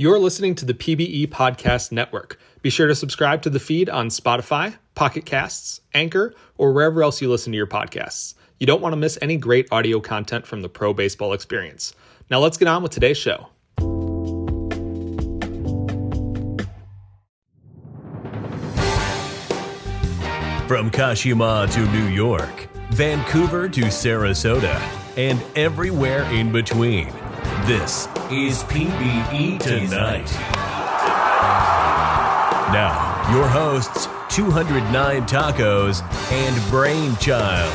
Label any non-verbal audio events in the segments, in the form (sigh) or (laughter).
You're listening to the PBE Podcast Network. Be sure to subscribe to the feed on Spotify, Pocket Casts, Anchor, or wherever else you listen to your podcasts. You don't want to miss any great audio content from the pro baseball experience. Now let's get on with today's show. From Kashima to New York, Vancouver to Sarasota, and everywhere in between. This is PBE Tonight. Now, your hosts, 209 Tacos and Brainchild.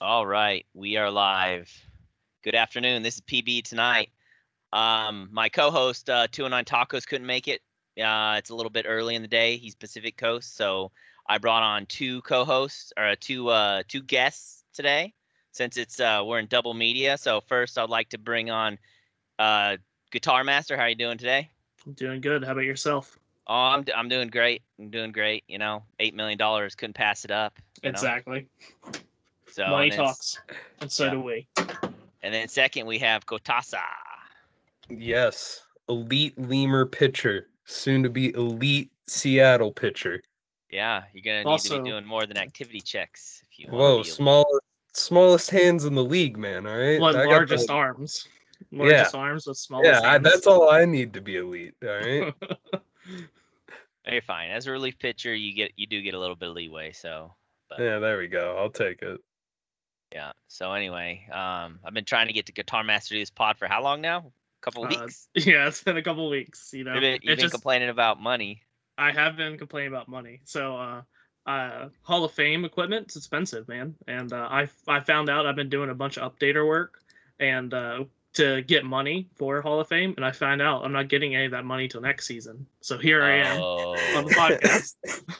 All right, we are live. Good afternoon. This is PB tonight. Um, my co-host, uh, 209 Tacos, couldn't make it. Uh, it's a little bit early in the day. He's Pacific Coast, so I brought on two co-hosts or two uh, two guests today. Since it's uh, we're in double media, so first I'd like to bring on uh, Guitar Master. How are you doing today? I'm doing good. How about yourself? Oh, I'm I'm doing great. I'm doing great. You know, eight million dollars couldn't pass it up. you know? Exactly. So Money and talks, and so yeah. do we. And then second we have Kotasa. Yes, elite lemur pitcher, soon to be elite Seattle pitcher. Yeah, you're gonna need to be doing more than activity checks if you. Whoa, be smallest smallest hands in the league, man. All right, One largest the- arms. Largest arms with smallest Yeah, I, that's all I need to be elite. All right. (laughs) You're fine. As a relief pitcher, you get you do get a little bit of leeway. So yeah, there we go. I'll take it. yeah. So anyway, um, I've been trying to get to Guitar Master to do this pod for how long now? Couple Uh, weeks. (laughs) yeah, it's been a couple weeks. You know, You've been, you've been just- complaining about money. I have been complaining about money. So, uh, uh, Hall of Fame equipment, it's expensive, man. And uh, I I found out I've been doing a bunch of updater work and uh, to get money for Hall of Fame, and I found out I'm not getting any of that money till next season. So here I am on the Oh. podcast.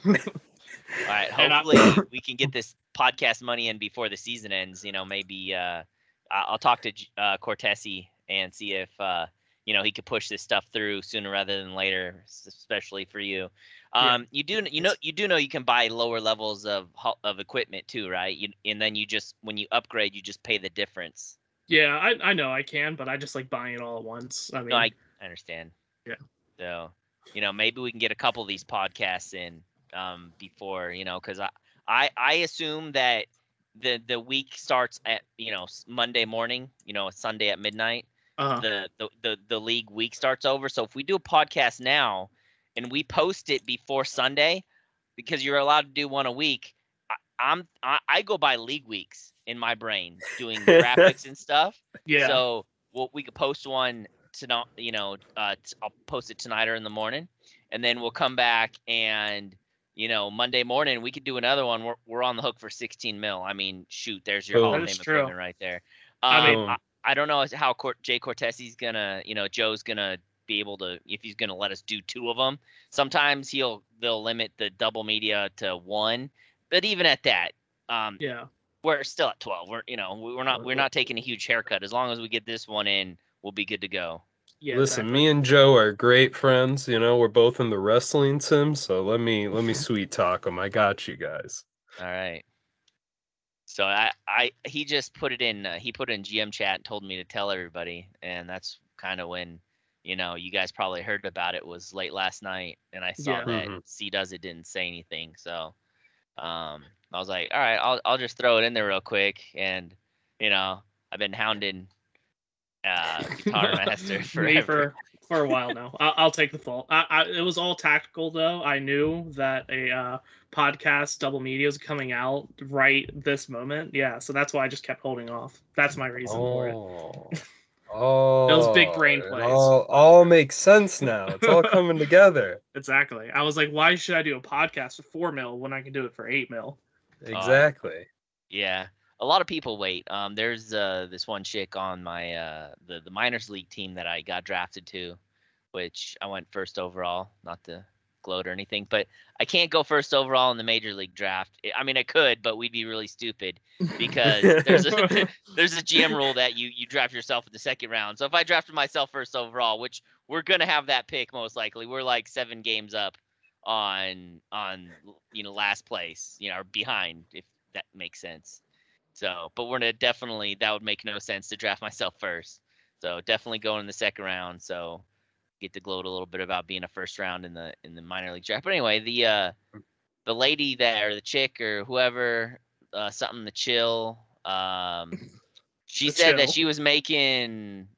(laughs) (laughs) All right. And I- Hopefully, we can get this podcast money in before the season ends. You know, maybe uh, I'll talk to uh, Cortesi and see if uh, you know he could push this stuff through sooner rather than later, especially for you. Yeah. Um, you do you know you do know you can buy lower levels of of equipment too, right? You, and then you just when you upgrade, you just pay the difference. Yeah, I, I know I can, but I just like buying it all at once. I mean, No, I, I understand. Yeah. So, you know, maybe we can get a couple of these podcasts in um, before, you know, because I, I I assume that the the week starts at you know Monday morning, you know, Sunday at midnight. Uh, The, the the the league week starts over. So if we do a podcast now and we post it before Sunday, because you're allowed to do one a week, I, I'm I, I go by league weeks in my brain doing (laughs) graphics and stuff. yeah, So well, we could post one tonight. You know, uh, t- I'll post it tonight or in the morning, and then we'll come back and you know Monday morning we could do another one. We're we're on the hook for 16 mil. I mean, shoot, there's your. Hall That of Fame right there. I Um, mean- I, I don't know how Cort- Jay Cortesi's gonna, you know, Joe's gonna be able to if he's gonna let us do two of them. Sometimes he'll they'll limit the double media to one, but even at that, um, yeah. we're still at 12 we're you know we're not we're not taking a huge haircut as long as we get this one in we'll be good to go Yeah, Listen, exactly. me and Joe are great friends. You know, we're both in the wrestling sim, so let me let me (laughs) sweet talk them. I got you guys. all right so i i he just put it in uh, he put it in gm chat and told me to tell everybody and that's kind of when you know you guys probably heard about it was late last night and i saw Yeah. that Mhm. c does it didn't say anything so um i was like all right i'll, I'll just throw it in there real quick and you know i've been hounding uh (laughs) guitar master me forever. For for a while now. I'll, I'll take the fault. I, I, it was all tactical though. I knew that a uh, podcast double media is coming out right this moment. Yeah, so that's why I just kept holding off. That's my reason for it. Oh. Oh, Those big brain it plays. All, all makes sense now. It's all (laughs) coming together. Exactly. I was like, why should I do a podcast for four mil when I can do it for eight mil? Exactly. Yeah, a lot of people wait. Um, there's uh this one chick on my uh the the minors league team that I got drafted to, which I went first overall. Not to gloat or anything, but I can't go first overall in the major league draft. I- mean, I could, but we'd be really stupid because there's a (laughs) (laughs) there's a GM rule that you you draft yourself in the second round. So if I drafted myself first overall, which we're gonna have that pick most likely, we're like seven games up on on you know last place, you know, or behind if that makes sense. So, but we're gonna definitely that would make no sense to draft myself first. So definitely going in the second round. So get to gloat a little bit about being a first round in the in the minor league draft. But anyway, the uh the lady there, the chick or whoever, uh, something to chill. Um, (laughs) she The said that she was making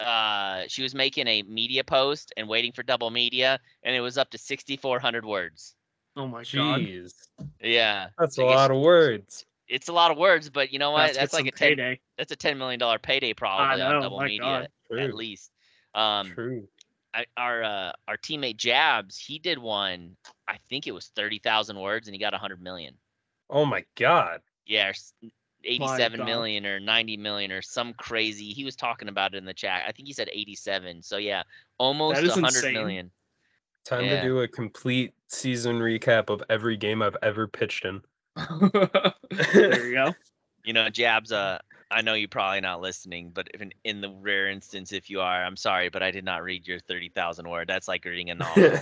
uh she was making a media post and waiting for double media and it was up to 6400 words Oh my god. Jeez, yeah that's I a guess lot of words. It's a lot of words but you know what Let's that's like a 10 payday. that's a 10 million dollar payday probably know, on double my media God. at least um True. I, our uh, our teammate Jabs, he did one. I think it was thirty thousand words, and he got a hundred million. Oh my god. Yeah, or s- eighty-seven God. million or ninety million or some crazy. He was talking about it in the chat. I think he said eighty-seven. So yeah, almost is a hundred insane. Time Yeah. to do a complete season recap of every game I've ever pitched in. (laughs) there you go. You know, Jabs. Uh, I know you're probably not listening, but if in, in the rare instance, if you are, I'm sorry, but I did not read your thirty thousand word. That's like reading a (laughs) novel.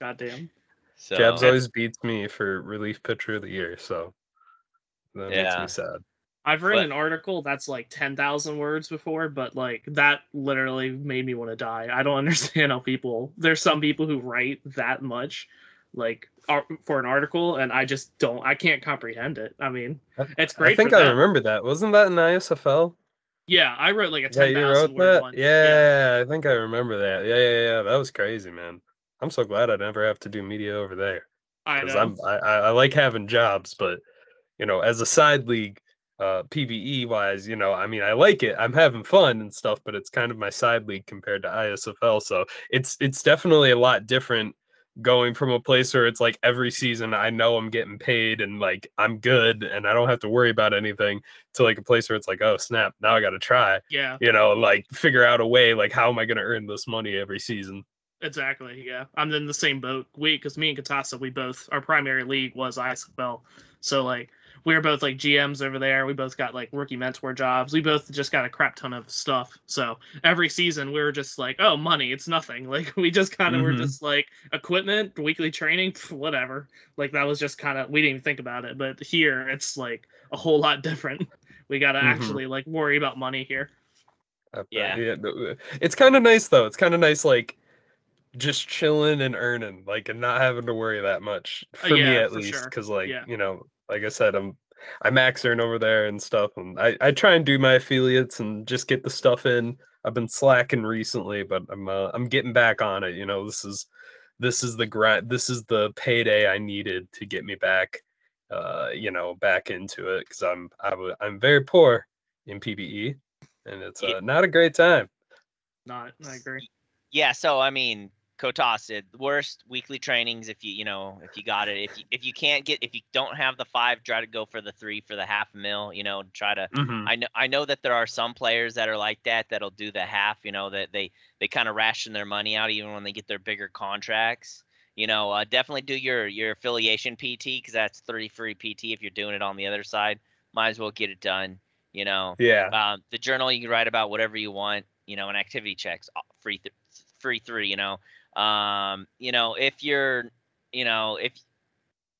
Goddamn. So Jabs always beats me for relief pitcher of the year, so that Yeah. makes me sad. I've read But- an article that's like 10,000 words before, but like that literally made me want to die. I don't (laughs) understand how people, there's some people who write that much like for an article, and I just don't, I can't comprehend it. I mean, it's great. I think I remember that. Wasn't that in ISFL? Yeah, I wrote like a Yeah, you wrote that. one. Yeah, I think I remember that. Yeah, yeah, yeah. That was crazy, man. I'm so glad I never have to do media over there I because. I'm I, I I like having jobs, but you know, as a side league, uh, PBE wise, you know, I mean, I like it. I'm having fun and stuff, but it's kind of my side league compared to ISFL, so it's it's definitely a lot different going from a place where it's like every season I know I'm getting paid and like I'm good and I don't have to worry about anything to like a place where it's like, oh snap, now I got to try Yeah, you know, like figure out a way, like how am I going to earn this money every season? exactly. Yeah, I'm in the same boat. We, because me and Katasa, we both, our primary league was ISFL. So like, we were both like GMs over there. We both got like rookie mentor jobs. We both just got a crap ton of stuff. So every season we were just like, oh, money, it's nothing. (laughs) Like we just kind of were Mhm. just like equipment, weekly training, whatever. Like that was just kind of we didn't even think about it. But here it's like a whole lot (laughs) different. We got to Mhm. actually like worry about money here. But Yeah. uh, it's kind of nice though. It's kind of nice, like just chilling and earning, like and not having to worry that much Uh, for me at for least. sure. Because like Yeah. you know, like I said, I'm I max earn over there and stuff, and I I try and do my affiliates and just get the stuff in. I've been slacking recently, but I'm uh, I'm getting back on it. You know, this is this is the grind. This is the payday I needed to get me back. Uh, you know, back into it because I'm I w- I'm very poor in PBE, and it's uh, not a great time. Not, I agree. yeah so i mean kotas said worst weekly trainings if you you know if you got it if you if you can't get if you don't have the five try to go for the three for the half mil you know try to Mhm. I know I know that there are some players that are like that that'll do the half, you know, that they they kind of ration their money out even when they get their bigger contracts. You know, uh, definitely do your your affiliation PT because that's three free PT if you're doing it on the other side. Might as well get it done. You know, Yeah. um, the journal you can write about whatever you want. You know, and activity checks uh, free th- free three. You know, um, you know if you're, you know if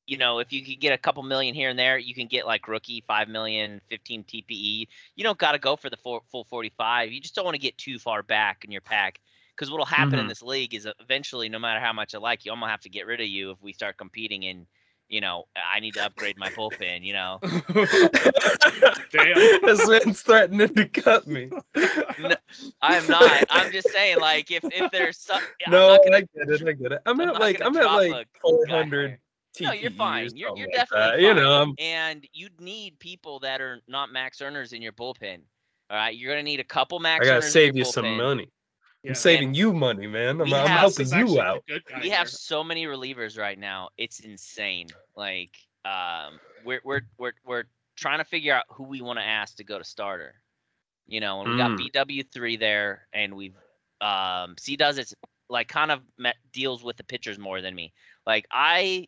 you know, if you could get a couple million here and there, you can get like rookie 5 million, 15 TPE. You don't got to go for the full, full 45. You just don't want to get too far back in your pack. Because what'll happen in Mhm. this league is eventually, no matter how much I like you, I'm gonna have to get rid of you if we start competing. And you know, I need to upgrade my bullpen. You know, Damn. (laughs) this man's threatening to cut me. I'm not. I'm just saying, like, if if there's some, I'm no, not gonna, I get it. I get it. I'm, I'm at not like I'm at like a 400 no, you're fine. You're you're like definitely fine. You know, I'm and you'd need people that are not max earners in your bullpen. All right, you're gonna need a couple max. I gotta earners in save your you some money. Yeah. I'm saving you money, man. I'm, I'm have- helping you out. the good guy we have so many relievers right now. It's insane. Like, um, we're we're we're we're trying to figure out who we want to ask to go to starter. You know, and we got Mm. BW three there, and we've um, C does it like kind of met, deals with the pitchers more than me. Like I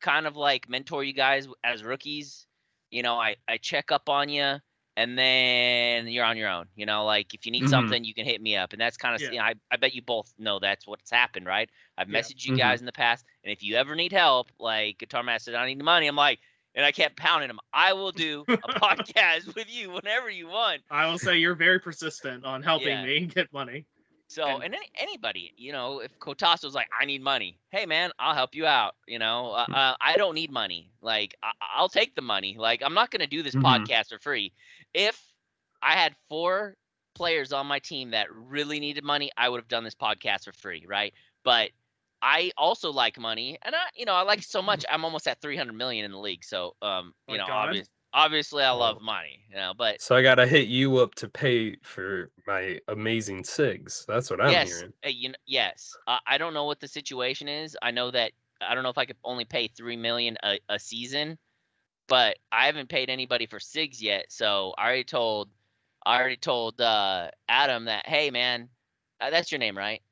kind of like mentor you guys as rookies. You know, I I check up on you, and then you're on your own. You know, like if you need Mhm. something, you can hit me up, and that's kind of Yeah. you know, I I bet you both know that's what's happened, right? I've Yeah. messaged you Mhm. guys in the past, and if you ever need help, like Guitar Master, I need the money. I'm like, and I kept pounding him. I will do (laughs) a podcast with you whenever you want. I will say you're very persistent on helping Yeah. me (laughs) get money. So, And- and any, anybody, you know, if Kotaso's like, I need money, hey man, I'll help you out. You know, uh, uh, I don't need money. Like, I, I'll take the money. Like, I'm not gonna do this Mhm. podcast for free. If I had four players on my team that really needed money, I would have done this podcast for free, right? But I also like money, and I, you know, I like so much. (laughs) I'm almost at 300 million in the league. So, um, you My know, God. Obvious, obviously, I love Oh. money. You know, but So I gotta hit you up to pay for my amazing sigs. That's what I'm yes, hearing. uh, you kn- yes. Uh, I don't know what the situation is. I know that I don't know if I could only pay three million a, a season, but I haven't paid anybody for SIGs yet. So I already told, I already told uh, Adam that hey man, uh, that's your name, right?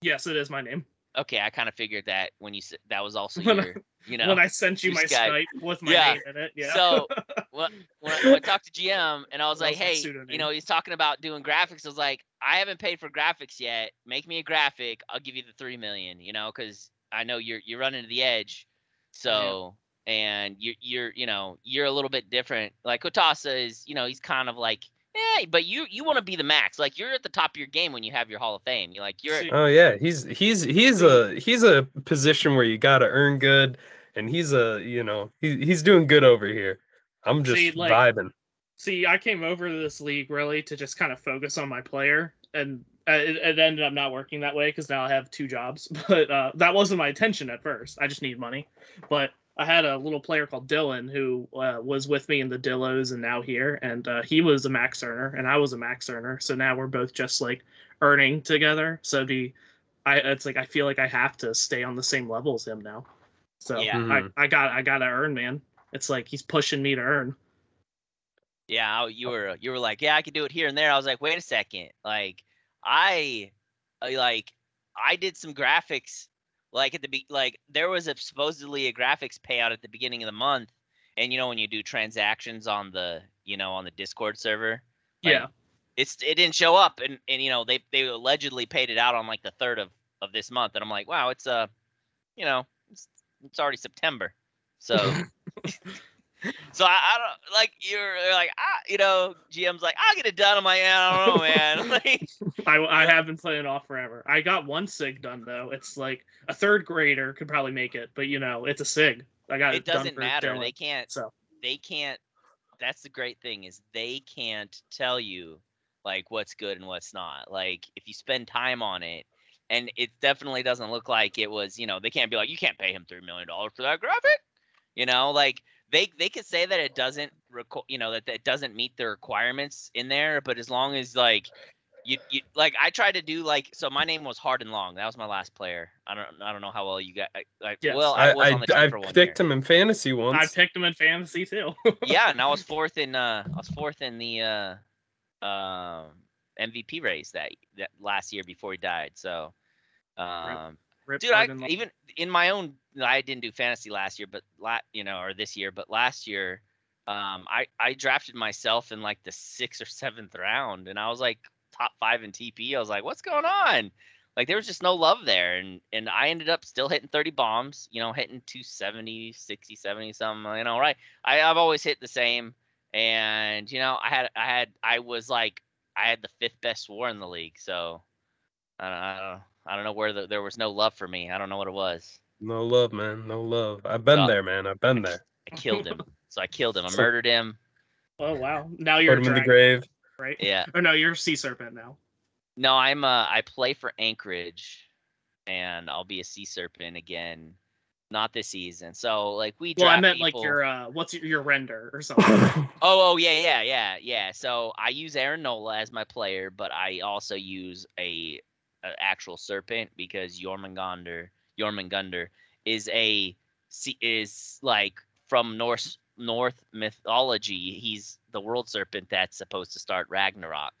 Yes, it is my name. Okay, I kind of figured that when you said that was also When I- your, you know. when I sent you my Skype. With my Yeah. name in it. Yeah. So (laughs) when, when, I, when I talked to GM and I was like, hey, you know, he's talking about doing graphics. I was like, I haven't paid for graphics yet. Make me a graphic. I'll give you the three million. You know, because I know you're you're running to the edge. Mm-hmm. So and you're you're you know you're a little bit different. Like Kotasa is, you know, he's kind of like. Yeah, but you you want to be the max. Like you're at the top of your game when you have your Hall of Fame. You're like you're Oh yeah, he's he's he's a he's a position where you gotta earn good, and he's a you know he, he's doing good over here. I'm just See, like- vibing. See, I came over to this league really to just kind of focus on my player, and uh, it, it ended up not working that way because now I have two jobs. (laughs) But uh, that wasn't my intention at first. I just need money. But I had a little player called Dylan who uh, was with me in the Dillos and now here, and uh, he was a max earner and I was a max earner. So now we're both just like earning together. So it'd be, I it's like I feel like I have to stay on the same level as him now. So Yeah. I, I got I gotta earn, man. It's like he's pushing me to earn. Yeah, you were you were like, yeah, I could do it here and there. I was like, wait a second, like I, I like I did some graphics, like at the be like there was a supposedly a graphics payout at the beginning of the month, and you know when you do transactions on the you know on the Discord server, like, Yeah. it's it didn't show up, and and you know they they allegedly paid it out on like the third of of this month, and I'm like, wow, it's uh, you know, it's it's already September, so. (laughs) (laughs) So I, I don't like you're like ah you know GM's like I'll get it done. I'm like yeah, I don't know man. (laughs) like, (laughs) I, I have been playing off forever. I got one sig done though. It's like a third grader could probably make it, but you know, it's a sig. I got it, it doesn't matter. Dylan, They can't. So They can't. That's the great thing is they can't tell you like what's good and what's not. Like if you spend time on it, and it definitely doesn't look like it was. You know they can't be like you can't pay him three million dollars for that graphic. You know like they they could say that it doesn't reco- you know that that doesn't meet the requirements in there, but as long as like you, you like I tried to do like so my name was Hard and Long. That was my last player. I don't I don't know how well you got like Yes. well I, I was I, on the team I one picked year. him in fantasy once. I picked him in fantasy too. (laughs) yeah, and I was fourth in uh I was fourth in the uh um MVP race that that last year before he died. So um Rip dude, I Hard and Long. even in my own I didn't do fantasy last year, but la- you know, or this year, but last year um I I drafted myself in like the 6th or 7th round and I was like top 5 in TP. I was like, "What's going on?" Like there was just no love there and and I ended up still hitting 30 bombs, you know, hitting 270, 60, 70 something, you know, right? I I've always hit the same and you know, I had I had I was like I had the fifth best war in the league, so I don't, I don't, I don't know where the, there was no love for me. I don't know what it was. No love, man. No love. I've been Oh. there, man. I've been there. I killed him, (laughs) so I killed him. I So- murdered him. oh wow. Now you're Put him in the grave. right? Yeah. Or no, you're a sea serpent now. No, I'm uh I play for Anchorage, and I'll be a sea serpent again, not this season. So like we Well, I meant people. like your uh what's your, your render or (laughs) something. Oh, oh yeah, yeah, yeah, yeah. So I use Aaron Nola as my player, but I also use a, a actual serpent because Jormungandr Jormungandr is a se- is like from Norse North mythology. He's the world serpent that's supposed to start Ragnarok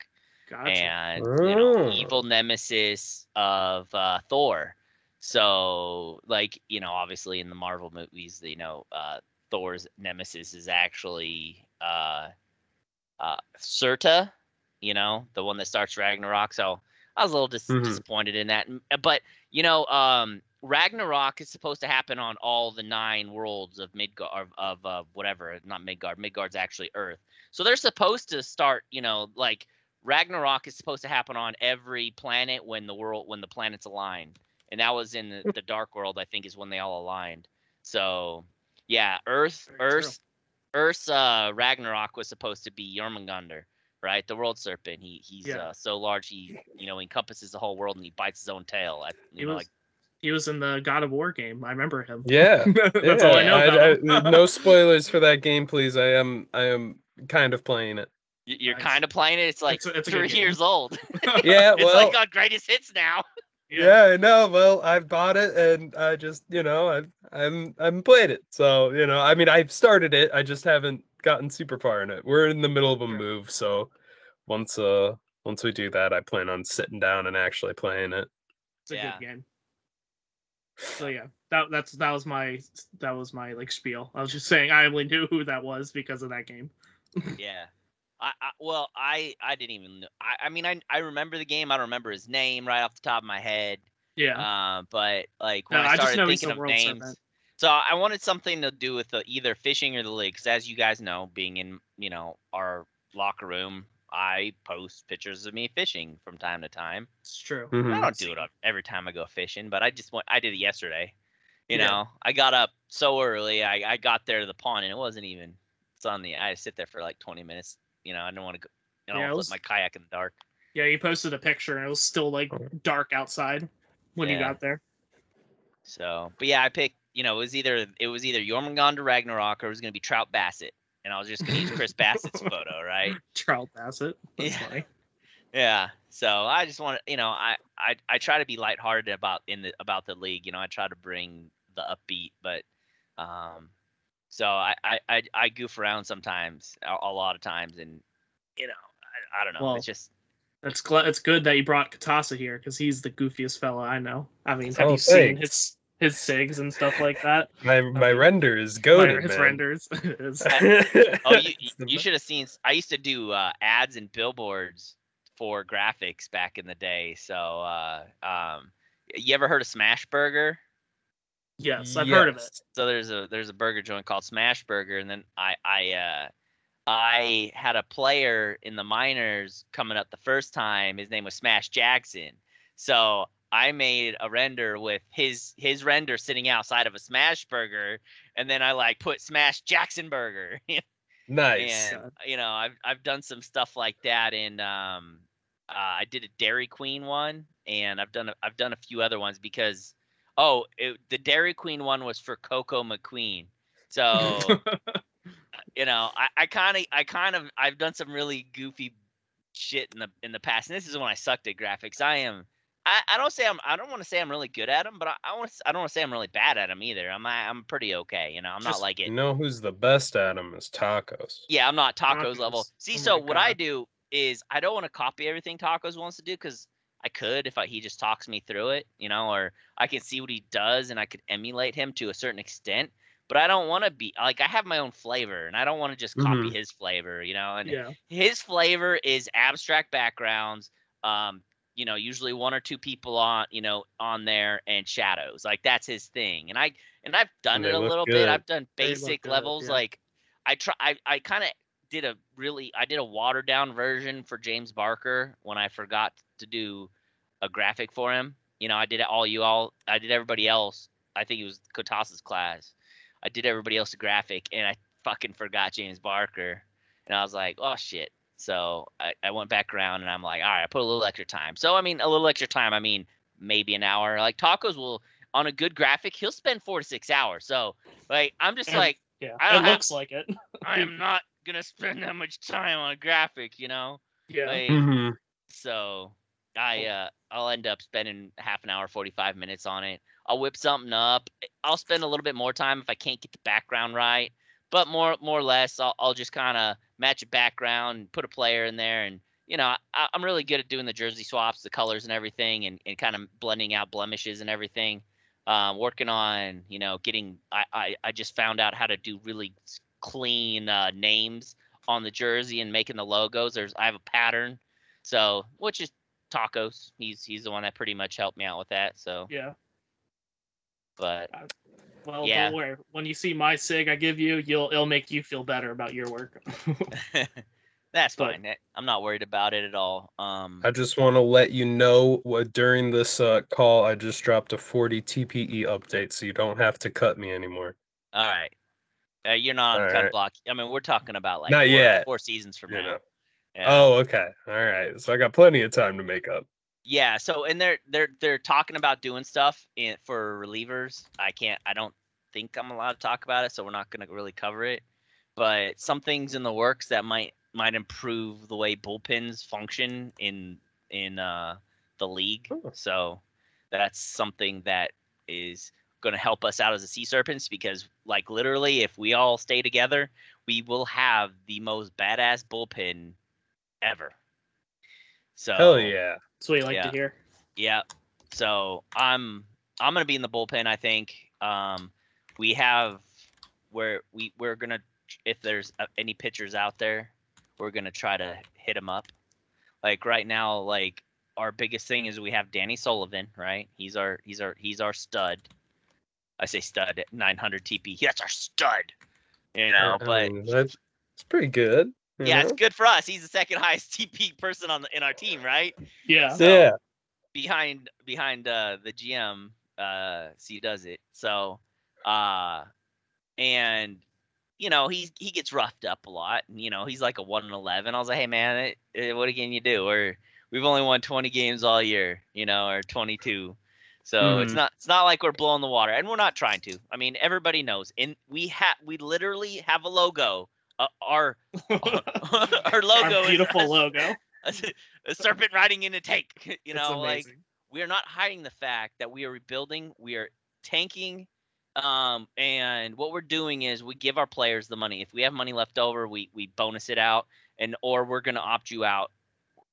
gotcha. and you know Oh. evil nemesis of uh, Thor. So like you know obviously in the Marvel movies you know uh, Thor's nemesis is actually uh, uh, Surtur, you know, the one that starts Ragnarok. So I was a little dis- Mhm. disappointed in that. But you know, um, Ragnarok is supposed to happen on all the nine worlds of Midgard of, of uh, whatever, not Midgard. Midgard's actually Earth. So they're supposed to start, you know, like Ragnarok is supposed to happen on every planet when the world when the planets align. And that was in the, the Dark World, I think, is when they all aligned. So yeah, Earth, Very true. Earth, Earth's uh, Ragnarok was supposed to be Jormungandr, right? The world serpent. He he's Yeah. uh, so large he you know encompasses the whole world and he bites his own tail. I, He know, was like he was in the God of War game. I remember him. Yeah. (laughs) That's all I know about him. I- no (laughs) spoilers for that game, please. I am I am kind of playing it. you're Nice. kind of playing it. It's like It's it's three years old. (laughs) Yeah, it's well, like on greatest hits now. yeah, I know. Well, I've bought it and I just, you know, I've I'm I'm played it. So, you know, I mean, I've started it. I just haven't gotten super far in it. We're in the middle of a move, so once uh once we do that, I plan on sitting down and actually playing it. It's a Yeah. good game. So yeah, that that's that was my that was my like spiel. I was just saying I only knew who that was because of that game. (laughs) yeah. I, I well, I I didn't even know. I, I mean, I I remember the game. I don't remember his name right off the top of my head. Yeah. Uh, but like No, when I I just started know he's thinking a of world names, serpent. So I wanted something to do with the, either fishing or the league. Because as you guys know, being in you know our locker room, I post pictures of me fishing from time to time. It's true. I Mhm. don't do it every time I go fishing, but I just went. I did it yesterday. You Yeah. know, I got up so early. I, I got there to the pond and it wasn't even. It's on the. I sit there for like 20 minutes. You know, I didn't want to go. You know, Yeah, it flip was- my kayak in the dark. Yeah, you posted a picture and it was still like Oh. dark outside when you got there. So, but yeah, I picked. You know, it was either it was either Jormungandr Ragnarok or it was gonna be Trout Bassett, and I was just gonna use Chris (laughs) Bassitt's photo, right? Trout Bassett. That's Yeah. funny. Yeah. So I just want to, you know, I, I I try to be lighthearted about in the about the league. You know, I try to bring the upbeat, but um, so I I I, I goof around sometimes, a, a lot of times, and you know, I, I don't know. Well, it's just It's gl- it's good that you brought Katasa here because he's the goofiest fella I know. I mean, have Oh, you seen his his sigs and stuff like that? (laughs) My my mean, render is My- goaded, his man. renders. (laughs) is- (laughs) oh, you you should have seen. I used to do uh, ads and billboards for graphics back in the day. So, uh, um, you ever heard of Smash Burger? yes, I've heard of it. So there's a there's a burger joint called Smash Burger, and then I I uh, I had a player in the minors coming up the first time. His name was Smash Jackson. So I made a render with his his render sitting outside of a Smash Burger, and then I like put Smash Jackson Burger. (laughs) Nice. and you know I've I've done some stuff like that, and um, uh, I did a Dairy Queen one, and I've done a, I've done a few other ones because oh it, the Dairy Queen one was for Coco McQueen, so (laughs) you know I I kind of I kind of I've done some really goofy shit in the in the past, and this is when I sucked at graphics. I am. I, I don't say I'm I don't want to say I'm really good at them, but I, I want I don't want to say I'm really bad at them either. I'm I'm pretty okay, you know. I'm not like it. You know who's the best at them is tacos. Yeah, I'm not tacos level. See, Oh so what I do is I don't want to copy everything tacos wants to do because I could if I, he just talks me through it, you know, or I can see what he does and I could emulate him to a certain extent. But I don't want to be like I have my own flavor and I don't want to just copy his flavor, you know. And yeah. his flavor is abstract backgrounds um you know usually one or two people on you know on there and shadows like that's his thing and i and i've done And it a look little bit i've done basic good, levels yeah. like i try i, I kind of did a really i did a watered down version for james barker when i forgot to do a graphic for him you know i did it all you all i did everybody else i think it was kotasa's class i did everybody else a graphic and i fucking forgot james barker and I was like, oh shit. So I, I went back around and I'm like, all right, I put a little extra time. So I mean, a little extra time. I mean, maybe an hour. Like tacos will on a good graphic, he'll spend four to six hours. So like, I'm just And- like, Yeah. I It don't have- looks like it. I am (laughs) not gonna spend that much time on a graphic, you know. Yeah. Like, hmm so I uh I'll end up spending half an hour, 45 minutes on it. I'll whip something up. I'll spend a little bit more time if I can't get the background right. But more more or less I'll I'll just kind of match a background and put a player in there and you know, I, I'm really good at doing the jersey swaps, the colors and everything, and, and kind of blending out blemishes and everything. Um, working on, you know, getting. I, I I just found out how to do really clean uh, names on the jersey and making the logos. There's I have a pattern, so which is tacos. He's he's the one that pretty much helped me out with that. So, Yeah. but Well, Yeah. don't worry. When you see my sig I give you, you'll it'll make you feel better about your work. (laughs) (laughs) that's But- fine. I'm not worried about it at all. Um, I just want to let you know what during this uh, call I just dropped a 40 TPE update, so you don't have to cut me anymore. all right. Uh, you're not on All cut right. block. I mean, we're talking about like Not four, yet, four seasons from you now. Yeah. Oh, okay. All right. So I got plenty of time to make up. Yeah, so and they're they're they're talking about doing stuff in for relievers. I can't I don't think I'm allowed to talk about it, so we're not gonna really cover it. But some things in the works that might might improve the way bullpens function in in uh the league. Oh. So that's something that is gonna help us out as a Sea Serpents because like literally if we all stay together, we will have the most badass bullpen ever. So Hell yeah. That's what you like Yeah. to hear. yeah. So I'm I'm gonna be in the bullpen. I think um, we have where we we're gonna if there's uh, any pitchers out there, we're gonna try to hit them up. Like right now, like our biggest thing is we have Danny Sullivan, right? He's our he's our he's our stud. I say stud at 900 TP. That's our stud. You know, I but mean, that's it's pretty good. You yeah, it's good for us. He's the second highest (laughs) TP person on the, in our team, right? Yeah. So- yeah. behind behind uh the GM uh C does it. So uh and you know, he he gets roughed up a lot. And, you know, he's like a 1 in 11. I was like, "Hey man, it, it, what can you do?" Or we've only won 20 games all year, you know, or 22. So it's Mhm. not it's not like we're blowing the water and we're not trying to. I mean, everybody knows. And we have we literally have a logo. Uh, (laughs) our our logo Our beautiful is (laughs) logo. a, a serpent riding in a tank. (laughs) You know, like we are not hiding the fact that we are rebuilding, we are tanking, um, and what we're doing is we give our players the money. If we have money left over, we we bonus it out, and or we're gonna opt you out,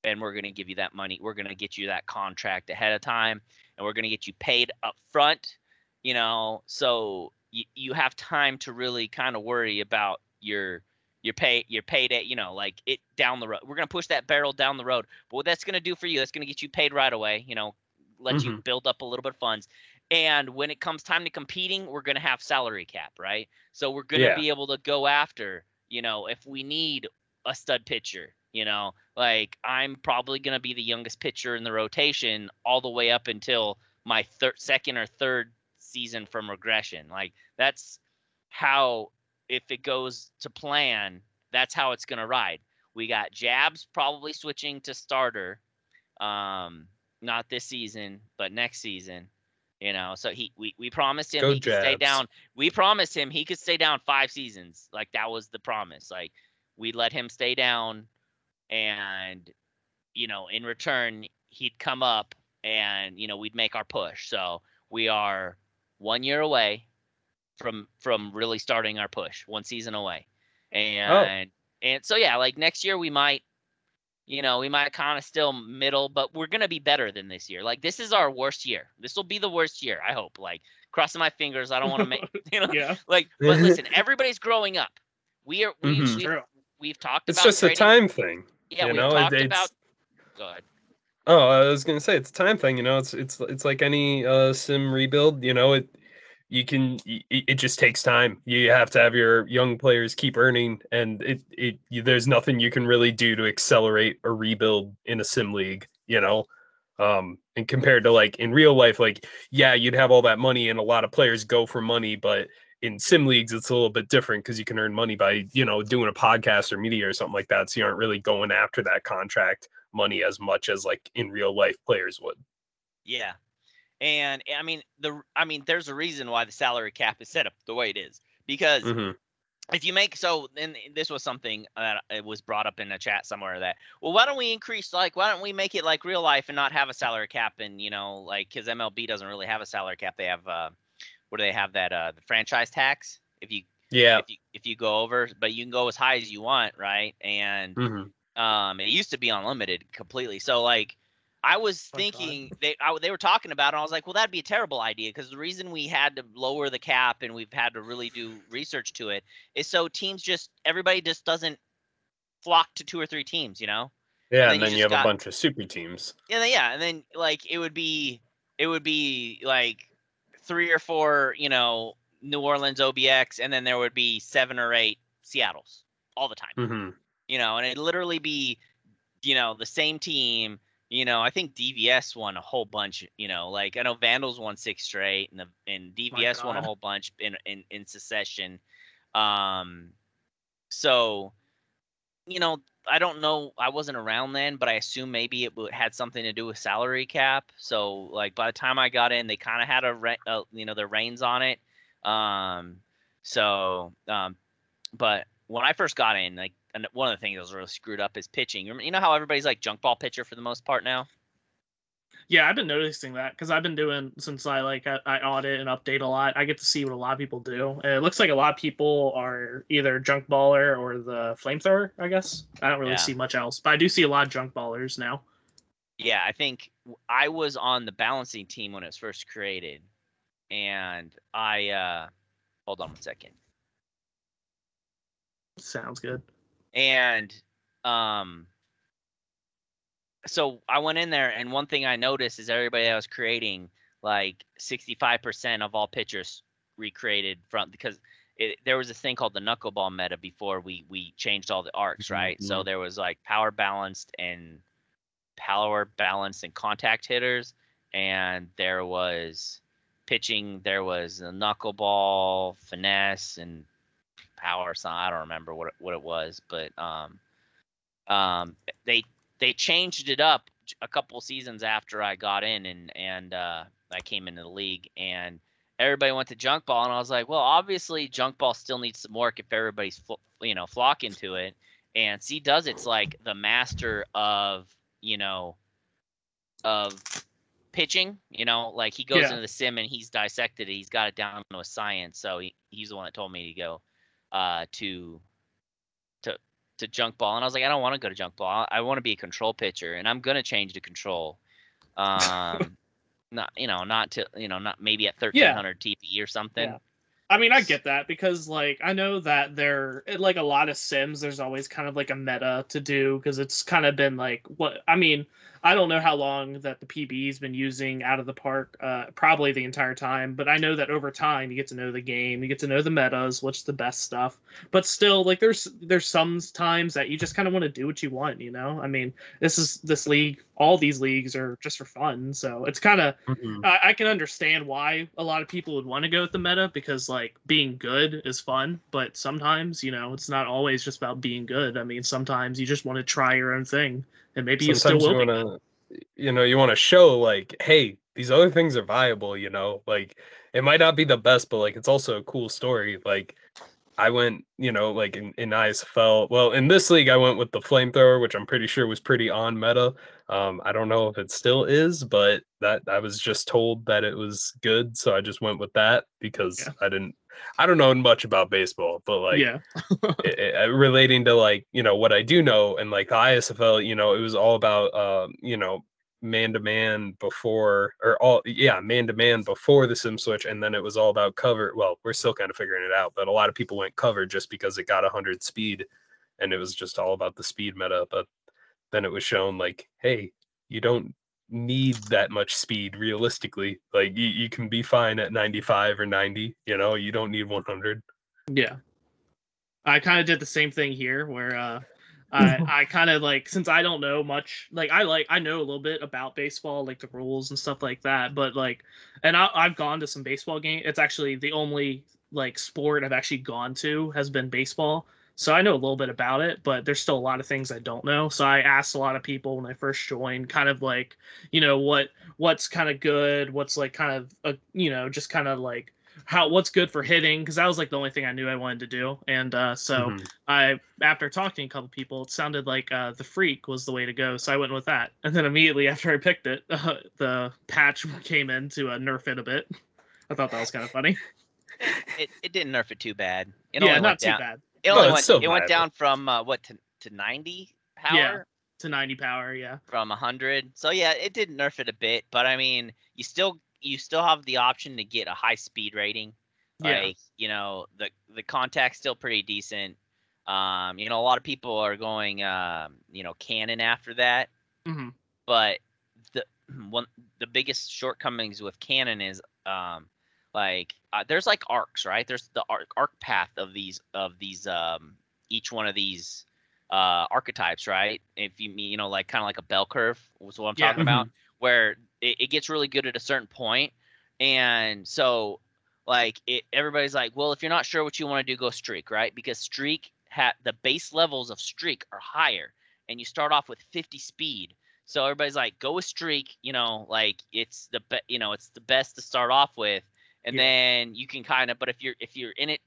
and we're gonna give you that money. We're gonna get you that contract ahead of time, and we're gonna get you paid up front. You know, so you you have time to really kind of worry about your your pay paid payday you know like it down the road we're going to push that barrel down the road but what that's going to do for you that's going to get you paid right away you know let you mm-hmm. build up a little bit of funds and when it comes time to competing we're going to have salary cap right so we're going to Yeah. be able to go after you know if we need a stud pitcher you know like i'm probably going to be the youngest pitcher in the rotation all the way up until my third second or third season from regression like that's how if it goes to plan, that's how it's gonna ride. We got Jabs probably switching to starter, um, not this season, but next season. You know, so he we, we promised him Go he could stay Jabs. down. We promised him he could stay down five seasons. Like that was the promise. Like we let him stay down, and you know, in return he'd come up, and you know we'd make our push. So we are one year away from from really starting our push one season away and and so yeah like next year we might you know we might kind of still middle but we're gonna be better than this year like this is our worst year this will be the worst year i hope like crossing my fingers i don't want to make (laughs) you know Yeah. like but (laughs) listen everybody's growing up we are we, Mhm. we've, True. we've talked It's about just a time thing. yeah you we've know, it- talked it's- about go ahead Oh, I was gonna say it's a time thing. You know, it's it's it's like any uh, sim rebuild. You know, it you can it just takes time. You have to have your young players keep earning, and it it there's nothing you can really do to accelerate a rebuild in a sim league. You know, um, and compared to like in real life, like yeah, you'd have all that money, and a lot of players go for money, but in sim leagues it's a little bit different because you can earn money by you know doing a podcast or media or something like that so you aren't really going after that contract money as much as like in real life players would Yeah. And I mean the I mean there's a reason why the salary cap is set up the way it is because Mhm. if you make so then this was something that it was brought up in a chat somewhere that well why don't we increase like why don't we make it like real life and not have a salary cap and you know like because MLB doesn't really have a salary cap they have uh where do they have that uh the franchise tax if you yeah if you if you go over but you can go as high as you want right and Mhm. um, it used to be unlimited completely. So like, I was Oh, God. thinking they I, they were talking about it. And I was like, well, that'd be a terrible idea because the reason we had to lower the cap and we've had to really do research to it is so teams just everybody just doesn't flock to two or three teams, you know. Yeah, then and then you have got- a bunch of super teams. Yeah, then- yeah, and then like it would be it would be like three or four, you know, New Orleans OBX, and then there would be seven or eight Seattle's all the time. hmm You know, and it'd literally be, you know, the same team. You know, I think DVS won a whole bunch. You know, like I know Vandals won six straight, and the and DVS won a whole bunch in in in succession. Um, so, you know, I don't know. I wasn't around then, but I assume maybe it had something to do with salary cap. So, like by the time I got in, they kind of had a, re- uh, you know, their reins on it. Um, so, um, but when I first got in, like, and one of the things that was really screwed up is pitching. You know how everybody's like junk ball pitcher for the most part now. Yeah, I've been noticing that because I've been doing since I like I, I audit and update a lot. I get to see what a lot of people do, and it looks like a lot of people are either junk baller or the flamethrower. I guess I don't really Yeah. see much else, but I do see a lot of junk ballers now. Yeah, I think I was on the balancing team when it was first created, and I uh, hold on one second. Sounds good. And um so i went in there and one thing i noticed is everybody that was creating like 65% of all pitchers recreated from because it, there was a thing called the knuckleball meta before we we changed all the arcs right? So there was like power balanced and power balanced and contact hitters and there was pitching there was a knuckleball finesse and power some I don't remember what it, what it was, but um, um, they they changed it up a couple seasons after I got in and and uh, I came into the league and everybody went to junk ball and I was like, well, obviously junk ball still needs some work if everybody's flo- you know flocking to it. And C does it's like the master of you know of pitching. You know, like he goes Yeah. into the sim and he's dissected it. He's got it down to a science. So he, he's the one that told me to go uh, to to to junk ball, and I was like, I don't want to go to junk ball. I want to be a control pitcher, and I'm gonna change to control. Um, (laughs) not you know, not to you know, not maybe at 1300 TPE or something. Yeah. I mean, I get that because like I know that there like a lot of sims there's always kind of like a meta to do because it's kind of been like what I mean, I don't know how long that the PB's been using out of the park uh probably the entire time, but I know that over time you get to know the game, you get to know the metas, what's the best stuff. But still like there's there's some times that you just kind of want to do what you want, you know? I mean, this is this league, all these leagues are just for fun, so it's kind of I, I can understand why a lot of people would want to go with the meta because like being good is fun, but sometimes you know it's not always just about being good. I mean, sometimes you just want to try your own thing, and maybe you still Sometimes you want to, you know, you want to show like, hey, these other things are viable. You know, like it might not be the best, but like it's also a cool story. Like I went, you know, like in, in ISFL. Well, in this league, I went with the flamethrower, which I'm pretty sure was pretty on meta. Um, I don't know if it still is, but that I was just told that it was good, so I just went with that because Yeah. I didn't. I don't know much about baseball, but like yeah, (laughs) i- i- relating to like you know what I do know and like the ISFL, you know, it was all about um, you know man to man before or all yeah man to man before the sim switch, and then it was all about cover. Well, we're still kind of figuring it out, but a lot of people went cover just because it got hundred speed, and it was just all about the speed meta. But then it was shown like, hey, you don't need that much speed realistically. Like you, you can be fine at 95 or 90, you know, you don't need 100. yeah. I kind of did the same thing here, where uh, (laughs) I I kind of like since I don't know much, like I like I know a little bit about baseball, like the rules and stuff like that, but like, and I, I've gone to some baseball games. It's actually the only like sport I've actually gone to has been baseball. So I know a little bit about it, but there's still a lot of things I don't know. So I asked a lot of people when I first joined, kind of like, you know, what what's kind of good, what's like kind of a, you know, just kind of like how what's good for hitting because that was like the only thing I knew I wanted to do. And uh, so Mhm. I after talking to a couple people, it sounded like uh, the freak was the way to go. So I went with that. (laughs) And then immediately after I picked it, uh, (laughs) the patch (laughs) came in to uh, nerf it a bit. I thought that was kind of funny. It, it didn't nerf it too bad. It yeah, not went too down. bad. It only it's went. still It went down from uh, what to to 90 power. Yeah. To 90 power, yeah. from 100 so yeah it did nerf it a bit but i mean you still you still have the option to get a high speed rating Yeah. like you know the the contact's still pretty decent Um, you know, a lot of people are going, um, you know, Cannon after that, hmm but the (clears throat) one the biggest shortcomings with Cannon is um, like uh, there's like arcs, right? There's the arc arc path of these of these um each one of these uh archetypes, right? If you mean you know like kind of like a bell curve was what I'm Yeah. talking about, where it, it gets really good at a certain point, and so like it everybody's like, well, if you're not sure what you want to do, go streak, right? Because streak ha- the base levels of streak are higher, and you start off with 50 speed. So everybody's like, go with streak, you know, like it's the be- you know, it's the best to start off with, and Yeah. then you can kind of. But if you're if you're in it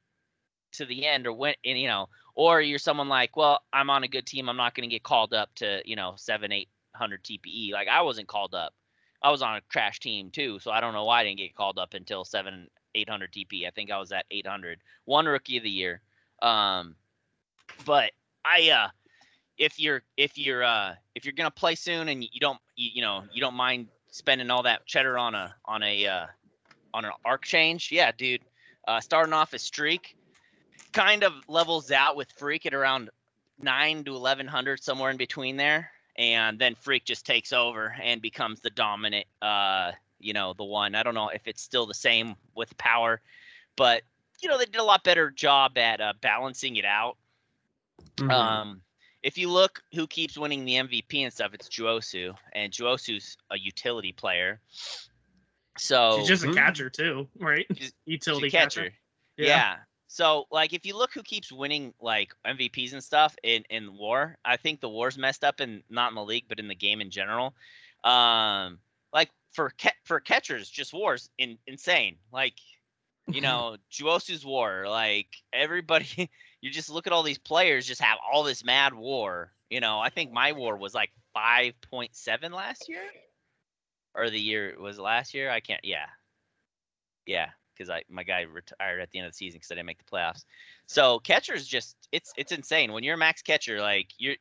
to the end or when and you know, or you're someone like, well, I'm on a good team, I'm not going to get called up to you know seven eight hundred TPE. Like I wasn't called up. I was on a trash team too, so I don't know why I didn't get called up until seven eight hundred TP. I think I was at 800. One rookie of the year. Um, but I uh if you're if you're uh if you're gonna play soon and you don't you, you know you don't mind spending all that cheddar on a on a uh on an arc change. Yeah dude. Uh starting off as streak kind of levels out with freak at around 9 to 1100 somewhere in between there. And then freak just takes over and becomes the dominant uh you know the one. I don't know if it's still the same with power but you know they did a lot better job at uh, balancing it out. Mm-hmm. um, if you look who keeps winning the MVP and stuff, it's Juosu, and Juosu's a utility player. So She's just a Mm. catcher too, right? She's- she's a Utility catcher. catcher. Yeah. So like if you look who keeps winning like MVPs and stuff in in war, I think the war's messed up and not in the league, but in the game in general. Um, like for ca- for catchers, just wars in insane. Like you (laughs) know, Juosu's war. Like everybody, (laughs) you just look at all these players just have all this mad war. You know, I think my war was like five point seven last year, or the year was last year. I can't. Yeah, yeah, because I my guy retired at the end of the season because I didn't make the playoffs. So catchers just it's it's insane when you're a max catcher. Like you're,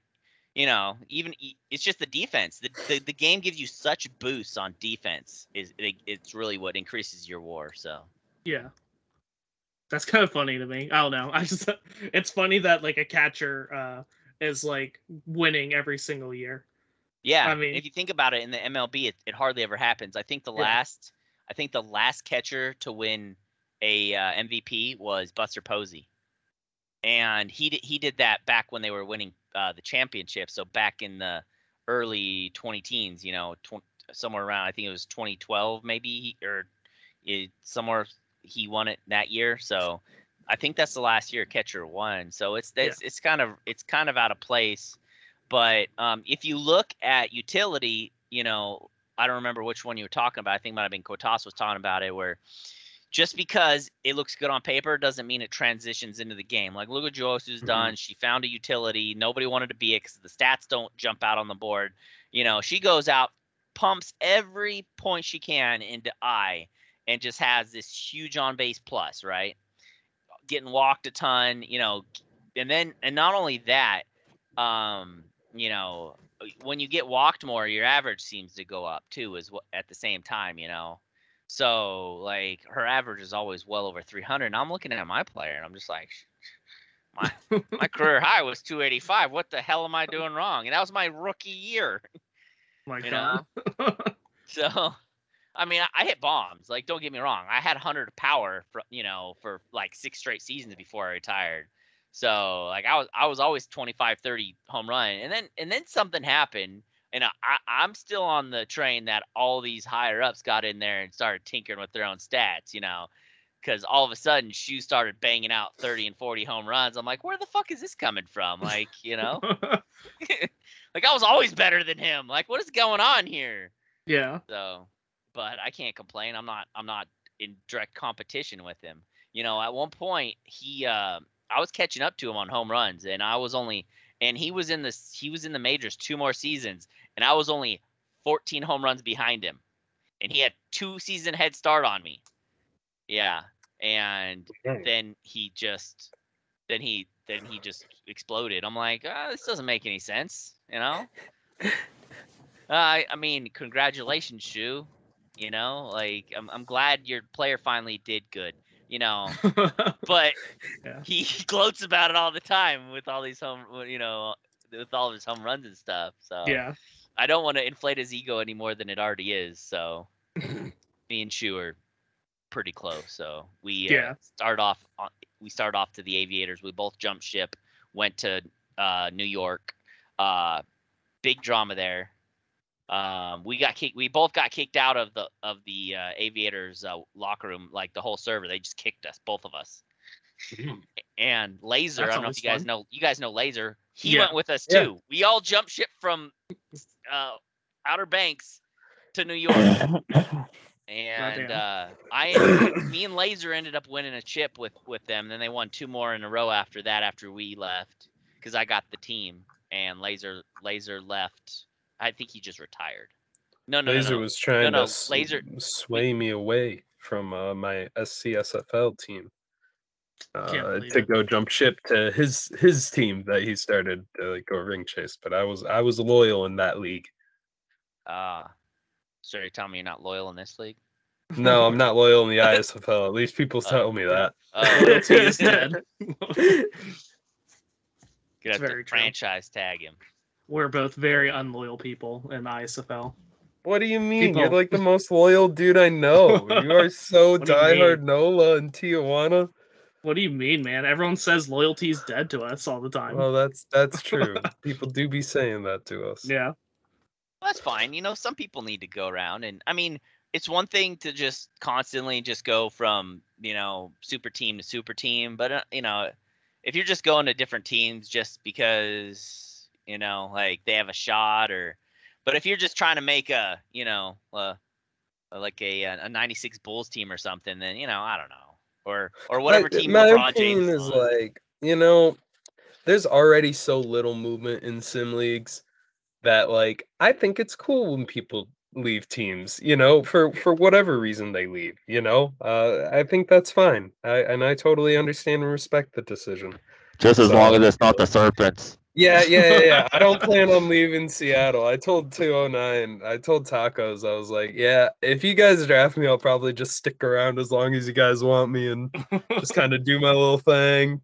you know, even it's just the defense. The the, the game gives you such boosts on defense. Is it, it's really what increases your war. So. Yeah. That's kind of funny to me. I don't know. (laughs) I just it's funny that like a catcher uh is like winning every single year. Yeah, I mean- if you think about it, in the MLB, it, it hardly ever happens. I think the Yeah. last, I think the last catcher to win a uh, MVP was Buster Posey, and he did, he did that back when they were winning uh, the championship. So back in the early 20 teens, you know, tw- somewhere around, I think it was 2012, maybe, or it, somewhere he won it that year. So I think that's the last year a catcher won. So it's it's, it's kind of it's kind of out of place. But um, if you look at utility, you know, I don't remember which one you were talking about. I think it might have been Kotas was talking about it, where just because it looks good on paper doesn't mean it transitions into the game. Like look what Josu's Mhm. done. She found a utility. Nobody wanted to be it because the stats don't jump out on the board. You know, she goes out, pumps every point she can into I, and just has this huge on base plus, right? Getting walked a ton, you know, and then and not only that, um, you know, uh, when you get walked more, your average seems to go up too, as well at the same time, you know. So like her average is always well over 300. And I'm looking at my player and I'm just like, my my career high was 285. What the hell am I doing wrong? And that was my rookie year. (laughs) My You God. (laughs) So, I mean, I, I hit bombs. Like, don't get me wrong. I had 100 power for you know for like six straight seasons before I retired. So, like, I was I was always 25, 30 home run, and then and then something happened, and I, I I'm still on the train that all these higher ups got in there and started tinkering with their own stats. You know. Because all of a sudden, Shu started banging out 30 and 40 home runs. I'm like, where the fuck is this coming from? Like, you know, (laughs) (laughs) like I was always better than him. Like, what is going on here? yeah. So, but I can't complain. I'm not I'm not in direct competition with him. You know, at one point he uh I was catching up to him on home runs and I was only and he was in the he was in the majors two more seasons and I was only 14 home runs behind him. And he had two season head start on me. Yeah. And then he just then he then he just exploded. I'm like, ah, this doesn't make any sense, you know? (laughs) Uh, I I mean, congratulations, Shu. You know, like I'm I'm glad your player finally did good. You know. (laughs) But Yeah. he gloats about it all the time with all these home, you know, with all of his home runs and stuff. So yeah. I don't want to inflate his ego any more than it already is. So (clears throat) me and Shu are pretty close. So we uh, Yeah. start off. On, we start off to the Aviators. We both jumped ship, went to uh, New York. Uh, big drama there. Um, we got kicked. We both got kicked out of the of the uh, Aviators uh, locker room. Like the whole server, they just kicked us, both of us. And Laser, That's I don't know if you guys fun. know. You guys know Laser. He Yeah. went with us Yeah. too. We all jumped ship from uh, Outer Banks to New York. (coughs) And uh, I, (coughs) me and Laser ended up winning a chip with with them. Then they won two more in a row after that. After we left, because I got the team, and Laser Laser left. I think he just retired. No, no, no, Laser no. was trying no, to s- Laser- sway me away from uh, my SCSFL team uh, to it. go jump ship to his his team that he started to like, go ring chase. But I was I was loyal in that league. Uh, so you're telling me you're not loyal in this league? No, I'm not loyal in the (laughs) ISFL. At least people Oh, tell me that. Oh, (laughs) Loyalty is (laughs) dead. Could have to franchise tag him. We're both very unloyal people in ISFL. What do you mean? You're like the most loyal dude I know. (laughs) You are so What do you diehard? Nola and Tijuana. What do you mean, man? Everyone says loyalty's dead to us all the time. Well, that's that's (laughs) true. People do be saying that to us. yeah. Well, that's fine. You know, some people need to go around, and I mean, it's one thing to just constantly just go from you know super team to super team, but uh, you know, if you're just going to different teams just because you know like they have a shot, or but if you're just trying to make a you know uh, like a a 96 Bulls team or something, then you know I don't know, or or whatever My- team my LeBron opinion James is on. like you know there's already so little movement in sim leagues that like i think it's cool when people leave teams you know for for whatever reason they leave you know uh i think that's fine i and i totally understand and respect the decision Just as So- long as it's not the Serpents. Yeah yeah yeah, yeah. i don't (laughs) plan on leaving seattle i told 209 i told tacos i was like yeah if you guys draft me i'll probably just stick around as long as you guys want me and just (laughs) kind of do my little thing.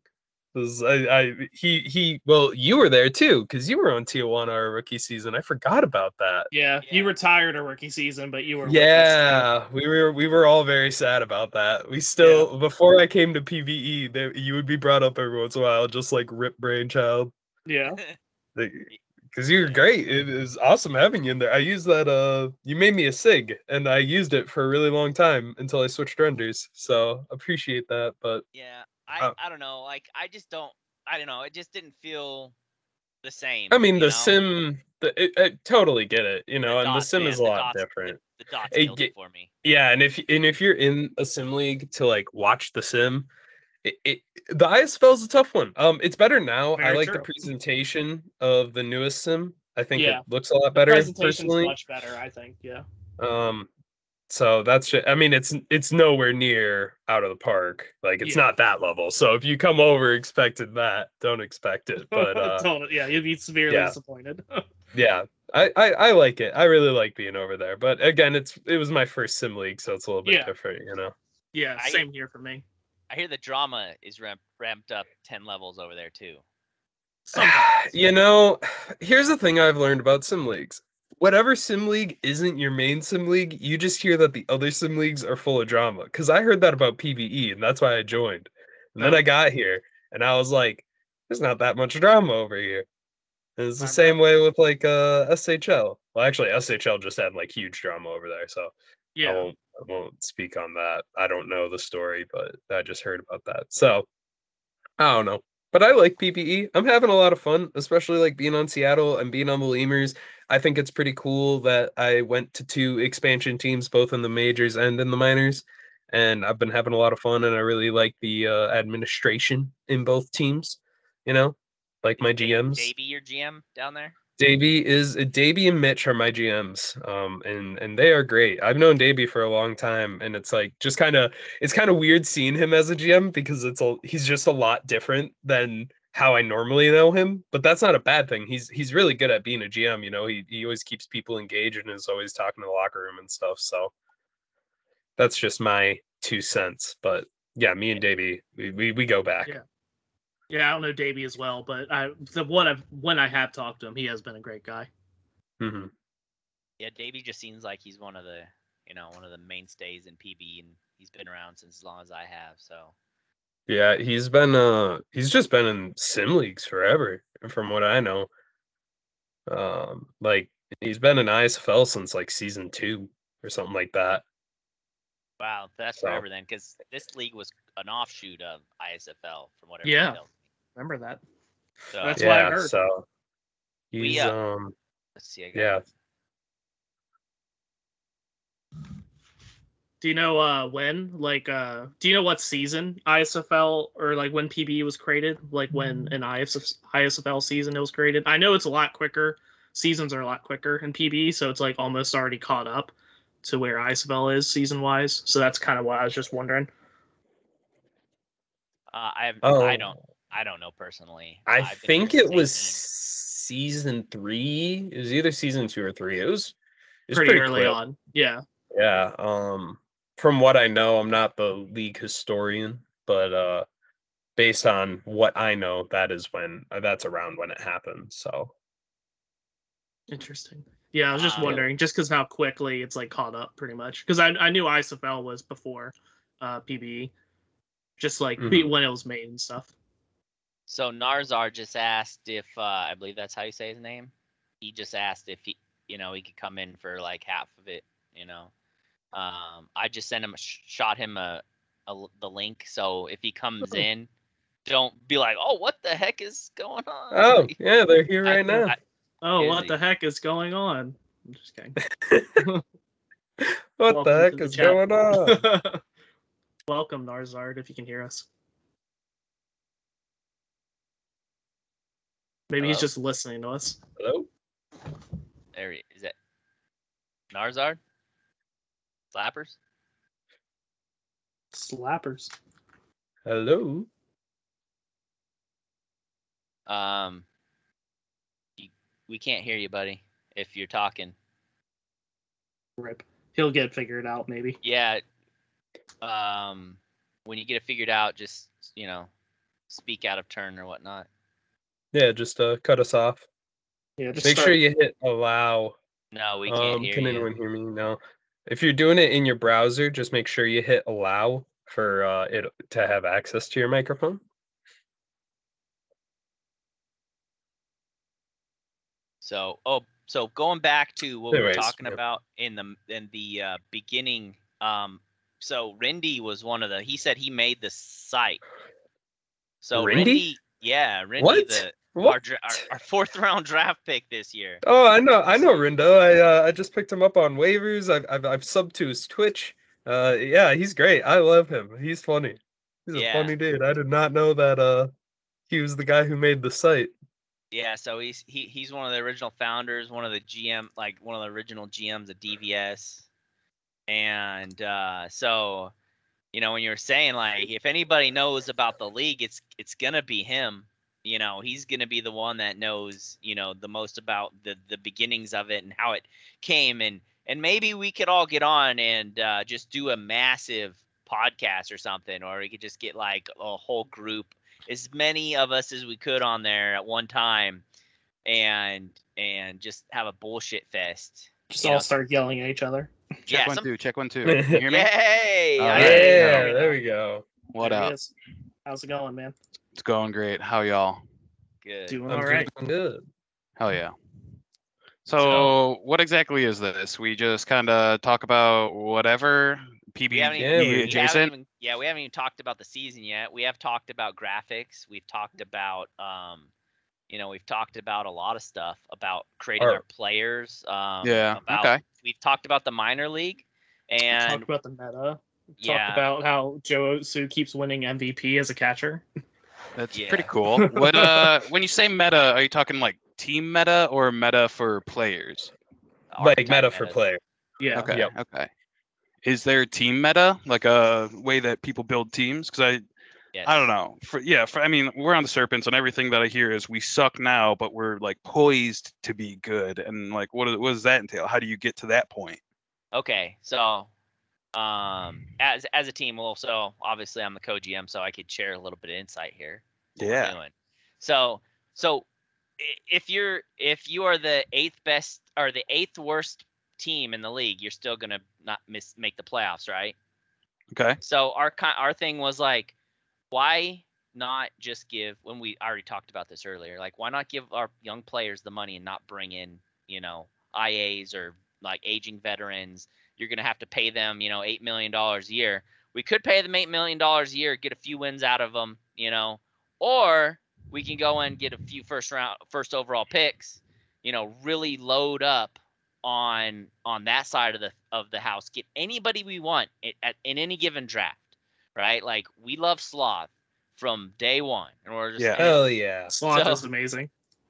'Cause I, I, he, he. Well, you were there too, because you were on Tijuana our rookie season. I forgot about that. yeah. Yeah. You retired a rookie season, but you were. Yeah, we were, we were all very sad about that. We still, before I came to PBE, there, you would be brought up every once in a while, just like Rip Brainchild, Yeah. (laughs) because you're great. It is awesome having you in there. I used that. Uh, you made me a sig, and I used it for a really long time until I switched renders. So appreciate that. But Yeah, I Uh, I don't know. Like I just don't. I don't know. It just didn't feel the same. I mean, the know? sim, the, it, I totally get it, you know, and the sim man, is a lot dots- different. The, dots It killed it for me. Yeah, and if and if you're in a sim league to like watch the sim, it, it the ISFL is a tough one. Um, it's better now. I Very like the presentation of the newest sim. I think Yeah. it looks a lot better presentation's personally. much better, I think. Yeah. Um, so that's just, I mean, it's it's nowhere near out of the park. Like it's Yeah. not that level. So if you come over expecting that, don't expect it. (laughs) But uh, Don't- yeah, you'd be severely yeah. disappointed. (laughs) yeah I, I i like it i really like being over there but again it's it was my first sim league so it's a little bit Yeah. different you know yeah, I- same here for me. I hear the drama is ramp, ramped up ten levels over there too. Sometimes. (sighs) you know here's the thing i've learned about sim leagues whatever sim league isn't your main sim league you just hear that the other sim leagues are full of drama because i heard that about pbe and that's why i joined and then Oh. i got here and i was like there's not that much drama over here and it's the I'm same way with like uh shl well actually shl just had like huge drama over there so I Yeah. won't I won't speak on that. I don't know the story, but I just heard about that. So I don't know. But I like PBE. I'm having a lot of fun, especially like being on Seattle and being on the Lemurs. I think it's pretty cool that I went to two expansion teams, both in the majors and in the minors. And I've been having a lot of fun and I really like the uh, administration in both teams, you know, like my GMs. Maybe your GM down there. Davey is uh, Davey and Mitch are my GMs, um, and and they are great. I've known Davey for a long time, and it's like just kind of it's kind of weird seeing him as a GM because it's a he's just a lot different than how I normally know him. But that's not a bad thing. He's he's really good at being a GM. You know, he he always keeps people engaged and is always talking to the locker room and stuff. So that's just my two cents. But yeah, me and Davey, we, we, we go back. Yeah. Yeah, I don't know Davey as well, but I the what I've when I have talked to him, he has been a great guy. hmm Yeah, Davey just seems like he's one of the, you know, one of the mainstays in PB, and he's been around since as long as I have. So Yeah, he's been uh he's just been in sim leagues forever, from what I know. Um, like he's been in ISFL since like season two or something like that. wow, that's So- forever then, because this league was an offshoot of ISFL, from what Yeah. everybody tells me. Remember that? So That's what I heard. so We, uh, um let's see. I got yeah. Do you know uh when? Like uh do you know what season ISFL or like when PBE was created? Like when an ISF, ISFL season it was created? I know it's a lot quicker. Seasons are a lot quicker in PBE, so it's like almost already caught up to where ISFL is season wise. So that's kind of what I was just wondering. Uh, I have, Oh, I don't, I don't know personally. I I've think it was season three. It was either season two or three. It was, it was Pretty, early quick. on. Yeah. Yeah. Um, from what I know, I'm not the league historian, but uh, based on what I know, that is when uh, that's around when it happened. So Interesting. Yeah, I was just Ah. wondering, just because how quickly it's like caught up, pretty much. Because I I knew ISFL was before uh, PBE, just like be- when it was made and stuff. So Narzar just asked if uh, I believe that's how you say his name. He just asked if he, you know, he could come in for like half of it. You know, um, I just sent him, a sh- shot him a, a l- the link. So if he comes Oh. in, don't be like, oh, what the heck is going on? oh Like, (laughs) yeah, they're here I- right now. I- Oh, what he? the heck is going on? I'm just kidding. (laughs) what welcome the heck to the is chat. going on? (laughs) Welcome, Narzard, if you can hear us. Maybe he's just listening to us. Hello. there he is. It Narzard? Slappers? Slappers. Hello. Um, you, we can't hear you, buddy. If you're talking. Rip. He'll get figured out, maybe. Yeah. Um, when you get it figured out, just you know, speak out of turn or whatnot. Yeah, just uh, cut us off. Yeah, just Make start- sure you hit allow. No, we can't Um, hear can you. anyone hear me? No. If you're doing it in your browser, just make sure you hit allow for uh, it to have access to your microphone. So, oh, so going back to what we Anyways, were talking yep. about in the in the uh, beginning. Um, so Rindy was one of the. He said he made the site. So Rindy? Rindy, yeah, Rindy, What? the our, our, our fourth (laughs) round draft pick this year. Oh, I know, I know Rindo. I uh, I just picked him up on waivers. I've I've, I've subbed to his Twitch. Uh, yeah, he's great. I love him. He's funny. He's Yeah. a funny dude. I did not know that. Uh, he was the guy who made the site. Yeah, so he's he he's one of the original founders, one of the GM, like one of the original GMs of DVS, and uh, so you know when you're saying like if anybody knows about the league, it's it's gonna be him. You know, he's gonna be the one that knows you know the most about the the beginnings of it and how it came, and and maybe we could all get on and uh, just do a massive podcast or something, or we could just get like a whole group as many of us as we could on there at one time and and just have a bullshit fest. just all know, start yelling at each other. (laughs) Check yeah, one some- two. Check one two. Can (laughs) you hear me? Yay! Oh, yeah. Yeah, there we go. What There he up? is. How's it going, man? It's going great. How y'all? Good. Doing all right. good. Hell yeah. So, what exactly is this? We just kind of talk about whatever PB We even, Yeah, we we- haven't adjacent. even- yeah, we haven't even talked about the season yet. We have talked about graphics. We've talked about um, you know, we've talked about a lot of stuff about creating Our- our players. Um, Yeah, About, okay. We've talked about the minor league, and we Talked about the meta. yeah, Talked about how Joe Otsu keeps winning MVP as a catcher. (laughs) That's Yeah. pretty cool. (laughs) What uh, when you say meta, are you talking like team meta or meta for players? Like archetype meta for metas. player. Yeah. Okay, Yep. okay. Is there team meta, like a way that people build teams? Because I, Yes. I don't know. For yeah, for I mean, we're on the Serpents, and everything that I hear is we suck now, but we're like poised to be good. And like, what, does- what does that entail? How do you get to that point? Okay, so um, as as a team. Well, so obviously I'm the co-GM, so I could share a little bit of insight here. Yeah. doing. So so if you're if you are the eighth best or the eighth worst team in the league, you're still gonna not miss make the playoffs, right? Okay. So our our thing was like, why not just give when we already talked about this earlier? Like, why not give our young players the money and not bring in you know IAs or like aging veterans? You're gonna have to pay them you know eight million dollars a year. We could pay them eight million dollars a year, get a few wins out of them, you know, or we can go and get a few first round first overall picks, you know, really load up on on that side of the of the house. Get anybody we want at, at in any given draft, right? Like we love Sloth from day one, and we're just Yeah. and, Hell yeah. Sloth So- is amazing.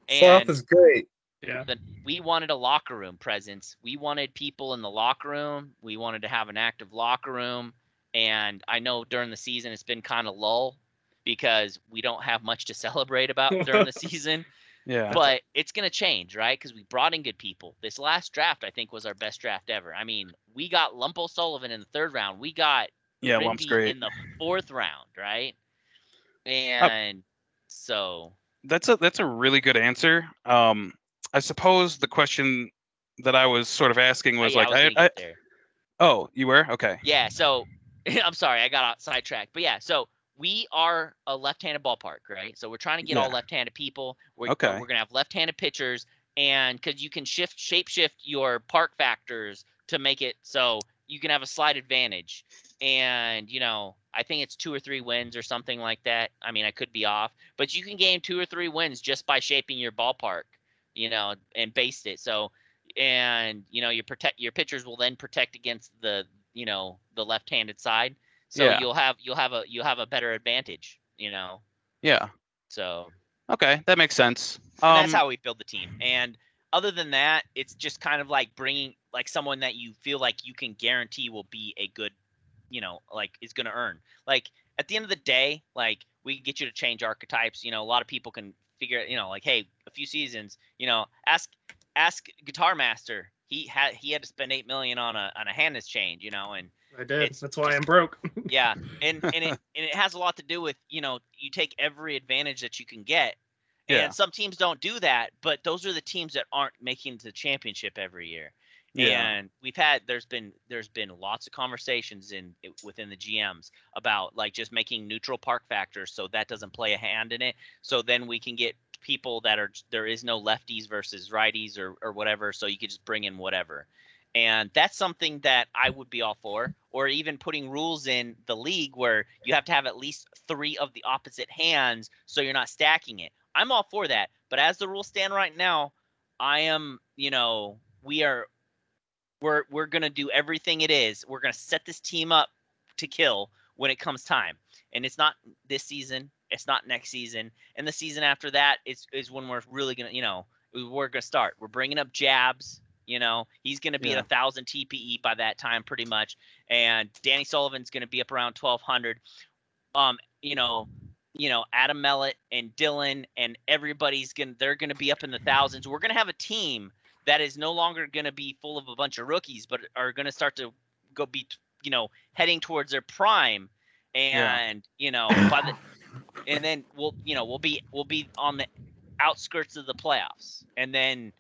Sloth is great. Yeah. the, we wanted a locker room presence. We wanted people in the locker room. We wanted to have an active locker room. And I know during the season it's been kind of lull because we don't have much to (laughs) celebrate about during the (laughs) season. Yeah. But it's going to change, right? Because we brought in good people. This last draft, I think, was our best draft ever. I mean, we got Lumpo Sullivan in the third round. We got yeah, Lump's great. in the fourth round, right? And so That's a that's a really good answer. Um, I suppose the question that I was sort of asking oh, was yeah, like, I was I, I, oh, you were okay. Yeah, so (laughs) I'm sorry, I got sidetracked. But yeah, so we are a left-handed ballpark, right? So we're trying to get all left-handed people. We're, Okay. We're gonna have left-handed pitchers, and because you can shift, shape shift your park factors to make it so you can have a slight advantage. And you know, I think it's two or three wins or something like that. I mean, I could be off, but you can gain two or three wins just by shaping your ballpark, you know, and based it. So, and you know, your protect your pitchers will then protect against the you know the left-handed side. So Yeah. you'll have you'll have a you'll have a better advantage, you know. Yeah. So Okay, that makes sense. Um, that's how we build the team. And other than that, it's just kind of like bringing like someone that you feel like you can guarantee will be a good, you know, like is going to earn. Like at the end of the day, like we can get you to change archetypes. You know, a lot of people can figure, you know, like hey, a few seasons, you know, ask ask Guitar Master. He had he had to spend eight million on a on a Hannes change, you know, and I did. It's That's why I'm broke. (laughs) yeah and and it and it has a lot to do with you know you take every advantage that you can get and some teams don't do that but those are the teams that aren't making the championship every year yeah. and we've had there's been there's been lots of conversations in within the gms about like just making neutral park factors so that doesn't play a hand in it so then we can get people that are there is no lefties versus righties or or whatever so you could just bring in whatever and that's something that I would be all for, or even putting rules in the league where you have to have at least three of the opposite hands so you're not stacking it. I'm all for that. But as the rules stand right now, I am, you know, we are we're we're gonna do everything it is. We're gonna set this team up to kill when it comes time. And it's not this season, it's not next season, and the season after that is is when we're really gonna, you know, we're gonna start. We're bringing up jabs. You know, he's going to be Yeah. at a thousand TPE by that time, pretty much, and Danny Sullivan's going to be up around twelve hundred. Um, you know, you know, Adam Mellett and Dylan and everybody's gonna they're gonna be up in the thousands. We're gonna have a team that is no longer gonna be full of a bunch of rookies, but are gonna start to go be you know heading towards their prime, and you know by the and then we'll you know we'll be we'll be on the outskirts of the playoffs, and then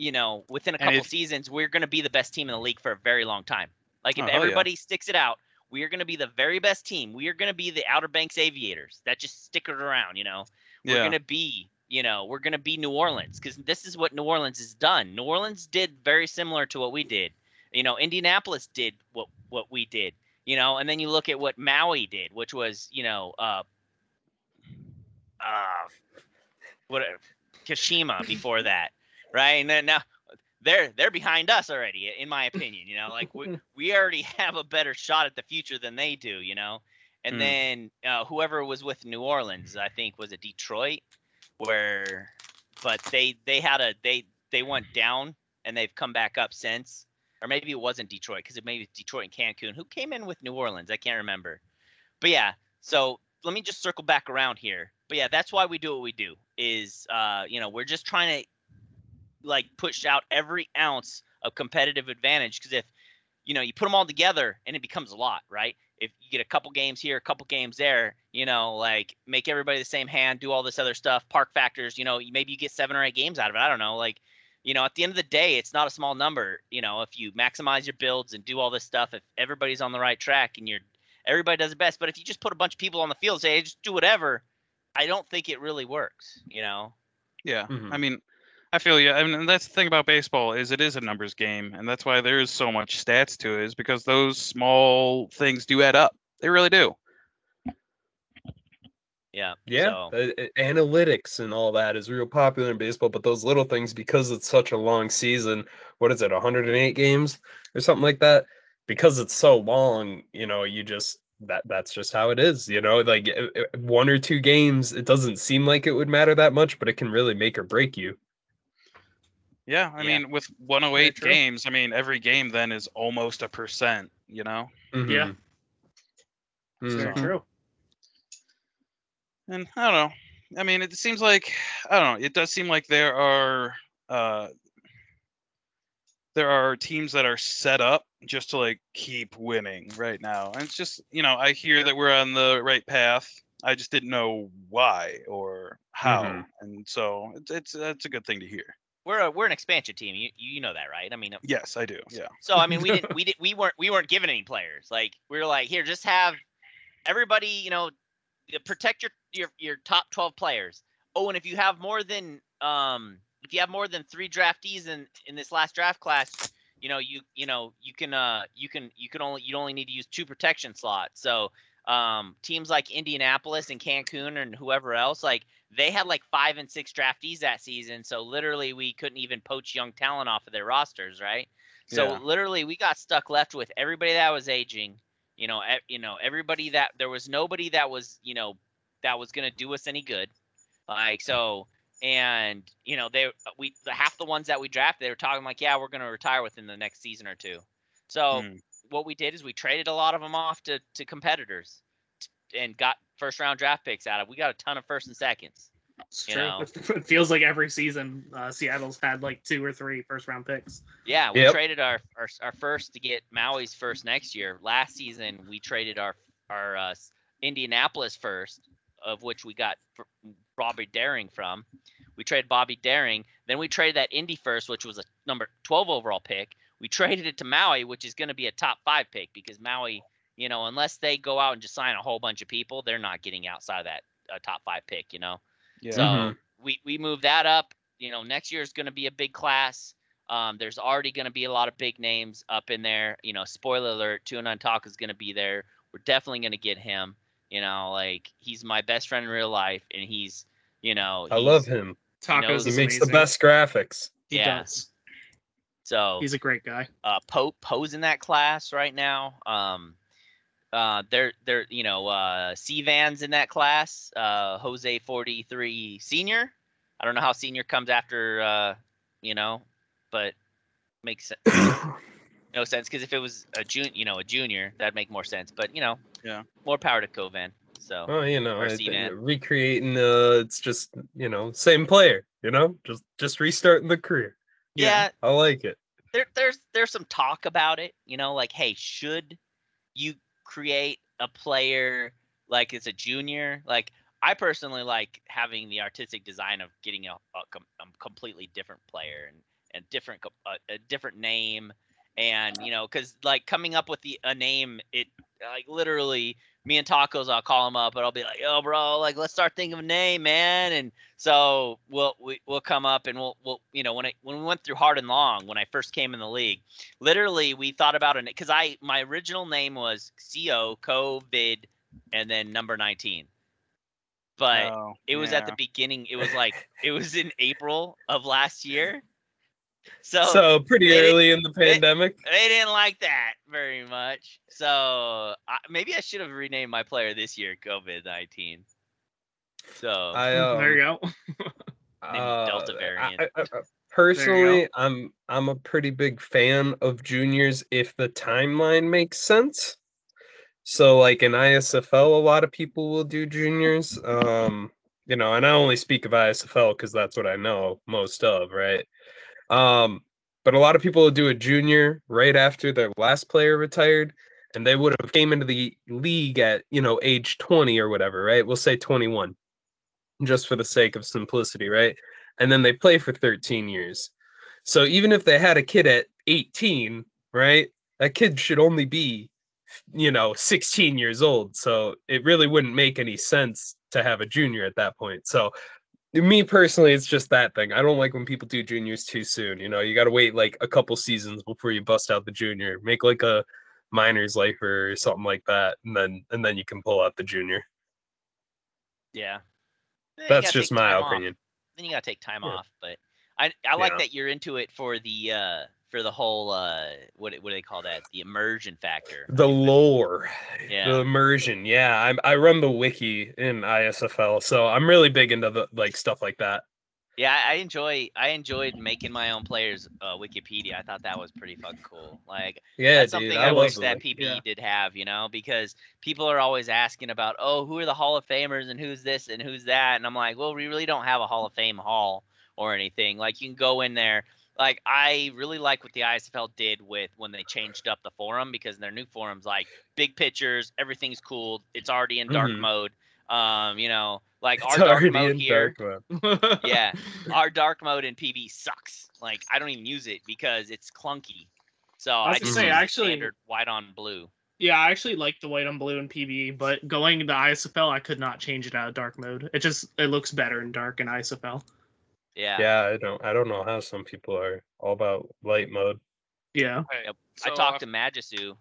you know within a couple if- seasons we're gonna be the best team in the league for a very long time. Like if Oh, hell yeah. everybody sticks it out, we are going to be the very best team. We are going to be the Outer Banks Aviators that just stick it around. You know, we're yeah. going to be, you know, we're going to be New Orleans because this is what New Orleans has done. New Orleans did very similar to what we did. You know, Indianapolis did what what we did. You know, and then you look at what Maui did, which was, you know, uh, uh, what Kashima before that, right? And then now they're they're behind us already, in my opinion. You know, like we (laughs) we already (laughs) have a better shot at the future than they do. You know, and Mm. then uh, whoever was with New Orleans, I think was it Detroit, where, but they they had a they they went down and they've come back up since, or maybe it wasn't Detroit because it maybe Detroit and Cancun. Who came in with New Orleans? I can't remember. But yeah, so let me just circle back around here. But yeah, that's why we do what we do. Is uh, you know, we're just trying to like push out every ounce of competitive advantage because if you know, you put them all together and it becomes a lot, right? If you get a couple games here, a couple games there, you know, like make everybody the same hand, do all this other stuff, park factors, you know, maybe you get seven or eight games out of it. I don't know. Like, you know, at the end of the day, it's not a small number. You know, if you maximize your builds and do all this stuff, if everybody's on the right track and you're everybody does the best. But if you just put a bunch of people on the field, say, hey, just do whatever, I don't think it really works. You know. Yeah, Mhm. I mean, I feel you. I mean, that's the thing about baseball is it is a numbers game, and that's why there is so much stats to it. Is because those small things do add up. They really do. Yeah. Yeah, So, uh, analytics and all that is real popular in baseball, but those little things because it's such a long season, what is it, 108 games or something like that? Because it's so long, you know, you just that that's just how it is, you know, like one or two games, it doesn't seem like it would matter that much, but it can really make or break you. Yeah, I Yeah. mean, with 108 games, I mean, every game then is almost a percent. You know, Yeah. Mhm. It's very Mhm. true. and I don't know. I mean, it seems like I don't know. It does seem like there are uh, there are teams that are set up just to like keep winning right now, and it's just you know I hear that we're on the right path. I just didn't know why or how, Mhm. and so it's it's that's a good thing to hear. We're a, we're an expansion team. You you know that, right? I mean, Yes, I do. Yeah. So I mean, we didn't (laughs) we did we weren't we weren't given any players. Like we were like, here, just have everybody, you know, protect your your your top twelve players. Oh, and if you have more than um if you have more than three draftees in in this last draft class, you know, you you know you can uh you can you can only you only need to use two protection slots. So um teams like Indianapolis and Cancun and whoever else like they had like five and six draftees that season so literally we couldn't even poach young talent off of their rosters right so Yeah. literally we got stuck left with everybody that was aging you know e- you know everybody that there was nobody that was you know that was going to do us any good like so and you know they we the half the ones that we drafted they were talking like yeah we're going to retire within the next season or two so Mm. what we did is we traded a lot of them off to to competitors and got first round draft picks out of we got a ton of first and seconds It's true. know. It, it feels like every season uh, Seattle's had like two or three first round picks. Yeah, we Yep. traded our, our our first to get Maui's first next year. Last season, we traded our our uh, Indianapolis first, of which we got f- Bobby Daring from. We traded Bobby Daring, then we traded that Indy first, which was a number 12 overall pick. We (laughs) traded it to Maui, which is going to be a top five pick because Maui, you know, unless they go out and just sign a whole bunch of people, they're not getting outside of that uh, top five pick, you know. Yeah. So Mhm. we we moved that up. You know, next year is going to be a big class. Um, there's already going to be a lot of big names up in there. You know, spoiler alert: Two and Nine Talk is going to be there. We're definitely going to get him. You know, like he's my best friend in real life, and he's, you know, I love him. Tacos knows- He makes the best graphics. He Yeah. does. So He's a great guy. uh, Pope Poe's in that class right now. Um, uh, they're they're you know uh, C Van's in that class. Uh, Jose forty three senior. I don't know how senior comes after uh, you know, but makes sense. (coughs) no sense because if it was a jun you know a junior that'd make more sense. But you know, Yeah. more power to Covan. So Well, you know, Or I C think recreating uh it's just, you know, same player, you know? Just just restarting the career. yeah, I like it. there there's there's some talk about it you know like hey should you create a player like it's a junior like i personally like having the artistic design of getting a, a, a completely different player and and different a, a different name. And you know because like coming up with the a name it like literally me and tacos i'll call him up and i'll be like yo bro like let's start thinking of a name man and so we'll we, we'll come up and we'll we'll you know when I when we went through hard and long when I first came in the league, literally we thought about it because I my original name was Co COVID and then number nineteen, but Oh, it was at the beginning. It was like (laughs) it was in April of last year, so, So pretty they early in the pandemic. they didn't like that very much. So I, maybe I should have renamed my player this year COVID nineteen. So I um, there you go. (laughs) Maybe Delta uh, I- variant. I- I- personally, I'm I'm a pretty big fan of juniors if the timeline makes sense. So like in ISFL, a lot of people will do juniors. Um, you know, and I only speak of ISFL because that's what I know most of, right? Um, but a lot of people do a junior right after their last player retired, and they would have came into the league at you know age 20 or whatever, right? We'll say 21, just for the sake of simplicity, right? And then they play for 13 years. So even if they had a kid at 18, right, that kid should only be, you know, 16 years old. So it really wouldn't make any sense to have a junior at that point. So me personally, it's just that thing. I don't like when people do juniors too soon. You know, you got to wait like a couple seasons before you bust out the junior. Make like a minors lifer or something like that, and then and then you can pull out the junior. Yeah. Then you just my time off. opinion. Then you gotta take time Yeah. off. But I I like Yeah. that you're into it for the uh for the whole uh what what do they call that? The immersion factor. The lore, Yeah. the immersion. Yeah, I I run the wiki in ISFL, so I'm really big into the like stuff like that. Yeah, I enjoy I enjoyed making my own players uh Wikipedia. I thought that was pretty fucking cool. Like Yeah, that's dude, something I, I, wish that. PBE Yeah. did have, you know, because people are always asking about, oh, who are the Hall of Famers and who's this and who's that, and I'm like, well, we really don't have a Hall of Fame hall or anything. Like you can go in there. Like I really like what the ISFL did with when they changed up the forum because their new forums like big pictures, everything's cool, it's already in dark Mhm. mode. Um, you know, like It's our dark mode in here dark mode. yeah, (laughs) our dark mode in PB sucks. Like I don't even use it because it's clunky. So I I, just say, use actually- standard white on blue. Yeah, I actually like the white on blue in PB, but going to ISFL, I could not change it out of dark mode. It just it looks better in dark in ISFL. Yeah. Yeah, I don't I don't know how some people are all about light mode. Yeah. Okay, Yep. so I talked uh, to Magisu,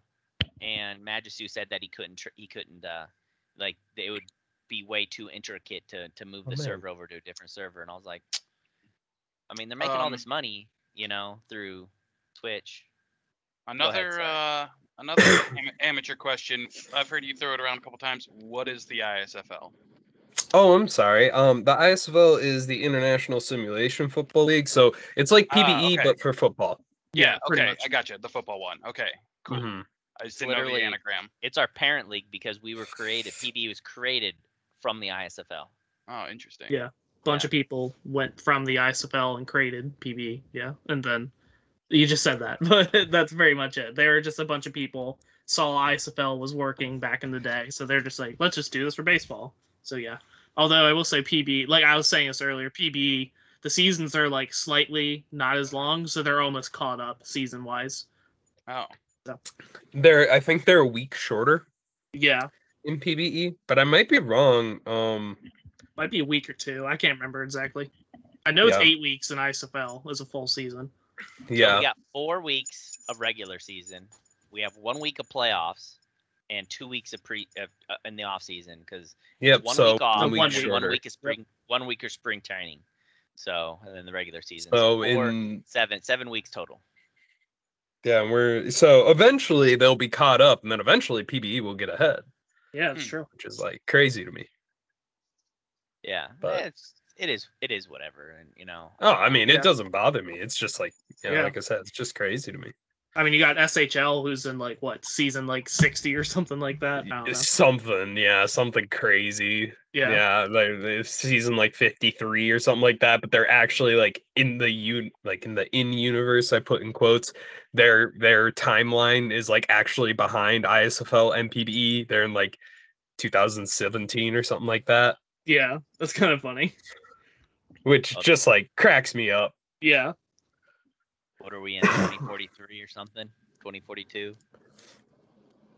and Magisu said that he couldn't tr- he couldn't uh like it would be way too intricate to to move Oh, the man. server over to a different server, and I was like, (tsk) I mean they're making all Um, this money, you know, through Twitch. Another sorry. uh, another (coughs) am- amateur question. I've heard you throw it around a couple times. What is the ISFL? Oh, I'm sorry. Um, the ISFL is the International Simulation Football League, so it's like Ah, PBE okay. but for football. Yeah, pretty okay, much. I got you. The football one. Okay, cool. Mhm. I just didn't know Literally- the anagram. It's our parent league because we were created. PBE was created from the ISFL. Oh, interesting. Yeah. bunch Yeah. of people went from the ISFL and created PBE. Yeah. And then you just said that, (laughs) but that's very much it. They were just a bunch of people saw ISFL was working back in the day. So they're just like, let's just do this for baseball. So yeah. Although I will say PB, like I was saying this earlier, PB, the seasons are like slightly not as long, so they're almost caught up season wise. Oh, They're I think they're a week shorter Yeah. in PBE, but I might be wrong. Um, Might be a week or two. I can't remember exactly. I know it's eight weeks in ISFL as a full season. So yeah, we got four weeks of regular season. We have one week of playoffs and two weeks of pre uh, uh, in the off season because yep. one so week off, one one week and week- one week is spring, one week of spring training. So and then the regular season. So four, in seven seven weeks total. yeah, we're so eventually they'll be caught up, and then eventually PBE will get ahead, Yeah, that's Hmm. true. which is like crazy to me. Yeah, But- it's it is it is whatever, and you know. Oh, I mean, Yeah. it doesn't bother me. It's just like, you know, Yeah. like I said, it's just crazy to me. I mean, you got SHL who's in like what season like sixty or something like that. I don't know. Something, yeah, something crazy. Yeah, Yeah, like season like 53 or something like that, but they're actually like in the un like in the in universe I put in quotes. Their their timeline is like actually behind ISFL and PBE. They're in like 2017 or something like that, yeah, that's kind of funny. which just like cracks me up. Yeah, What are we in 2043 or something? 2042.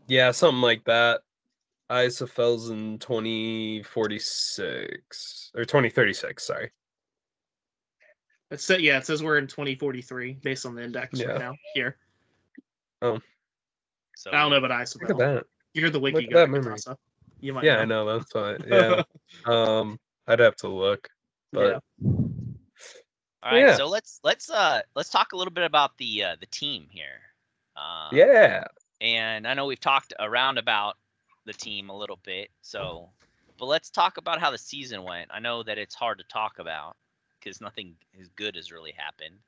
Yeah, something like that. ISFL's in 2046 or 2036, sorry. it's yeah. It says we're in twenty forty three based on the index Yeah. right now. Here, Oh. So I don't know about Look at ISFL. that. You're the wiki Look at guy, that memory. Katasa. You might. Yeah, I know that's why. (laughs) Yeah. um I'd have to look. But All right, Yeah. so let's let's uh let's talk a little bit about the uh, the team here. Uh, yeah. And I know we've talked around about the team a little bit, so but let's talk about how the season went. I know that it's hard to talk about because nothing as good has really happened.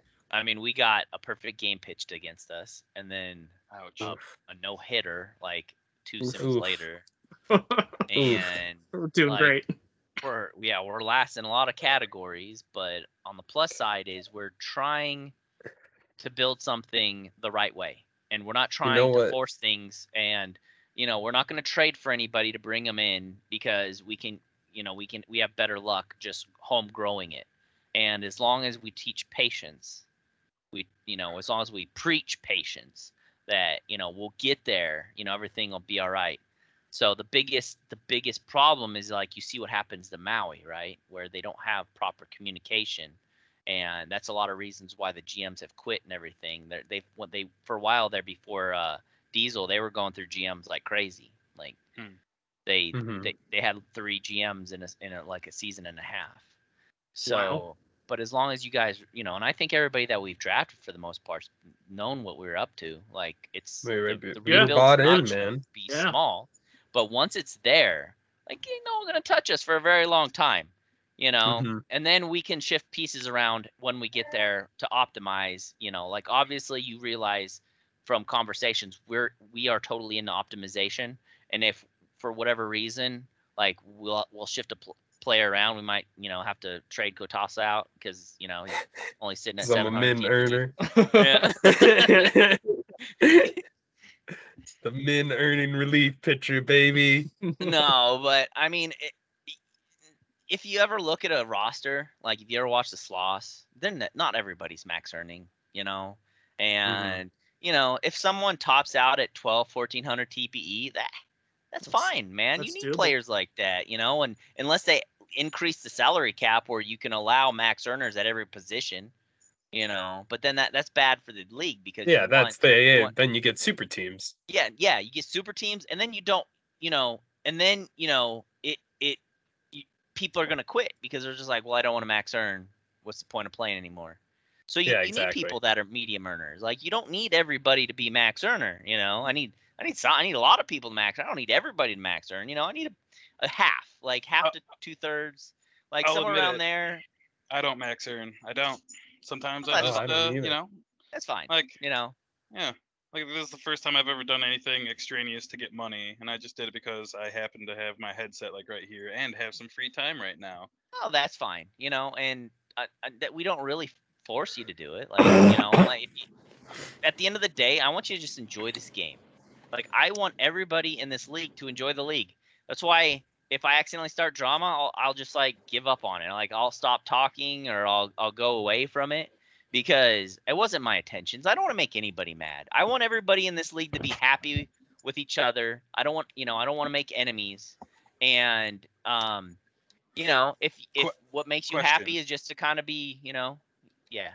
(laughs) I mean, we got a perfect game pitched against us, and then ouch. a, a no hitter like two Oof. sims later, (laughs) and we're doing Like, great. We're yeah we're last in a lot of categories but on the plus side is we're trying to build something the right way, and we're not trying know to what? force things. And you know, we're not going to trade for anybody to bring them in because we can, you know, we can we have better luck just home growing it. And as long as we teach patience, we you know, as long as we preach patience, that you know we'll get there. You know, everything will be all right. So the biggest the biggest problem is like you see what happens to Maui, right? Where they don't have proper communication, and that's a lot of reasons why the GMs have quit and everything. They're, they've when they for a while there before uh, Diesel, they were going through GMs like crazy. Like Hmm. they, Mhm. they they had three GMs in a in a, like a season and a half. So. Wow. But as long as you guys, you know, and I think everybody that we've drafted for the most part known what we were up to. Like it's We were- the, the we were bought not in, man. Be Yeah. small, but once it's there, like you know, going to touch us for a very long time, you know. Mhm. And then we can shift pieces around when we get there to optimize. You know, like obviously you realize from conversations we're we are totally into optimization, and if for whatever reason, like we'll we'll shift a pl- player around, we might you know have to trade Kotasa out because you know he's only sitting at So I'm a min earner. Yeah. (laughs) (laughs) (laughs) (laughs) the min earning relief pitcher, baby. (laughs) no, but I mean, it, if you ever look at a roster, like if you ever watch the Sloss, then not- everybody's max earning, you know, mm-hmm. and you know if someone tops out at 12, 1400 TPE, that that's, That's- fine, man. You need doable. players like that, you know, and unless they increase the salary cap where you can allow max earners at every position, you know, but then that that's bad for the league because Yeah, that's want- the you yeah, want- then you get super teams. yeah, yeah, you get super teams, and then you don't, you know, and then you know it it you, people are gonna quit because they're just like, well, I don't want to max earn. What's the point of playing anymore? So you, Yeah, you exactly. need people that are medium earners. Like you don't need everybody to be max earner. You know, I need I need some, I need a lot of people to max. I don't need everybody to max earn. You know, I need a, a half, like half Uh, to two thirds, like I'll somewhere admit around it. there. I don't max earn. I don't. Sometimes Oh, I just. I uh, you know, That's fine. like you know, yeah, like this is the first time I've ever done anything extraneous to get money, and I just did it because I happen to have my headset like right here and have some free time right now. oh, that's fine. You know, and uh, uh, that we don't really force you to do it. Like you know, (coughs) like if you, at the end of the day, I want you to just enjoy this game. Like I want everybody in this league to enjoy the league. That's why if I accidentally start drama, I'll, I'll just like give up on it. Like I'll stop talking or I'll I'll go away from it because it wasn't my intentions. I don't want to make anybody mad. I want everybody in this league to be happy with each other. I don't want, you know, I don't want to make enemies. And um you know, if if what makes you happy is just to kind of be, you know, yeah.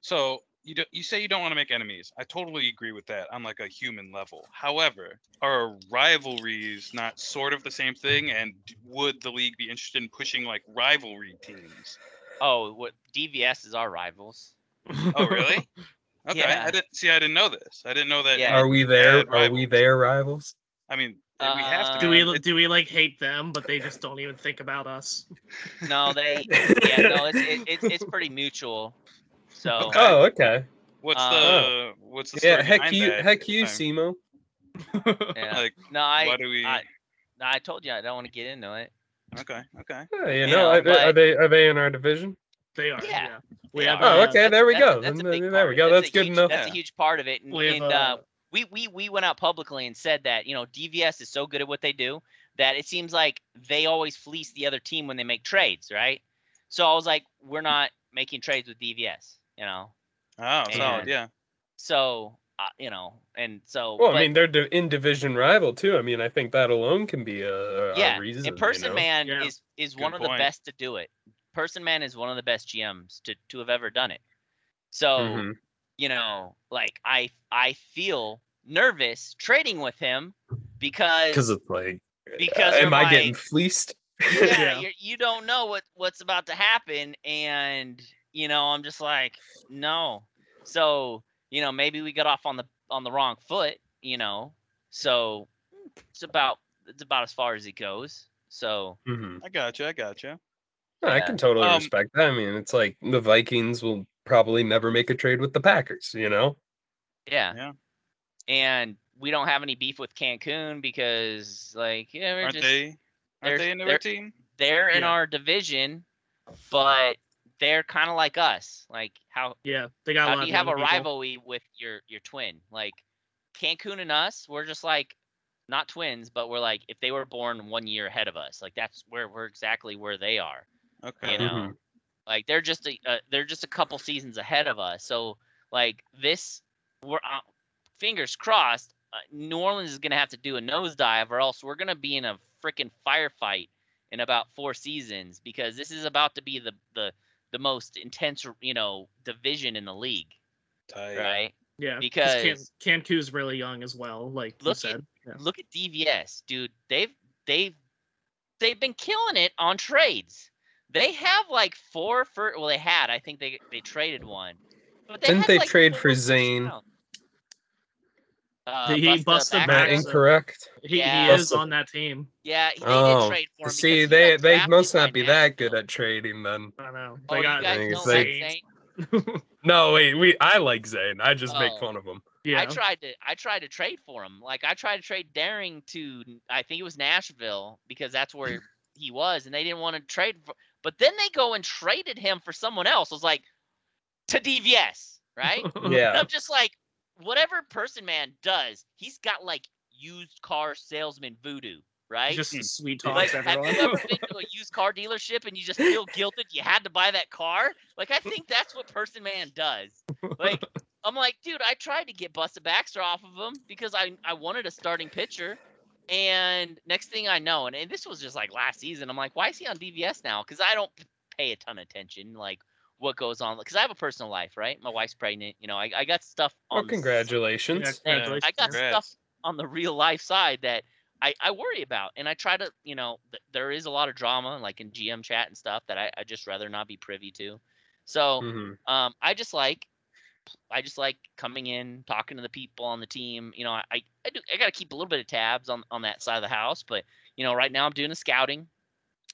So you do, you say you don't want to make enemies. I totally agree with that on like a human level. However, are rivalries not sort of the same thing? And would the league be interested in pushing like rivalry teams? Oh, what DVS is our rivals. Oh, really? (laughs) Okay, Yeah. I didn't see. I didn't know this. I didn't know that. Yeah. Are we there? Are we their rivals? I mean, we have to. Uh, do we do we like hate them, but they just don't even think about us? No, they (laughs) yeah, no, it's it, it's it's pretty mutual. So Okay. Oh, okay. What's Uh, the what's the Yeah, heck you, that heck you, time? Simo. yeah. (laughs) Like, no, I, why do we? I no, I told you I don't want to get into it. okay, okay. Yeah, you You know, know, are, they, are they are they in our division? They are. Yeah. Yeah. We They have. Oh, okay, That's- there we go. That's a Then- there we go. That's good huge, enough. That's a huge part of it. And, We have, and uh, uh, we we we went out publicly and said that you know DVS is so good at what they do that it seems like they always fleece the other team when they make trades, right? So I was like, we're not making trades with DVS, you know. Oh, solid. Yeah. So uh, you know, and so Well, but- I mean, they're in division rival too. I mean, I think that alone can be a, a, yeah, a reason. and Person you know? Man Yeah. is is Good one of the best to do it. Person Man is one of the best GMs to to have ever done it. So Mhm. you know, like I I feel nervous trading with him because Because it's like, because uh, they're am I getting fleeced? (laughs) yeah, Yeah. You're, you don't know what what's about to happen, and you know I'm just like no. So you know maybe we got off on the on the wrong foot, you know. So it's about it's about as far as it goes. So Mhm. I got you. I got you. No, I can totally Um, respect that. I mean, it's like the Vikings will probably never make a trade with the Packers. You know? yeah. Yeah. And we don't have any beef with Cancun because like yeah we're Aren't just they? they're- Aren't they a newer they're- team? they're in Yeah. our division, but they're kind of like us. Like how Yeah, they got a how lot do of you have a people. rivalry with your your twin? Like Cancun and us, we're just like not twins, but we're like if they were born one year ahead of us, like that's where we're exactly where they are. Okay. You know, Mhm. like they're just a uh, they're just a couple seasons ahead of us. So like this, we're uh, fingers crossed. Uh, New Orleans is gonna have to do a nosedive, or else we're gonna be in a freaking firefight in about four seasons because this is about to be the the the most intense you know division in the league, Tight. right? Yeah, Because- Can- Cancu's really young as well. Like you Look at- Yeah. Look at DVS, dude. They've they've they've been killing it on trades. They have like four for well, they had. I think they they traded one. But Didn't had, they like, trade for Zane? rounds. Uh, he Busta bust a Back- Matt incorrect. He, Yeah. he is Busted. on that team. Yeah, they Oh, did trade for him. see, they they must not be that good at trading then. I know. Oh, They you got guys Zane. don't Zane. like Zane? (laughs) No, wait, we I like Zane. I just make Oh. fun of him. yeah. I tried to I tried to trade for him. Like I tried to trade Daring to I think it was Nashville because that's where he was, and they didn't want to trade. For, but then they go and traded him for someone else. I was like, to DVS, right? And (laughs) Yeah. I'm just like, whatever Person Man does, he's got like used car salesman voodoo, right? Just Hmm. sweet like, talks have you ever been to a used car dealership and you just feel guilted you had to buy that car? Like I think that's what Person Man does. Like I'm like, dude, I tried to get Busta Baxter off of him because I I wanted a starting pitcher. And next thing I know, and, and this was just like last season, I'm like, why is he on DVS now? Because I don't pay a ton of attention, like what goes on. Because I have a personal life, right? My wife's pregnant. You know, I, I got stuff on. Well, the Yeah, congratulations. I got Congrats. stuff on the real life side that I, I worry about. And I try to, you know, th- there is a lot of drama, like in GM chat and stuff, that I, I just rather not be privy to. So Mhm. um, I just like, I just like coming in, talking to the people on the team. You know, I, I, I do, I got to keep a little bit of tabs on, on that side of the house. But, you know, right now I'm doing the scouting.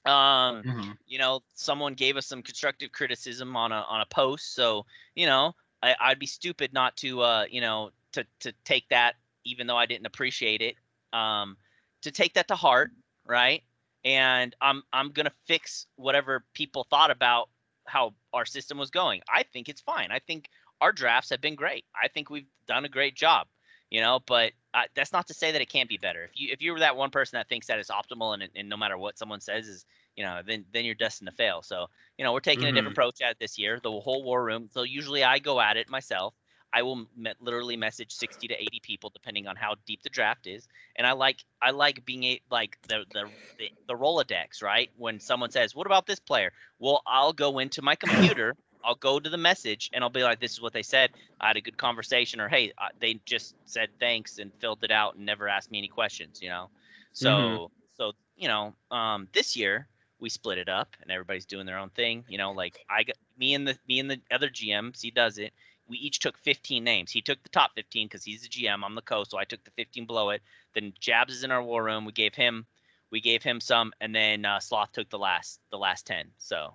Um, Mhm. you know, someone gave us some constructive criticism on a on a post, so you know, I, I'd be stupid not to, uh, you know, to to take that, even though I didn't appreciate it, um, to take that to heart, right? And I'm I'm gonna fix whatever people thought about how our system was going. I think it's fine. I think our drafts have been great. I think we've done a great job, you know. But uh, that's not to say that it can't be better. If you if you were that one person that thinks that it's optimal and, and no matter what someone says is you know then then you're destined to fail. So you know we're taking a different approach at it this year. The whole war room. So usually I go at it myself. I will me- literally message 60 to 80 people depending on how deep the draft is. And I like I like being a like the the the, the Rolodex, right? When someone says, "What about this player?" Well, I'll go into my (clears throat) computer, I'll go to the message, and I'll be like, "This is what they said. I had a good conversation," or "Hey, uh, they just said thanks and filled it out and never asked me any questions," you know. So Mhm. so you know, um, this year we split it up and everybody's doing their own thing. You know, like I got me and the me and the other GMs. He does it. We each took 15 names. He took the top 15 because he's the GM. I'm the co, so I took the 15 below it. Then Jabs is in our war room. We gave him we gave him some, and then uh, Sloth took the last the last 10. So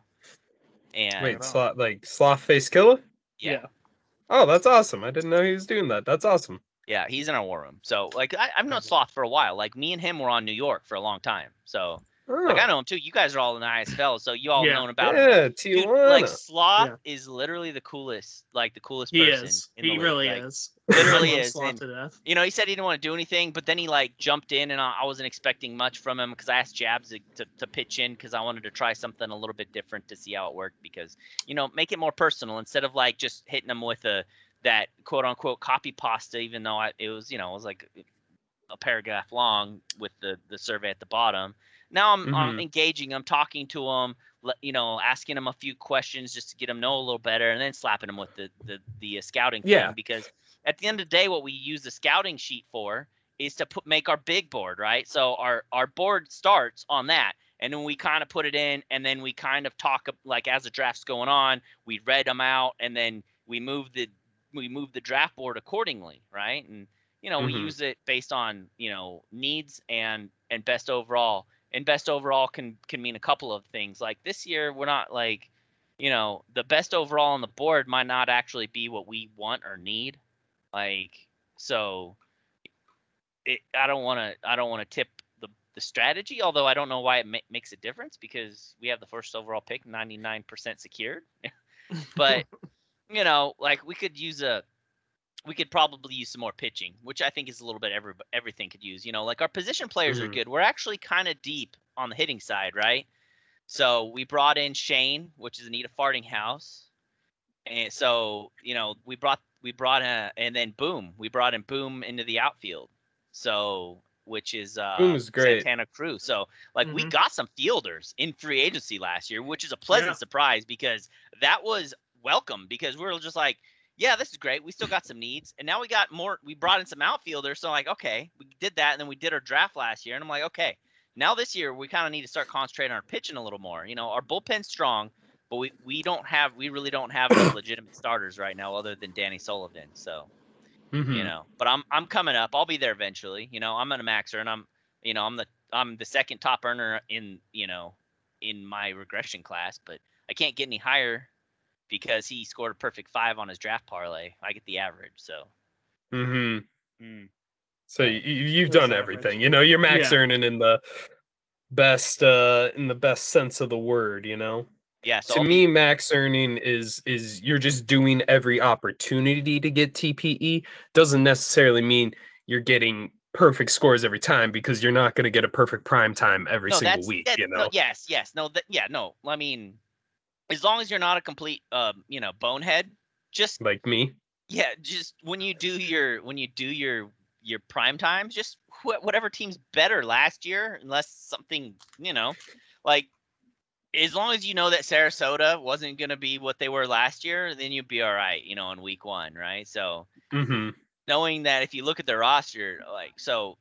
and Wait, on. sloth like sloth face killer? yeah, Oh, that's awesome. I didn't know he was doing that. That's awesome. yeah, he's in our war room. So like I, I've known Sloth for a while. Like me and him were on New York for a long time. So like I Oh, know him too. You guys are all in the ISFL, so you all Yeah. known about him. yeah, Dude, like Sloth Yeah. is literally the coolest, like the coolest He person. is. In the He league. really like, is. (laughs) literally is, Sloth and- to death. You know, he said he didn't want to do anything, but then he like jumped in, and I, I wasn't expecting much from him because I asked Jabs to, to, to pitch in because I wanted to try something a little bit different to see how it worked. Because you know, make it more personal instead of like just hitting him with a that quote unquote copy pasta, even though I, it was you know it was like a paragraph long with the the survey at the bottom. Now I'm, I'm Mhm. engaging him, talking to them, you know, asking them a few questions just to get them know a little better, and then slapping them with the the, the uh, scouting thing. Yeah. Because at the end of the day, what we use the scouting sheet for is to put make our big board, right? So our our board starts on that, and then we kind of put it in, and then we kind of talk like as the draft's going on, we read them out, and then we move the we move the draft board accordingly, right? And you know, we Mhm. use it based on you know needs and and best overall. And best overall can can mean a couple of things. Like this year, we're not like, you know, the best overall on the board might not actually be what we want or need. Like so, it, I don't want to I don't want to tip the the strategy. Although I don't know why it ma- makes a difference because we have the first overall pick, 99% secured. (laughs) but (laughs) you know, like we could use a we could probably use some more pitching, which I think is a little bit every everything could use. You know, like our position players are Mhm. good. We're actually kind of deep on the hitting side, right? So we brought in Shane, which is Anita Farting House, and so you know we brought we brought a and then Boom, we brought in Boom into the outfield. So which is uh, Boom is great. Santana Cruz. So like we Mhm. got some fielders in free agency last year, which is a pleasant Yeah. surprise because that was welcome because we were just like, yeah, this is great. We still got some needs, and now we got more. We brought in some outfielders, so like, okay, we did that, and then we did our draft last year, and I'm like, okay, now this year we kind of need to start concentrating on our pitching a little more. You know, our bullpen's strong, but we we don't have we really don't have any (coughs) legitimate starters right now other than Danny Sullivan. So Mhm. you know, but I'm I'm coming up. I'll be there eventually. You know, I'm an maxer, and I'm you know I'm the I'm the second top earner in you know in my regression class, but I can't get any higher because he scored a perfect five on his draft parlay. I get the average, so Mm-hmm. Mm. So you, you've That's done average. everything. You know, you're max Yeah. earning in the best uh in the best sense of the word, you know. yeah. So to I'll be- me max earning is is you're just doing every opportunity to get TPE doesn't necessarily mean you're getting perfect scores every time because you're not going to get a perfect prime time every no, single week, that- you no, know. yes, yes, no, that, yeah, no. I mean, as long as you're not a complete, um, you know, bonehead, just Like me. yeah just when you do your when you do your your prime times just wh- whatever team's better last year unless something you know like as long as you know that sarasota wasn't going to be what they were last year then you'd be all right you know in week one right so Mhm. knowing that if you look at the roster like so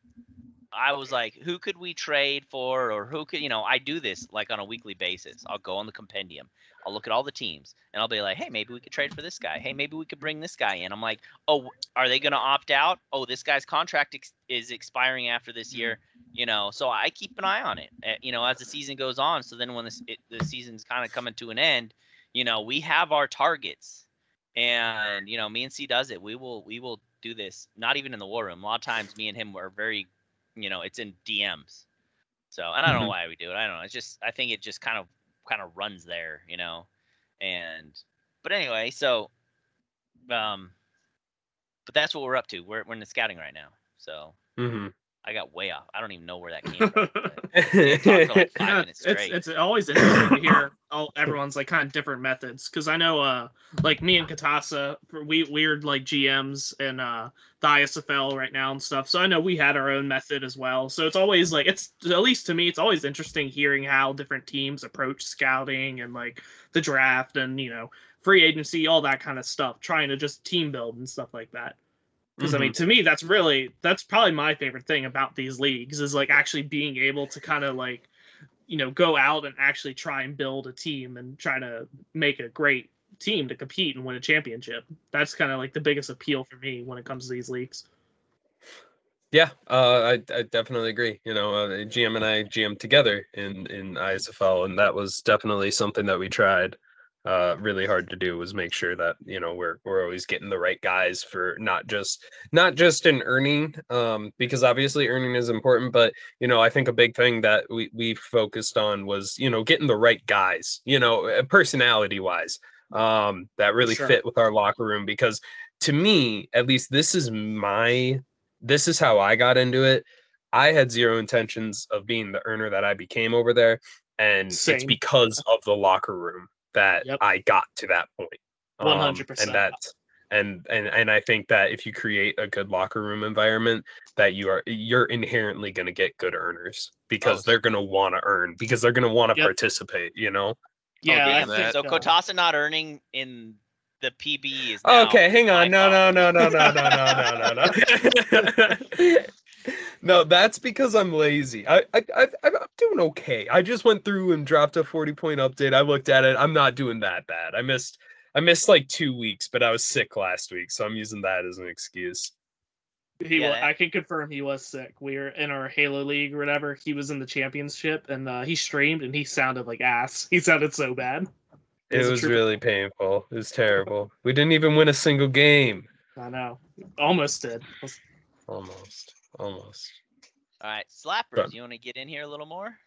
i was like who could we trade for or who could you know i do this like on a weekly basis i'll go on the compendium i'll look at all the teams and i'll be like hey maybe we could trade for this guy. Hey maybe we could bring this guy in. I'm like oh are they going to opt out? Oh this guy's contract ex- is expiring after this year you know so i keep an eye on it uh, you know as the season goes on so then when this, it, the season's kind of coming to an end you know we have our targets and you know me and c does it. We will we will do this not even in the war room. A lot of times me and him are very you know it's in dms so and i don't know Mhm. why we do it. I don't know. It's just i think it just kind of kind of runs there you know and but anyway so um but that's what we're up to we're, we're in the scouting right now so Mhm. I got way off. I don't even know where that came from but- (laughs) like Yeah, it's, it's always interesting to hear all everyone's like kind of different methods because I know uh like me and Katasa we we're like GMs and uh the ISFL right now and stuff so I know we had our own method as well so it's always like it's at least to me it's always interesting hearing how different teams approach scouting and like the draft and you know free agency all that kind of stuff trying to just team build and stuff like that because I mean, to me, that's really that's probably my favorite thing about these leagues is like actually being able to kind of like, you know, go out and actually try and build a team and try to make a great team to compete and win a championship. That's kind of like the biggest appeal for me when it comes to these leagues. Yeah, uh, I I definitely agree. You know, uh, GM and I GM together in in ISFL, and that was definitely something that we tried uh really hard to do was make sure that you know we're we're always getting the right guys for not just not just in earning um because obviously earning is important but you know i think a big thing that we we focused on was you know getting the right guys you know personality wise um that really Sure. fit with our locker room because to me at least this is my this is how I got into it. I had zero intentions of being the earner that I became over there. And it's because of the locker room that Yep. I got to that point. Um, 100%. And that's and and and I think that if you create a good locker room environment, that you are you're inherently going to get good earners because Oh, they're going to want to earn because they're going to want to Yep. participate. You know. Yeah, I think, so Kotasa not earning in the PB is now Okay, hang on. No, no, no, no, no, no, no, no, no, no. (laughs) (laughs) No, that's because I'm lazy. I, I, I, I'm doing okay. I just went through and dropped a 40 point update. I looked at it. I'm not doing that bad. I missed, I missed like two weeks, but I was sick last week, so I'm using that as an excuse. He Yeah, I can confirm he was sick. We were in our Halo League or whatever. He was in the championship and uh, he streamed and he sounded like ass. (laughs) He sounded so bad. It was was trooper. really painful. It was terrible. We didn't even win a single game. I know. Almost did. Almost, almost. All right, slappers, you want to get in here a little more?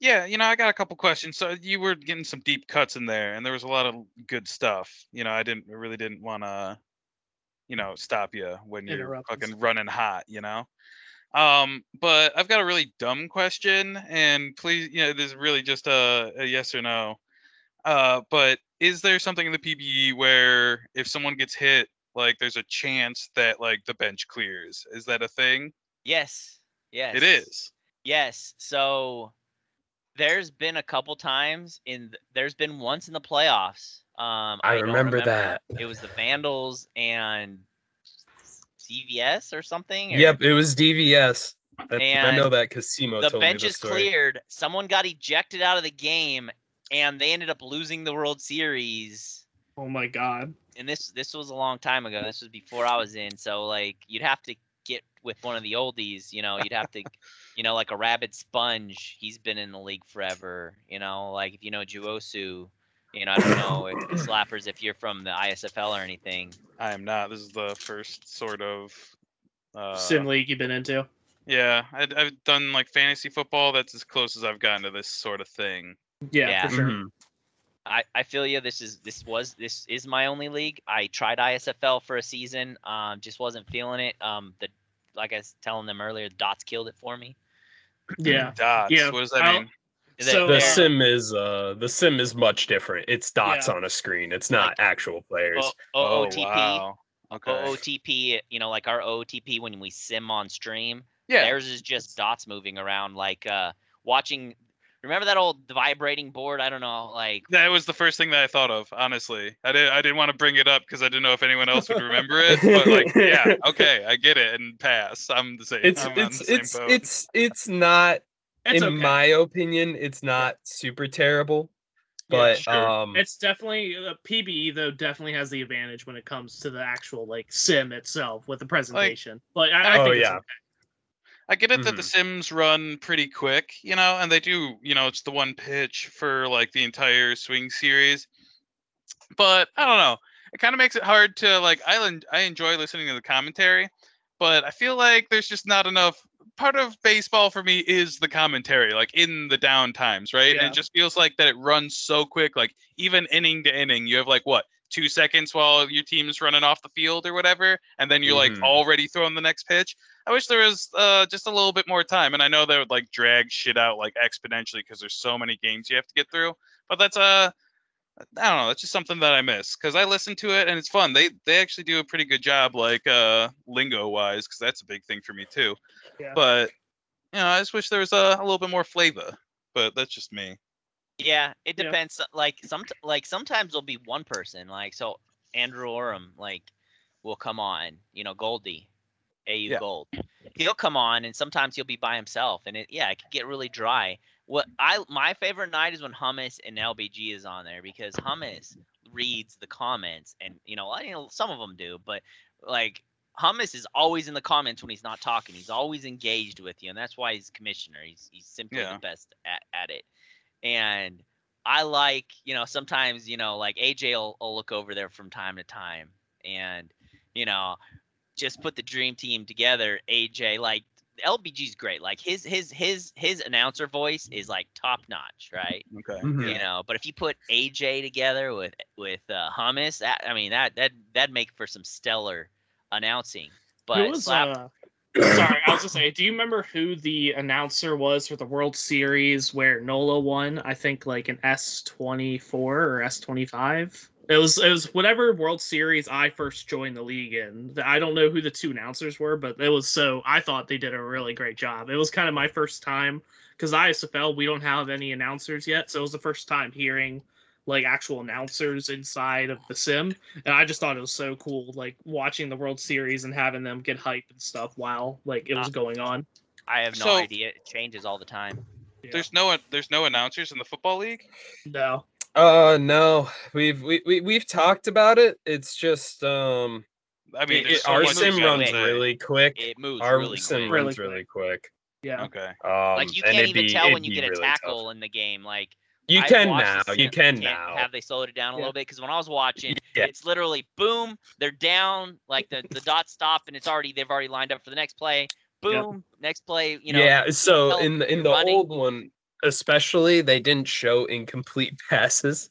Yeah, you know, I got a couple questions. So you were getting some deep cuts in there, and there was a lot of good stuff. You know, I didn't I really didn't want to, you know, stop you when you're fucking running hot. You know. Um, but I've got a really dumb question, and please, you know, this is really just a, a yes or no. Uh, but is there something in the PBE where if someone gets hit, like there's a chance that like the bench clears? Is that a thing? Yes. Yes. It is. Yes. So there's been a couple times in there's been once in the playoffs. Um I don't remember that. It was the Vandals and CVS or something. or- Yep, it was DVS. That- I know that because Simo the told bench me the is story. cleared. Someone got ejected out of the game, and they ended up losing the World Series. Oh my god. And this this was a long time ago. This was before I was in. So like you'd have to get with one of the oldies. You know, you'd have to, (laughs) you know, like a rabid sponge. He's been in the league forever. You know, like if you know Juosu. You know, I don't know if (coughs) slappers if you're from the ISFL or anything. I am not. This is the first sort of uh, Sim league you've been into. Yeah, I, I've done like fantasy football. That's as close as I've gotten to this sort of thing. Yeah, Yeah. for sure. Mhm. I, I feel you. This is this was this is my only league. I tried ISFL for a season. Um, just wasn't feeling it. Um, the like I was telling them earlier, dots killed it for me. Yeah. Dots. Yeah, What does that I'll- mean? So, The fair? sim is uh the sim is much different. It's dots Yeah. on a screen. It's not actual players. O- OOTP, wow. Okay. OOTP. You know, like our OOTP when we sim on stream. yeah. Theirs is just dots moving around, like uh, watching. Remember that old vibrating board? I don't know, like That was the first thing that I thought of. Honestly, I didn't. I didn't want to bring it up because I didn't know if anyone else would remember it. But like, yeah, (laughs) okay, I get it and pass. I'm the same. It's I'm it's same it's boat. it's it's not It's in okay. my opinion, it's not super terrible. Yeah, But sure. um It's definitely uh, PBE though. Definitely has the advantage when it comes to the actual like sim itself with the presentation. but I, I Oh, think it's yeah. okay. I get it that the Mhm. Sims run pretty quick, you know, and they do, you know, it's the one pitch for like the entire swing series. But I don't know. It kind of makes it hard to like I I enjoy listening to the commentary, but I feel like there's just not enough part of baseball for me is the commentary, like in the down times, right? And it just feels like that it runs so quick, like even inning to inning, you have like what two seconds while your team's running off the field or whatever, and then you're like Mhm. already throwing the next pitch. I wish there was uh, just a little bit more time, and I know that would like drag shit out like exponentially because there's so many games you have to get through. But that's uh, I don't know. That's just something that I miss because I listen to it and it's fun. They they actually do a pretty good job, like uh, lingo wise, because that's a big thing for me too. Yeah. But you know, I just wish there was a, a little bit more flavor. But that's just me. Yeah, it depends. so- Like some like sometimes there'll be one person. Like so, Andrew Oram like will come on. You know, Goldie, AU Yeah. Gold. He'll come on, and sometimes he'll be by himself, and it yeah, it can get really dry. What I my favorite night is when Hummus and LBG is on there because Hummus reads the comments, and you know, I you know some of them do, but like Hummus is always in the comments when he's not talking. He's always engaged with you, and that's why he's commissioner. He's he's simply Yeah. the best at, at it. And I like, you know, sometimes, you know, like AJ will, will look over there from time to time and, you know, just put the dream team together. AJ, like LBG's great. Like his his his his announcer voice is like top notch, right? Okay. Mhm. You know, but if you put AJ together with with uh, Hummus, that I mean that that that'd make for some stellar announcing. But was slap, uh sorry, I was gonna say, do you remember who the announcer was for the World Series where Nola won? I think like an S twenty four or S twenty five. It was it was whatever World Series I first joined the league in. I don't know who the two announcers were, but it was so I thought they did a really great job. It was kind of my first time because ISFL we don't have any announcers yet, so it was the first time hearing like actual announcers inside of the sim and I just thought it was so cool, like watching the World Series and having them get hype and stuff while like it was Uh, going on. I have no So- idea. It changes all the time. Yeah. There's no there's no announcers in the football league. no, Uh no. We've we, we we've talked about it. It's just um I mean, it- it- so our sim runs say. really quick. It moves Our really sim quick. Runs really quick. yeah, Okay. Um like you can't even be- tell when you get a really tough. tackle in the game. Like You I've can now. You can now. Have they slowed it down a Yeah. little bit? Because when I was watching, Yeah. it's literally boom, they're down, like the the dots stop, and it's already they've already lined up for the next play. boom, next play, you know. yeah. So in the in the running. old one, especially, they didn't show incomplete (laughs) passes.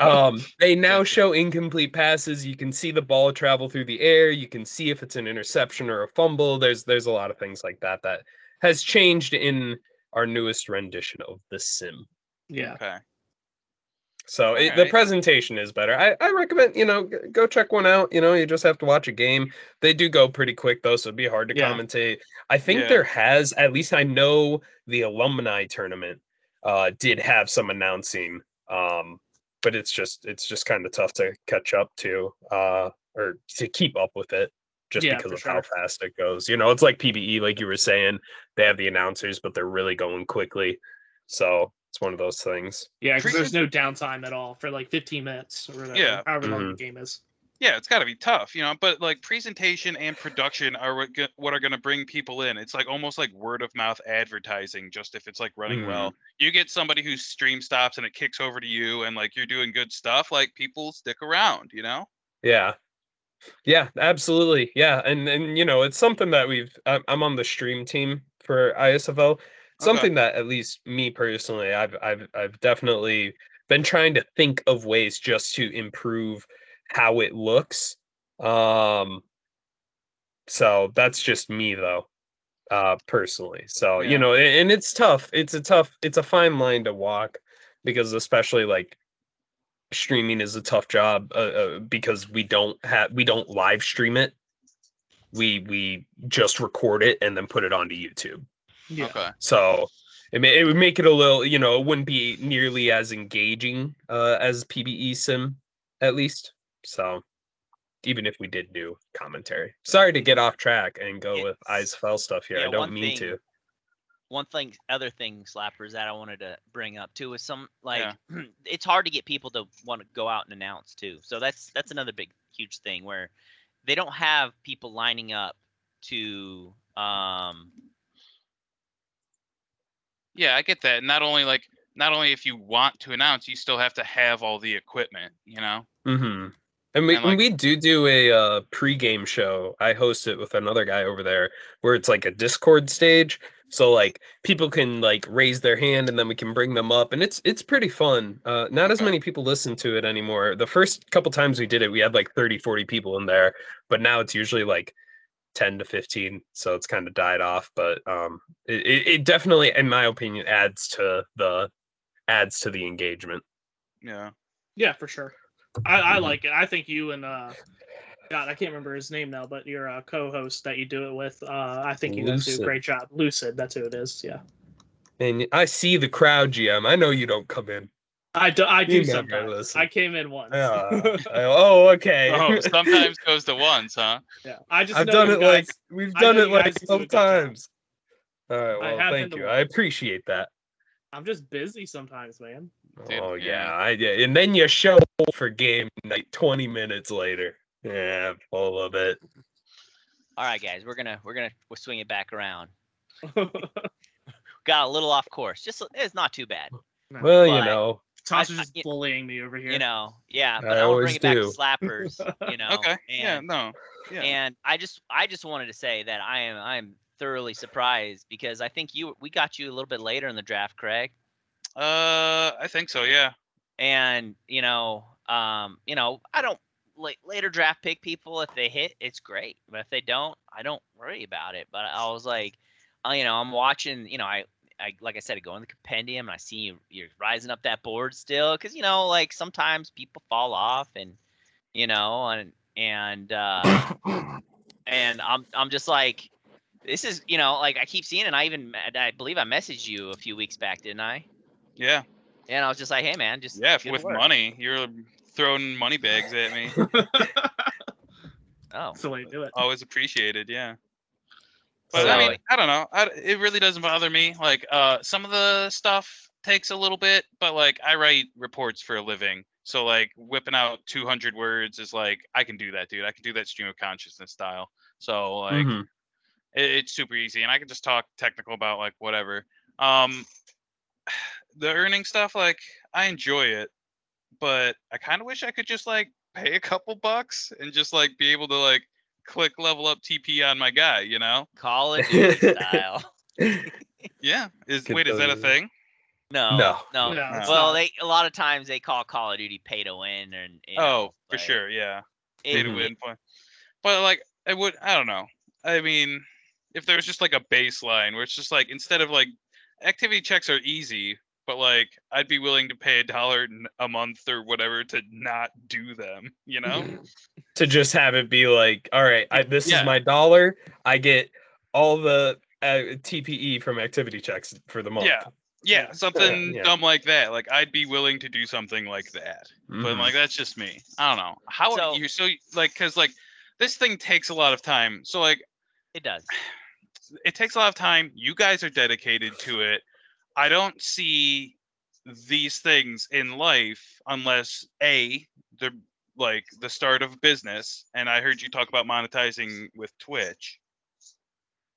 um, they now show incomplete passes. You can see the ball travel through the air. You can see if it's an interception or a fumble. There's there's a lot of things like that that has changed in our newest rendition of the sim. Yeah. Okay. So it, the presentation is better. I, I recommend you know go check one out. You know you just have to watch a game. They do go pretty quick though, so it'd be hard to Yeah. commentate. I think Yeah. there has at least I know the alumni tournament uh did have some announcing. Um, but it's just it's just kind of tough to catch up to uh or to keep up with it just Yeah, because for of how fast it goes. You know, it's like PBE, like you were saying. They have the announcers, but they're really going quickly. So it's one of those things. Yeah, because there's no downtime at all for like 15 minutes or whatever, Yeah. however long Mhm. the game is. Yeah, it's got to be tough, you know. But like presentation and production are what go- what are going to bring people in. It's like almost like word of mouth advertising. Just if it's like running well, you get somebody whose stream stops and it kicks over to you, and like you're doing good stuff. Like people stick around, you know. Yeah. Yeah, absolutely. Yeah, and and you know, it's something that we've I'm, I'm on the stream team for ISFL. Something that at least me personally, I've I've I've definitely been trying to think of ways just to improve how it looks. Um so that's just me though. Uh personally. So, Yeah. you know, a- and it's tough. It's a tough it's a fine line to walk because especially like streaming is a tough job uh, uh, because we don't have we don't live stream it we we just record it and then put it onto youtube Yeah. Okay. so it, may, it would make it a little you know it wouldn't be nearly as engaging uh as pbe sim at least so even if we did do commentary sorry to get off track and go with It's- isfl stuff here yeah, i don't mean thing- to one thing other thing slappers that i wanted to bring up too is some like Yeah. (clears throat) it's hard to get people to want to go out and announce too so that's that's another big huge thing where they don't have people lining up to um Yeah, I get that. Not only like not only if you want to announce, you still have to have all the equipment, you know. Mm-hmm. And we And, when like- we do do a uh, pregame show, I host it with another guy over there, where it's like a Discord stage. So like people can like raise their hand, and then we can bring them up, and it's it's pretty fun. Uh, not as many people listen to it anymore. The first couple times we did it, we had like 30, 40 people in there, but now it's usually like 10 to 15 so it's kind of died off but um it, it, it definitely in my opinion adds to the adds to the engagement Yeah. Yeah, for sure. I, I Mhm. like it. I think you and uh God, I can't remember his name now, but your uh, co-host that you do it with, uh, I think you guys do a great job. Lucid, that's who it is. Yeah, and i see the crowd gm i know you don't come in I do. I do You sometimes. listen. I came in once. Uh, (laughs) oh, okay. Oh, sometimes goes to once, huh? yeah, I just. I've know done you it like we've done it like guys do a some good job. times. All right, well, thank you. I appreciate that. I'm just busy sometimes, man. Dude, oh yeah. yeah, I yeah, and then you show up for game night 20 minutes later. Yeah, full of it. all right guys we're gonna we're gonna we'll swing it back around (laughs) got a little off course just it's not too bad Well, you know, Toss I- is I- just bullying me over here. you know yeah but I i, want to always bring it back do. to slappers (laughs) you know Okay. yeah. No. Yeah. And I just I just wanted to say that I am I am thoroughly surprised because I think you we got you a little bit later in the draft, Craig. uh, I think so. Yeah. And you know, um, you know, I don't like later draft pick people if they hit, it's great. But if they don't, I don't worry about it. But I was like, uh, you know, I'm watching, you know, I I like I said, I go in the compendium and I see you you're rising up that board still because you know, like sometimes people fall off and you know, and and uh and I'm I'm just like, this is you know like I keep seeing it. And I even I believe I messaged you a few weeks back, didn't I? Yeah. And I was just like, hey man, just Yeah. With work. money, you're throwing money bags at me. (laughs) Oh, That's the way to do it. Always appreciated. Yeah. But So- I mean, I don't know. I, it really doesn't bother me. Like, uh, some of the stuff takes a little bit, but like, I write reports for a living. So like, whipping out 200 words is like, I can do that, dude. I can do that stream of consciousness style. So like, Mhm. it, it's super easy, and I can just talk technical about like whatever. Um, (sighs) the earning stuff, like, I enjoy it, but I kind of wish I could just like pay a couple bucks and just like be able to like click level up TP on my guy. You know? Call it (laughs) style. (laughs) Yeah. Is Can wait, is that a thing? No, No. no. No, well, not. they a lot of times they call Call of Duty pay to win, and you oh, know, Oh, for like, sure. Yeah. it- Pay to win point. But like, I would. I don't know. I mean, if there was just like a baseline where it's just like instead of like activity checks are easy, but like I'd be willing to pay a dollar a month or whatever to not do them. You know? (laughs) to just have it be like, all right, I, this Yeah. is my dollar. I get all the uh, TPE from activity checks for the month. Yeah. Yeah, something Yeah. dumb like that. Like I'd be willing to do something like that. But Mhm. like that's just me. I don't know. How So- you so like cuz like this thing takes a lot of time. So like It does. it takes a lot of time. You guys are dedicated to it. I don't see these things in life unless a they're like the start of business. And I heard you talk about monetizing with Twitch.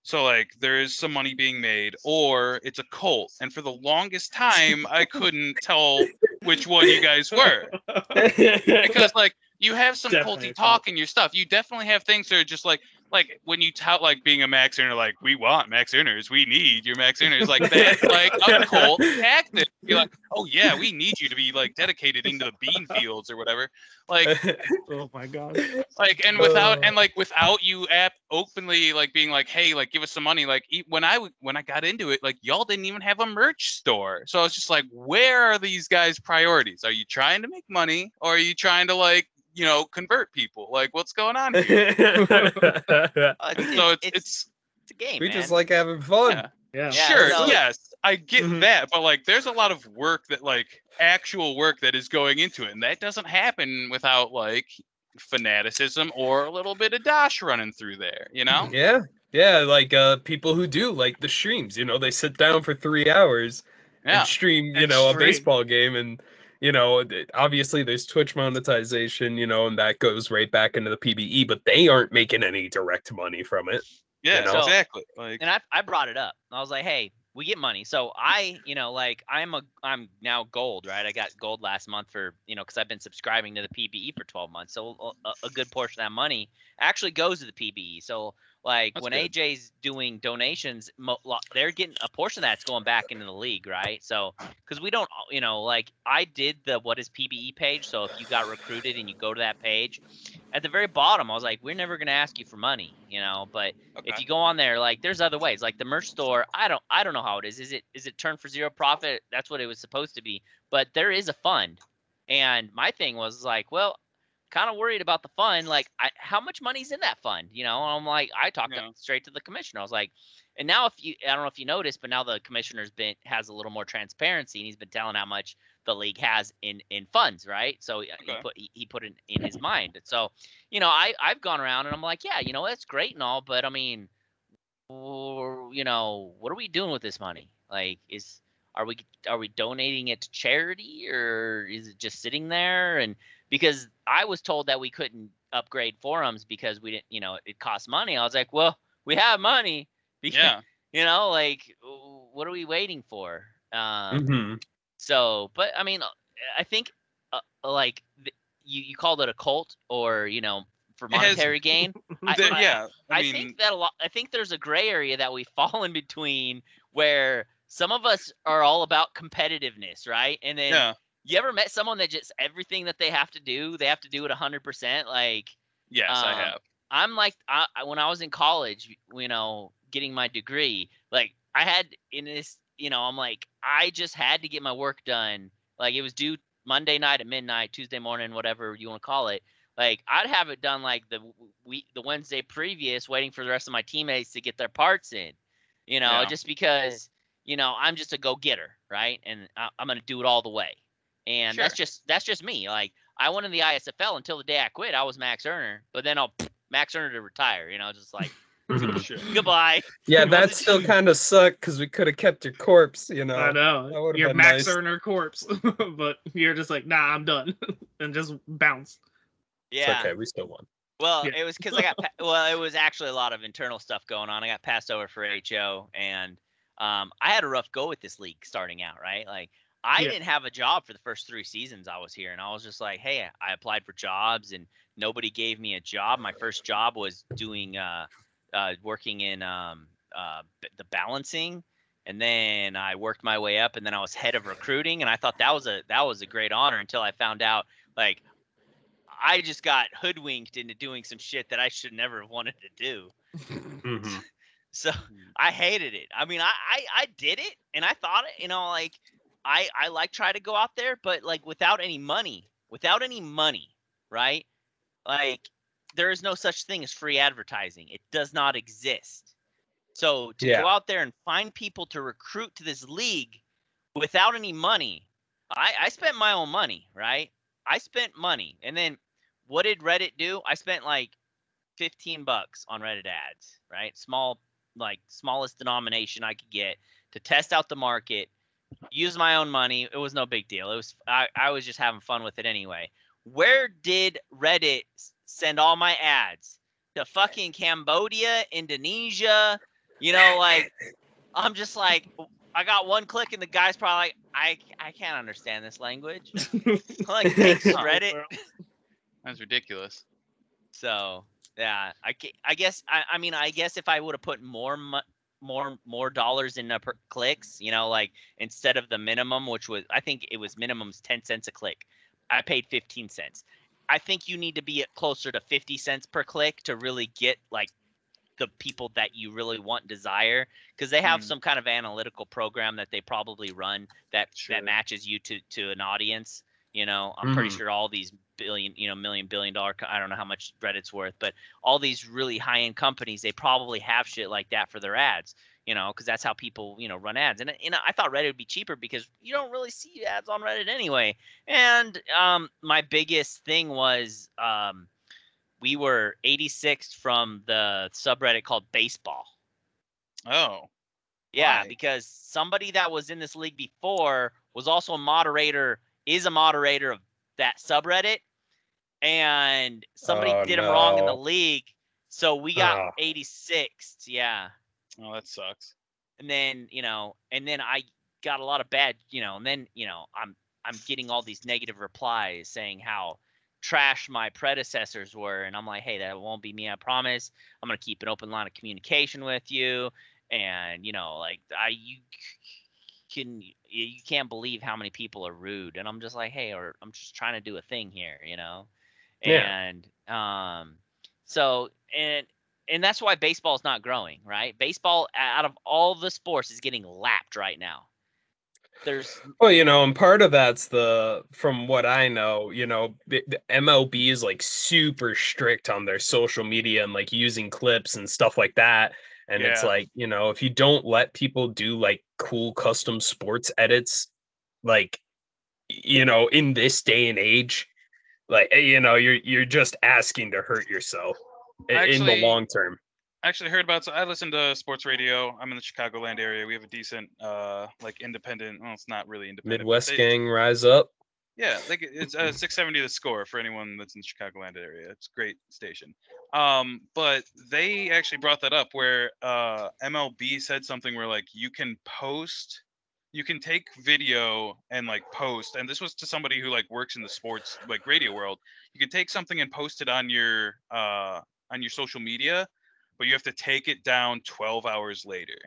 So like there is some money being made, or it's a cult. And for the longest time, I couldn't tell which one you guys were (laughs) because like you have some Definitely culty talk in your stuff. You definitely have things that are just like like when you tout like being a max earner, like we want max earners, we need your max earners, like that's like a (laughs) cult tactic. You're like, oh yeah, we need you to be like dedicated into the bean fields or whatever. Like (laughs) Oh my god. like and without Uh. and like without you app openly like being like hey like give us some money like when I when i got into it like y'all didn't even have a merch store so i was just like where are these guys priorities are you trying to make money or are you trying to like you know convert people like what's going on here (laughs) Uh, it's, so it's, it's it's it's a game, we man. just like having fun. Yeah. Yeah. Yeah, sure so- yes i get Mhm. that but like there's a lot of work that like actual work that is going into it and that doesn't happen without like fanaticism or a little bit of dash running through there you know (laughs) Yeah. Yeah, like uh people who do like the streams, you know, they sit down for 3 hours yeah and stream, you And know, a baseball game and you know, obviously there's Twitch monetization, you know, and that goes right back into the PBE, but they aren't making any direct money from it. Yeah, know? exactly. Like, and I I brought it up. I was like, hey, we get money. So I, you know, like I'm a I'm now gold, right? I got gold last month for you know because I've been subscribing to the PBE for 12 months. So a, a good portion of that money actually goes to the PBE. So like That's when good. AJ's doing donations, they're getting a portion of that's going back into the league, right? So because we don't, you know, like I did the what is PBE page. So if you got recruited and you go to that page, at the very bottom, I was like, we're never gonna ask you for money, you know, but okay. if you go on there like there's other ways like the merch store i don't i don't know how it is is it is it turned for zero profit that's what it was supposed to be but there is a fund and my thing was like well kind of worried about the fund like I, how much money's in that fund you know i'm like i talked Yeah. straight to the commissioner i was like and now if you i don't know if you noticed but now the commissioner's been has a little more transparency and he's been telling how much the league has in in funds right so uh, he he put he, he put it in his mind so you know i i've gone around and i'm like yeah you know that's great and all but i mean you know, what are we doing with this money? Like, is are we are we donating it to charity or is it just sitting there? And because I was told that we couldn't upgrade forums because we didn't, you know, it costs money. I was like, well, we have money. (laughs) Because, yeah, You know, like, what are we waiting for? Um, Mhm. so, but I mean, uh, I think uh, like th- you you called it a cult or you know for It has- monetary gain. (laughs) I- Th- I- yeah. I, I, mean, think that a lot. I think there's a gray area that we (laughs) fall in between where some of us are all about competitiveness, right? And then yeah, you ever met someone that just everything that they have to do, they have to do it 100%. Like yes, I um, have. I'm like, I, I- when I was in college, you know, getting my degree, like I had in this, you know, I'm like, I just had to get my work done. Like it was due Monday night at midnight, Tuesday morning, whatever you want to call it. Like I'd have it done like the week, the Wednesday previous, waiting for the rest of my teammates to get their parts in. You know, Yeah. just because, you know, I'm just a go getter, right? And I, I'm gonna do it all the way. And that's just that's just me. Like I went in the ISFL until the day I quit. I was max earner, but then I'll (sniffs) max earner to retire. You know, just like. (laughs) (laughs) Goodbye. (laughs) Yeah, that still kind of sucked because we could have kept your corpse, you know. I know. would've You're been max nice. earner corpse, but you're just like, nah, I'm done, and just bounce. It's Yeah. okay, we still won. Well, Yeah. it was because I got pa- well, it was actually a lot of internal stuff going on. I got passed over for HO, and um, I had a rough go with this league starting out. Right, like I Yeah. didn't have a job for the first three seasons I was here, and I was just like, hey, I applied for jobs, and nobody gave me a job. My first job was doing uh, uh, working in um, uh, b- the balancing, and then I worked my way up, and then I was head of recruiting, and I thought that was a that was a great honor until I found out like I just got hoodwinked into doing some shit that I should never have wanted to do. (laughs) Mhm. So I hated it. I mean, I, I I did it and I thought it, you know, like I I like try to go out there, but like without any money, without any money, right? Like there is no such thing as free advertising. It does not exist. So to Yeah. go out there and find people to recruit to this league without any money, I I spent my own money, right? I spent money, and then what did Reddit do? I spent like 15 bucks on Reddit ads, right? Small, like smallest denomination I could get to test out the market, use my own money. It was no big deal. It was I, I was just having fun with it anyway. Where did Reddit send all my ads? To fucking Cambodia, Indonesia, you know, like I'm just like I got one click and the guy's probably like, I I can't understand this language. (laughs) like thanks Reddit. That's ridiculous. So yeah, I, ca- I guess I, I mean I guess if I would have put more mo- more more dollars in the per clicks, you know, like instead of the minimum, which was I think it was minimum's ten cents a click, I paid fifteen cents. I think you need to be at closer to fifty cents per click to really get like the people that you really want desire because they have Mm. some kind of analytical program that they probably run that Sure. that matches you to to an audience you know i'm pretty Mhm. sure all these billion you know million billion dollar co- i don't know how much reddit's worth but all these really high end companies they probably have shit like that for their ads you know because that's how people you know run ads. And, and i thought reddit would be cheaper because you don't really see ads on reddit anyway. And um my biggest thing was um we were 86th from the subreddit called baseball. Oh, yeah, Why? because somebody that was in this league before was also a moderator, is a moderator of that subreddit, and somebody Oh, did him wrong in the league, so we got ah. Oh. 86th. Yeah, oh, that sucks. and then you know, and then I got a lot of bad, you know, and then you know, I'm I'm getting all these negative replies saying how trash my predecessors were, and I'm like, hey, that won't be me, I promise. I'm gonna keep an open line of communication with you, and you know, like I you can you you can't believe how many people are rude, and I'm just like, hey, or I'm just trying to do a thing here, you know, Yeah. and um, so and and that's why baseball is not growing, right? Baseball out of all the sports is getting lapped right now. There's Well, you know, and part of that's the from what I know, you know, the, the MLB is like super strict on their social media and like using clips and stuff like that. And it's like, you know, if you don't let people do like cool custom sports edits, like you know, in this day and age, like eh, you know, you're you're just asking to hurt yourself i- in the long term. Actually heard about. So I listen to sports radio. I'm in the Chicagoland area. We have a decent, uh, like independent. Well, it's not really independent. Midwest they- gang rise up. Yeah, like it's uh, 670 the score for anyone that's in the Chicagoland area. It's a great station. Um, but they actually brought that up where uh, MLB said something where like you can post, you can take video and like post, and this was to somebody who like works in the sports like radio world. You can take something and post it on your uh on your social media, but you have to take it down 12 hours later.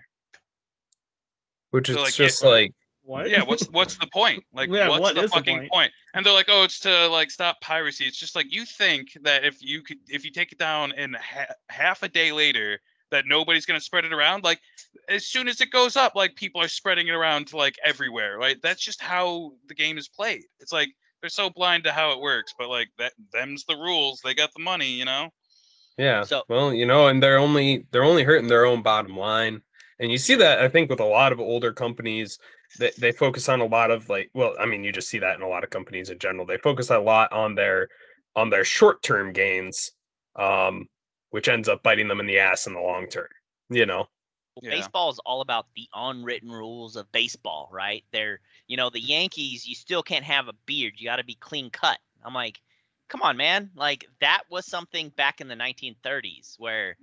Which is So, like, yeah, just like What? yeah what's what's the point (laughs) like Yeah, what's what the is the fucking point? point? and they're like oh it's to like stop piracy it's just like you think that if you could if you take it down in ha- half a day later that nobody's going to spread it around like as soon as it goes up like people are spreading it around to like everywhere right that's just how the game is played it's like they're so blind to how it works but like that them's the rules they got the money you know Yeah. So- well, you know, and they're only they're only hurting their own bottom line. And you see that I think with a lot of older companies that they focus on a lot of like well, I mean, you just see that in a lot of companies in general. They focus a lot on their on their short-term gains um which ends up biting them in the ass in the long term, you know. Well, Yeah. baseball is all about the unwritten rules of baseball, right? They're, you know, the Yankees, you still can't have a beard. You got to be clean cut. I'm like, come on, man. Like that was something back in the 1930s where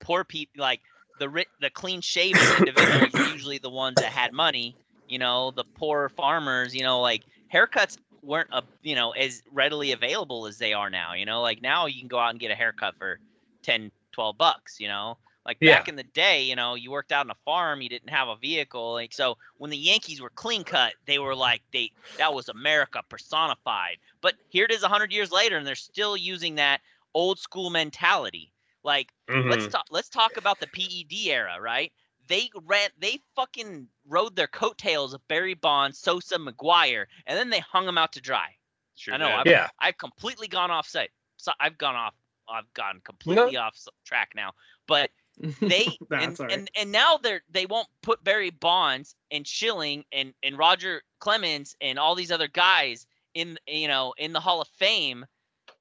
poor people, like the ri- the clean shaven (coughs) individuals were usually the ones that had money. you know, the poor farmers, you know, like haircuts weren't a, you know, as readily available as they are now, you know, like now you can go out and get a haircut for 10, 12 bucks, you know. Like Yeah. back in the day, you know, you worked out on a farm, you didn't have a vehicle. Like so when the Yankees were clean cut, they were like they that was America personified. But here it is 100 years later and they're still using that old school mentality. Like let's Mhm. talk let's talk about the PED era, right? They ran they fucking rode their coattails of Barry Bonds, Sosa, McGwire, and then they hung them out to dry. Sure I know. I've, Yeah. I've completely gone off site. So I've gone off. I've gone completely off track now. But (laughs) they and, and and now they're they won't put Barry Bonds and Schilling and and Roger Clemens and all these other guys in you know in the Hall of Fame,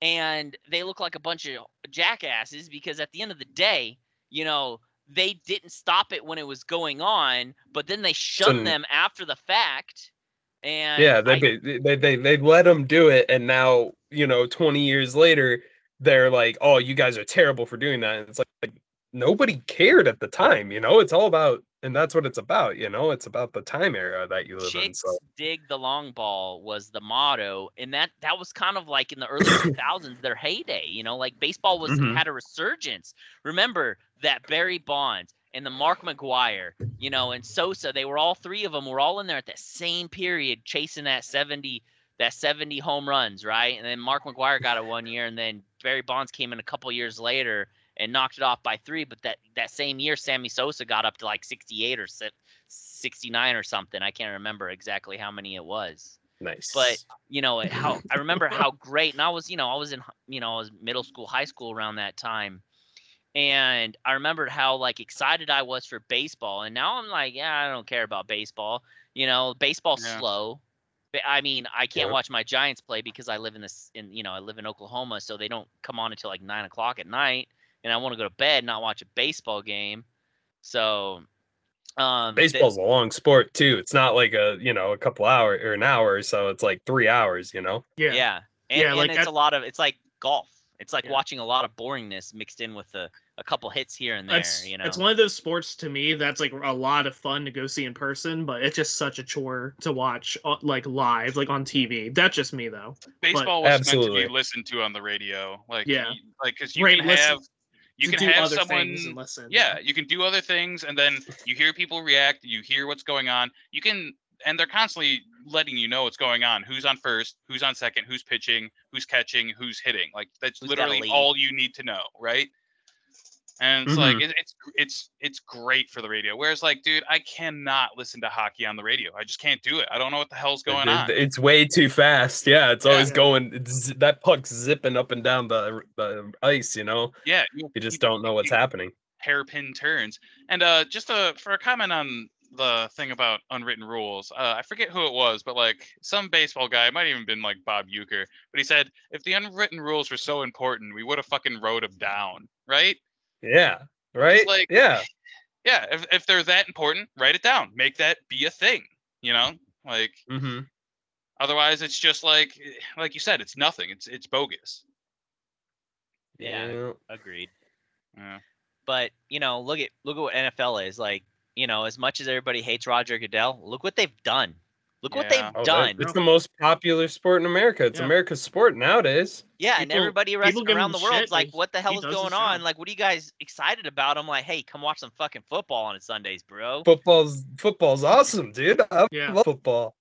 and they look like a bunch of jackasses because at the end of the day, you know. They didn't stop it when it was going on, but then they shunned So- them after the fact. And yeah, they, I- they they they let them do it, and now you know, twenty years later, they're like, "Oh, you guys are terrible for doing that." And it's like, like nobody cared at the time, you know. It's all about, and that's what it's about, you know. It's about the time era that you live in. Chicks So dig the long ball was the motto, and that that was kind of like in the early 2000s, (coughs) their heyday. You know, like baseball was Mhm. had a resurgence. Remember that Barry Bonds and the Mark McGwire, you know, and Sosa, they were all three of them were all in there at that same period, chasing that 70 that 70 home runs, right? And then Mark McGwire got it one year, and then Barry Bonds came in a couple years later and knocked it off by three. But that that same year, Sammy Sosa got up to like 68 or 69 or something. I can't remember exactly how many it was. nice. But you know how I remember how great, and I was you know I was in you know I was middle school, high school around that time, and I remembered how like excited I was for baseball, and now I'm like, yeah, I don't care about baseball. You know, baseball's Yeah. slow. Ba- I mean, I can't Yep. watch my Giants play because I live in this in you know I live in Oklahoma, so they don't come on until like nine o'clock at night, and I want to go to bed, not watch a baseball game. So, um, they- baseball's a long sport too. It's not like a you know a couple hour or an hour so. It's like three hours, you know. yeah. Yeah. And, Yeah, and like it's at- a lot of it's like golf. It's like Yeah. watching a lot of boringness mixed in with a, a couple hits here and there, It's you know. it's one of those sports to me that's like a lot of fun to go see in person, but it's just such a chore to watch uh, like live, like on TV. That's just me though. Baseball was meant to be listened to on the radio. Like Yeah. y- like because you Right, can listen- have you can have someone things and listen. yeah you can do other things and then you hear people react you hear what's going on you can and they're constantly letting you know what's going on who's on first who's on second who's pitching who's catching who's hitting like that's Who's got a literally all you need to know right and it's like it, it's it's it's great for the radio whereas like dude i cannot listen to hockey on the radio i just can't do it i don't know what the hell's going It- on It's way too fast. Yeah, it's always going. It's, that puck's zipping up and down the the ice. You know, yeah you, you just you- don't know what's you- happening. hairpin turns. And uh, just a, for a comment on the thing about unwritten rules, uh, I forget who it was, but like some baseball guy, it might even been like Bob Uecker, but he said if the unwritten rules were so important, we would have fucking wrote them down, right? Yeah. Right. like- yeah. Yeah, if if they're that important, write it down, make that be a thing, you know? Like Mm-hmm. otherwise, it's just like like you said, it's nothing. It's it's bogus. Yeah. Agreed. Yeah. But you know, look at look at what NFL is like. You know, as much as everybody hates Roger Goodell, look what they've done. Look what they've Oh, done. It's the most popular sport in America. It's Yeah. America's sport nowadays. Yeah, and everybody people around the world's shit, like, "What the hell he is going on? job. Like, what are you guys excited about?" I'm like, "Hey, come watch some fucking football on Sundays, bro." Football's football's awesome, dude. I Yeah. love football.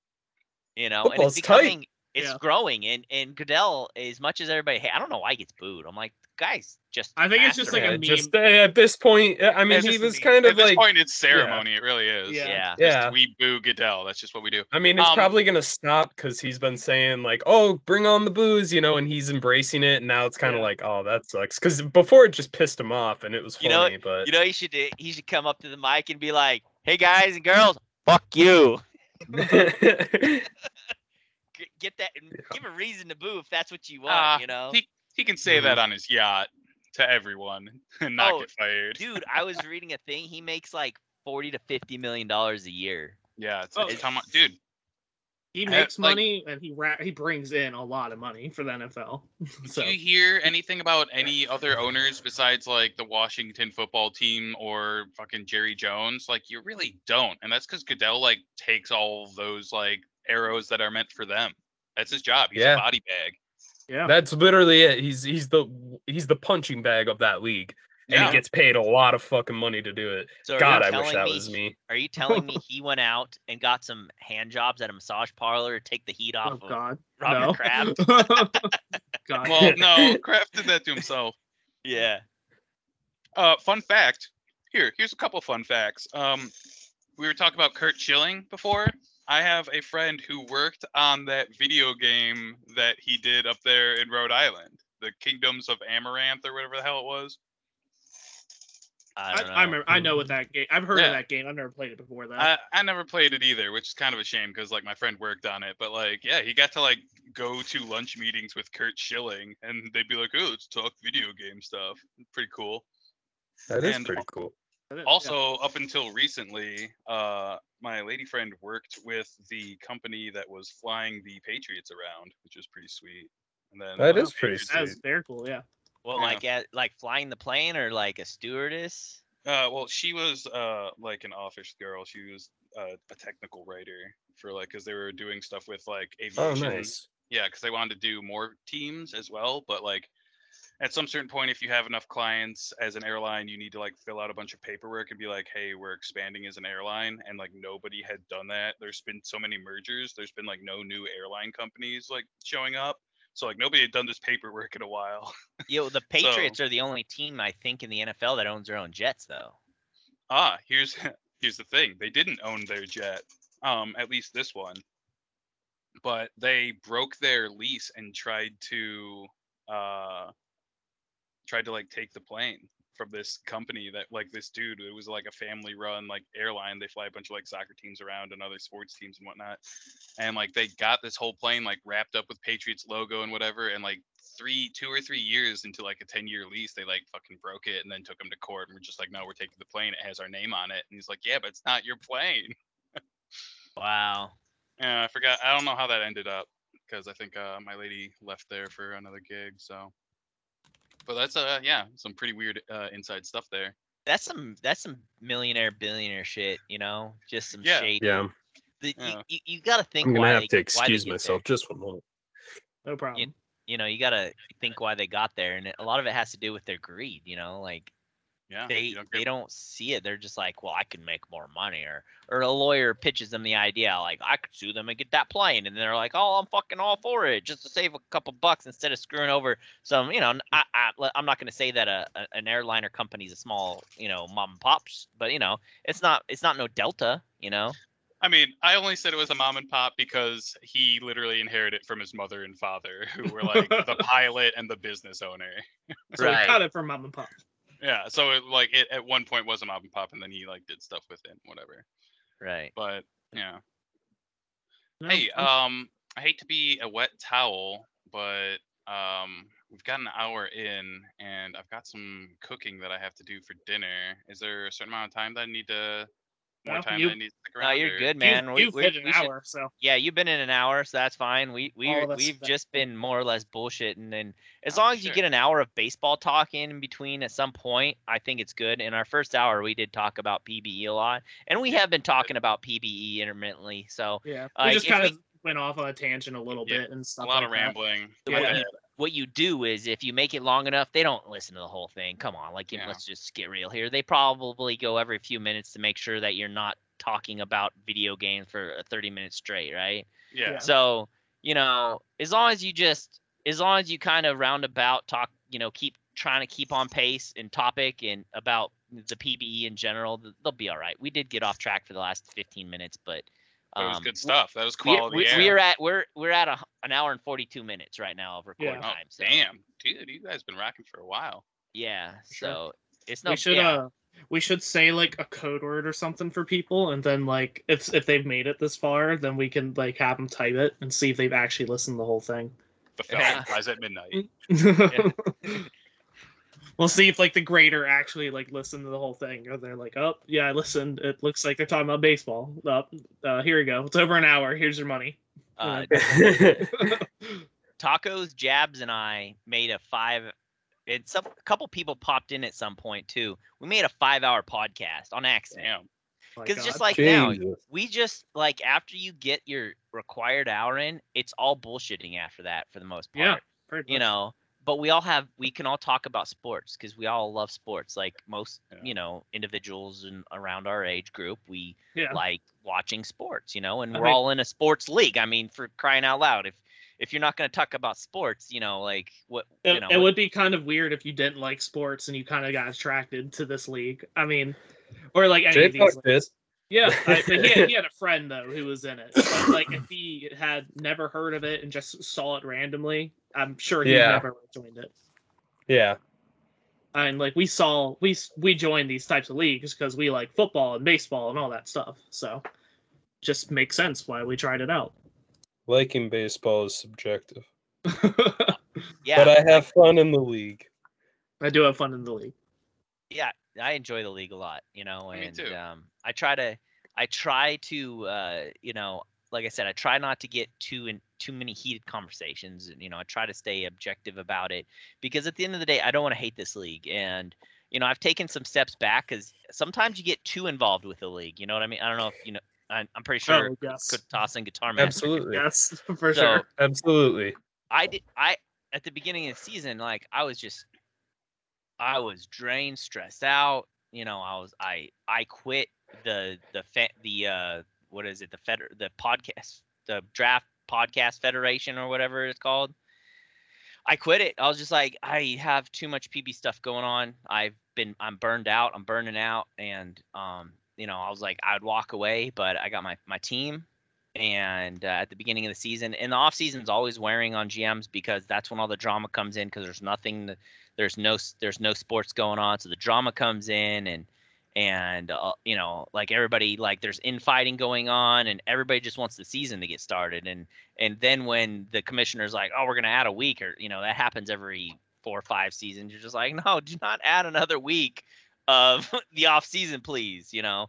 You know, and it's Football's tight. Becoming, it's Yeah. growing. And and Goodell, as much as everybody, hey, I don't know why he gets booed. I'm like, guys, just. I think it's just like a meme. just uh, at this point, uh, I mean, he just a was meme. kind At of this point, it's ceremony. It really is. Yeah. Yeah. Just yeah. we boo Goodell. That's just what we do. I mean, it's Um, probably gonna stop because he's been saying like, "Oh, bring on the booze," you know, and he's embracing it. And now it's kind of Yeah. like, "Oh, that sucks." Because before it just pissed him off, and it was You know but You know, he should he should come up to the mic and be like, "Hey guys and girls, fuck you." (laughs) (laughs) (laughs) G- Get that, and give a reason to boo if that's what you want. Ah, you know, He he can say that on his yacht to everyone (laughs) and not Oh, get fired. dude, I was (laughs) reading a thing. He makes like forty to fifty million dollars a year. Yeah, it's, Oh. it's how much, dude. He Uh, makes like- money and he ra- he brings in a lot of money for the NFL. (laughs) so Do you hear anything about any other owners besides like the Washington football team or fucking Jerry Jones? Like you really don't, and that's because Goodell like takes all those like arrows that are meant for them. That's his job. He's Yeah. a body bag. yeah, That's literally it. He's he's the he's the punching bag of that league, and Yeah. he gets paid a lot of fucking money to do it. So God, I wish that me, was me. Are you telling me (laughs) he went out and got some hand jobs at a massage parlor to take the heat off oh of god, Robert no. Kraft? (laughs) (laughs) god, Well, no, Kraft did that to himself. Yeah. Uh, fun fact. Here, here's a couple fun facts. Um, we were talking about Curt Schilling before. I have a friend who worked on that video game that he did up there in Rhode Island, the Kingdoms of Amaranth or whatever the hell it was. I I, don't know. I remember. I know what that game. I've heard Yeah. of that game. I've never played it before that. I, I never played it either, which is kind of a shame because like my friend worked on it. But like, yeah, he got to like go to lunch meetings with Curt Schilling, and they'd be like, "Oh, let's talk video game stuff." Pretty cool. That is and pretty cool. That is, yeah. Also, up until recently, uh, my lady friend worked with the company that was flying the Patriots around, which was pretty sweet. And then That uh, is pretty Patriots- that was very cool. Yeah. Well, Yeah. like at like flying the plane or like a stewardess? Uh, well, she was uh like an office girl. She was uh, a technical writer for like because they were doing stuff with like Oh, nice. Yeah, because they wanted to do more teams as well. But like at some certain point, if you have enough clients as an airline, you need to like fill out a bunch of paperwork and be like, hey, we're expanding as an airline. And like nobody had done that. There's been so many mergers. There's been like no new airline companies like showing up. So like nobody had done this paperwork in a while. (laughs) Yo, the Patriots are the only team I think in the NFL that owns their own jets, though. ah, here's (laughs) here's the thing. They didn't own their jet. Um, at least this one. But they broke their lease and tried to uh tried to like take the plane from this company that like this dude it was like a family run like airline. They fly a bunch of like soccer teams around and other sports teams and whatnot. And like they got this whole plane like wrapped up with patriots logo and whatever. And like three two or three years into like a 10 year lease they like fucking broke it and then took him to court and we're just like no we're taking the plane. It has our name on it. And he's like yeah but it's not your plane. (laughs) Wow. yeah i forgot. I don't know how that ended up because i think uh, my lady left there for another gig so but that's uh yeah some pretty weird uh, inside stuff there That's some that's some millionaire billionaire shit, you know? Just some Yeah. shade. Yeah, The, Yeah. You, you, you got to think I'm gonna have they, to excuse myself there. just one moment. No problem. You know, you got to think why they got there, and a lot of it has to do with their greed. You know, like yeah they don't they don't see it. They're just like, well, I can make more money, or or a lawyer pitches them the idea, like I could sue them and get that plane, and they're like, oh, I'm fucking all for it, just to save a couple bucks instead of screwing over some. You know, I, I am not going to say that a, a an airliner company is a small, you know, mom and pops, but you know, it's not it's not no Delta, you know. I mean, I only said it was a mom and pop because he literally inherited from his mother and father, who were like the (laughs) pilot and the business owner. so we Right. got it from mom and pop. Yeah, so it like it at one point was a mom and pop, and then he like did stuff with it, whatever. Right. But yeah. No, Hey, I'm- um, I hate to be a wet towel, but um, we've got an hour in, and I've got some cooking that I have to do for dinner. Is there a certain amount of time that I need to? More No, time you- that I need to stick No, around? you're or- good, you've, man. We- you've we- hit an we should- hour, so Yeah, you've been in an hour, so that's fine. We we All we've that- just been more or less bullshitting, and as Oh, long as you get an hour of baseball talk in between at some point, I think it's good. In our first hour, we did talk about PBE a lot, and we have been talking about PBE intermittently. So yeah, Uh, we just if kind we- of went off on a tangent a little Yeah, bit and stuff. a lot like of rambling. what Yeah. You what you do is if you make it long enough, they don't listen to the whole thing. Come on, like Yeah. let's just get real here. They probably go every few minutes to make sure that you're not talking about video games for a 30 minutes straight, right? Yeah. Yeah. So, you know, as long as you just as long as you kind of roundabout talk, you know, keep trying to keep on pace and topic and about the PBE in general, they'll be all right. We did get off track for the last 15 minutes, but That was um, good stuff. That was we- quality we, air. we are at we're we're at a, an hour and 42 minutes right now of recording Yeah. Oh, time. So, damn, dude, you guys been rocking for a while. Yeah. Sure. So it's no we should yeah. uh we should say like a code word or something for people and then like if if they've made it this far then we can like have them type it and see if they've actually listened to the whole thing The film Yeah. Rise at Midnight. (laughs) (laughs) we'll see if like the grader actually like listened to the whole thing or they're like oh yeah i listened it looks like they're talking about baseball uh, uh here you go it's over an hour here's your money Uh, (laughs) (laughs) Tacos, Jabs, and I made a five. And some a couple people popped in at some point too. We made a five-hour podcast on accident. Damn. Because just God. like now, we just like after you get your required hour in, it's all bullshitting after that for the most part. Yeah, You know, but we all have we can all talk about sports because we all love sports. Like most, Yeah. you know, individuals and around our age group, we yeah. like watching sports, you know, and I we're mean- all in a sports league. I mean, for crying out loud, if if you're not going to talk about sports, you know, like what It, you know, it would be kind of weird if you didn't like sports and you kind of got attracted to this league. I mean, or like any Jay of these. Puck leagues. did. Yeah, I, but he, had, he (laughs) had a friend though who was in it. But, like if he had never heard of it and just saw it randomly, I'm sure he Yeah. never joined it. Yeah. And like we saw, we we joined these types of leagues because we like football and baseball and all that stuff. So just makes sense why we tried it out. Liking baseball is subjective. (laughs) yeah, But I have fun in the league. I do have fun in the league. yeah, I enjoy the league a lot, you know, Me and too. um, I try to, I try to, uh, you know, like I said, I try not to get too in too many heated conversations, and you know, I try to stay objective about it because at the end of the day, I don't want to hate this league, and you know, I've taken some steps back because sometimes you get too involved with the league. You know what I mean? I don't know if you know. I, I'm pretty sure Oh, yes. Good Toss and Guitar Master. Absolutely. Yes, (laughs) for So, sure. Absolutely. I did I at the beginning of the season, like I was just I was drained, stressed out. You know, I was I I quit the the fe- the uh what is it the fed the podcast the draft podcast federation or whatever it's called. I quit it. I was just like I have too much PB stuff going on. I've been I'm burned out. I'm burning out and um you know, I was like I'd walk away, but I got my my team and uh, at the beginning of the season and the off season is always wearing on GMs because that's when all the drama comes in because there's nothing there's no there's no sports going on so the drama comes in and and uh, you know like everybody like there's infighting going on and everybody just wants the season to get started and and then when the commissioner's like oh we're going to add a week or you know that happens every four or five seasons you're just like no do not add another week of (laughs) the off season please you know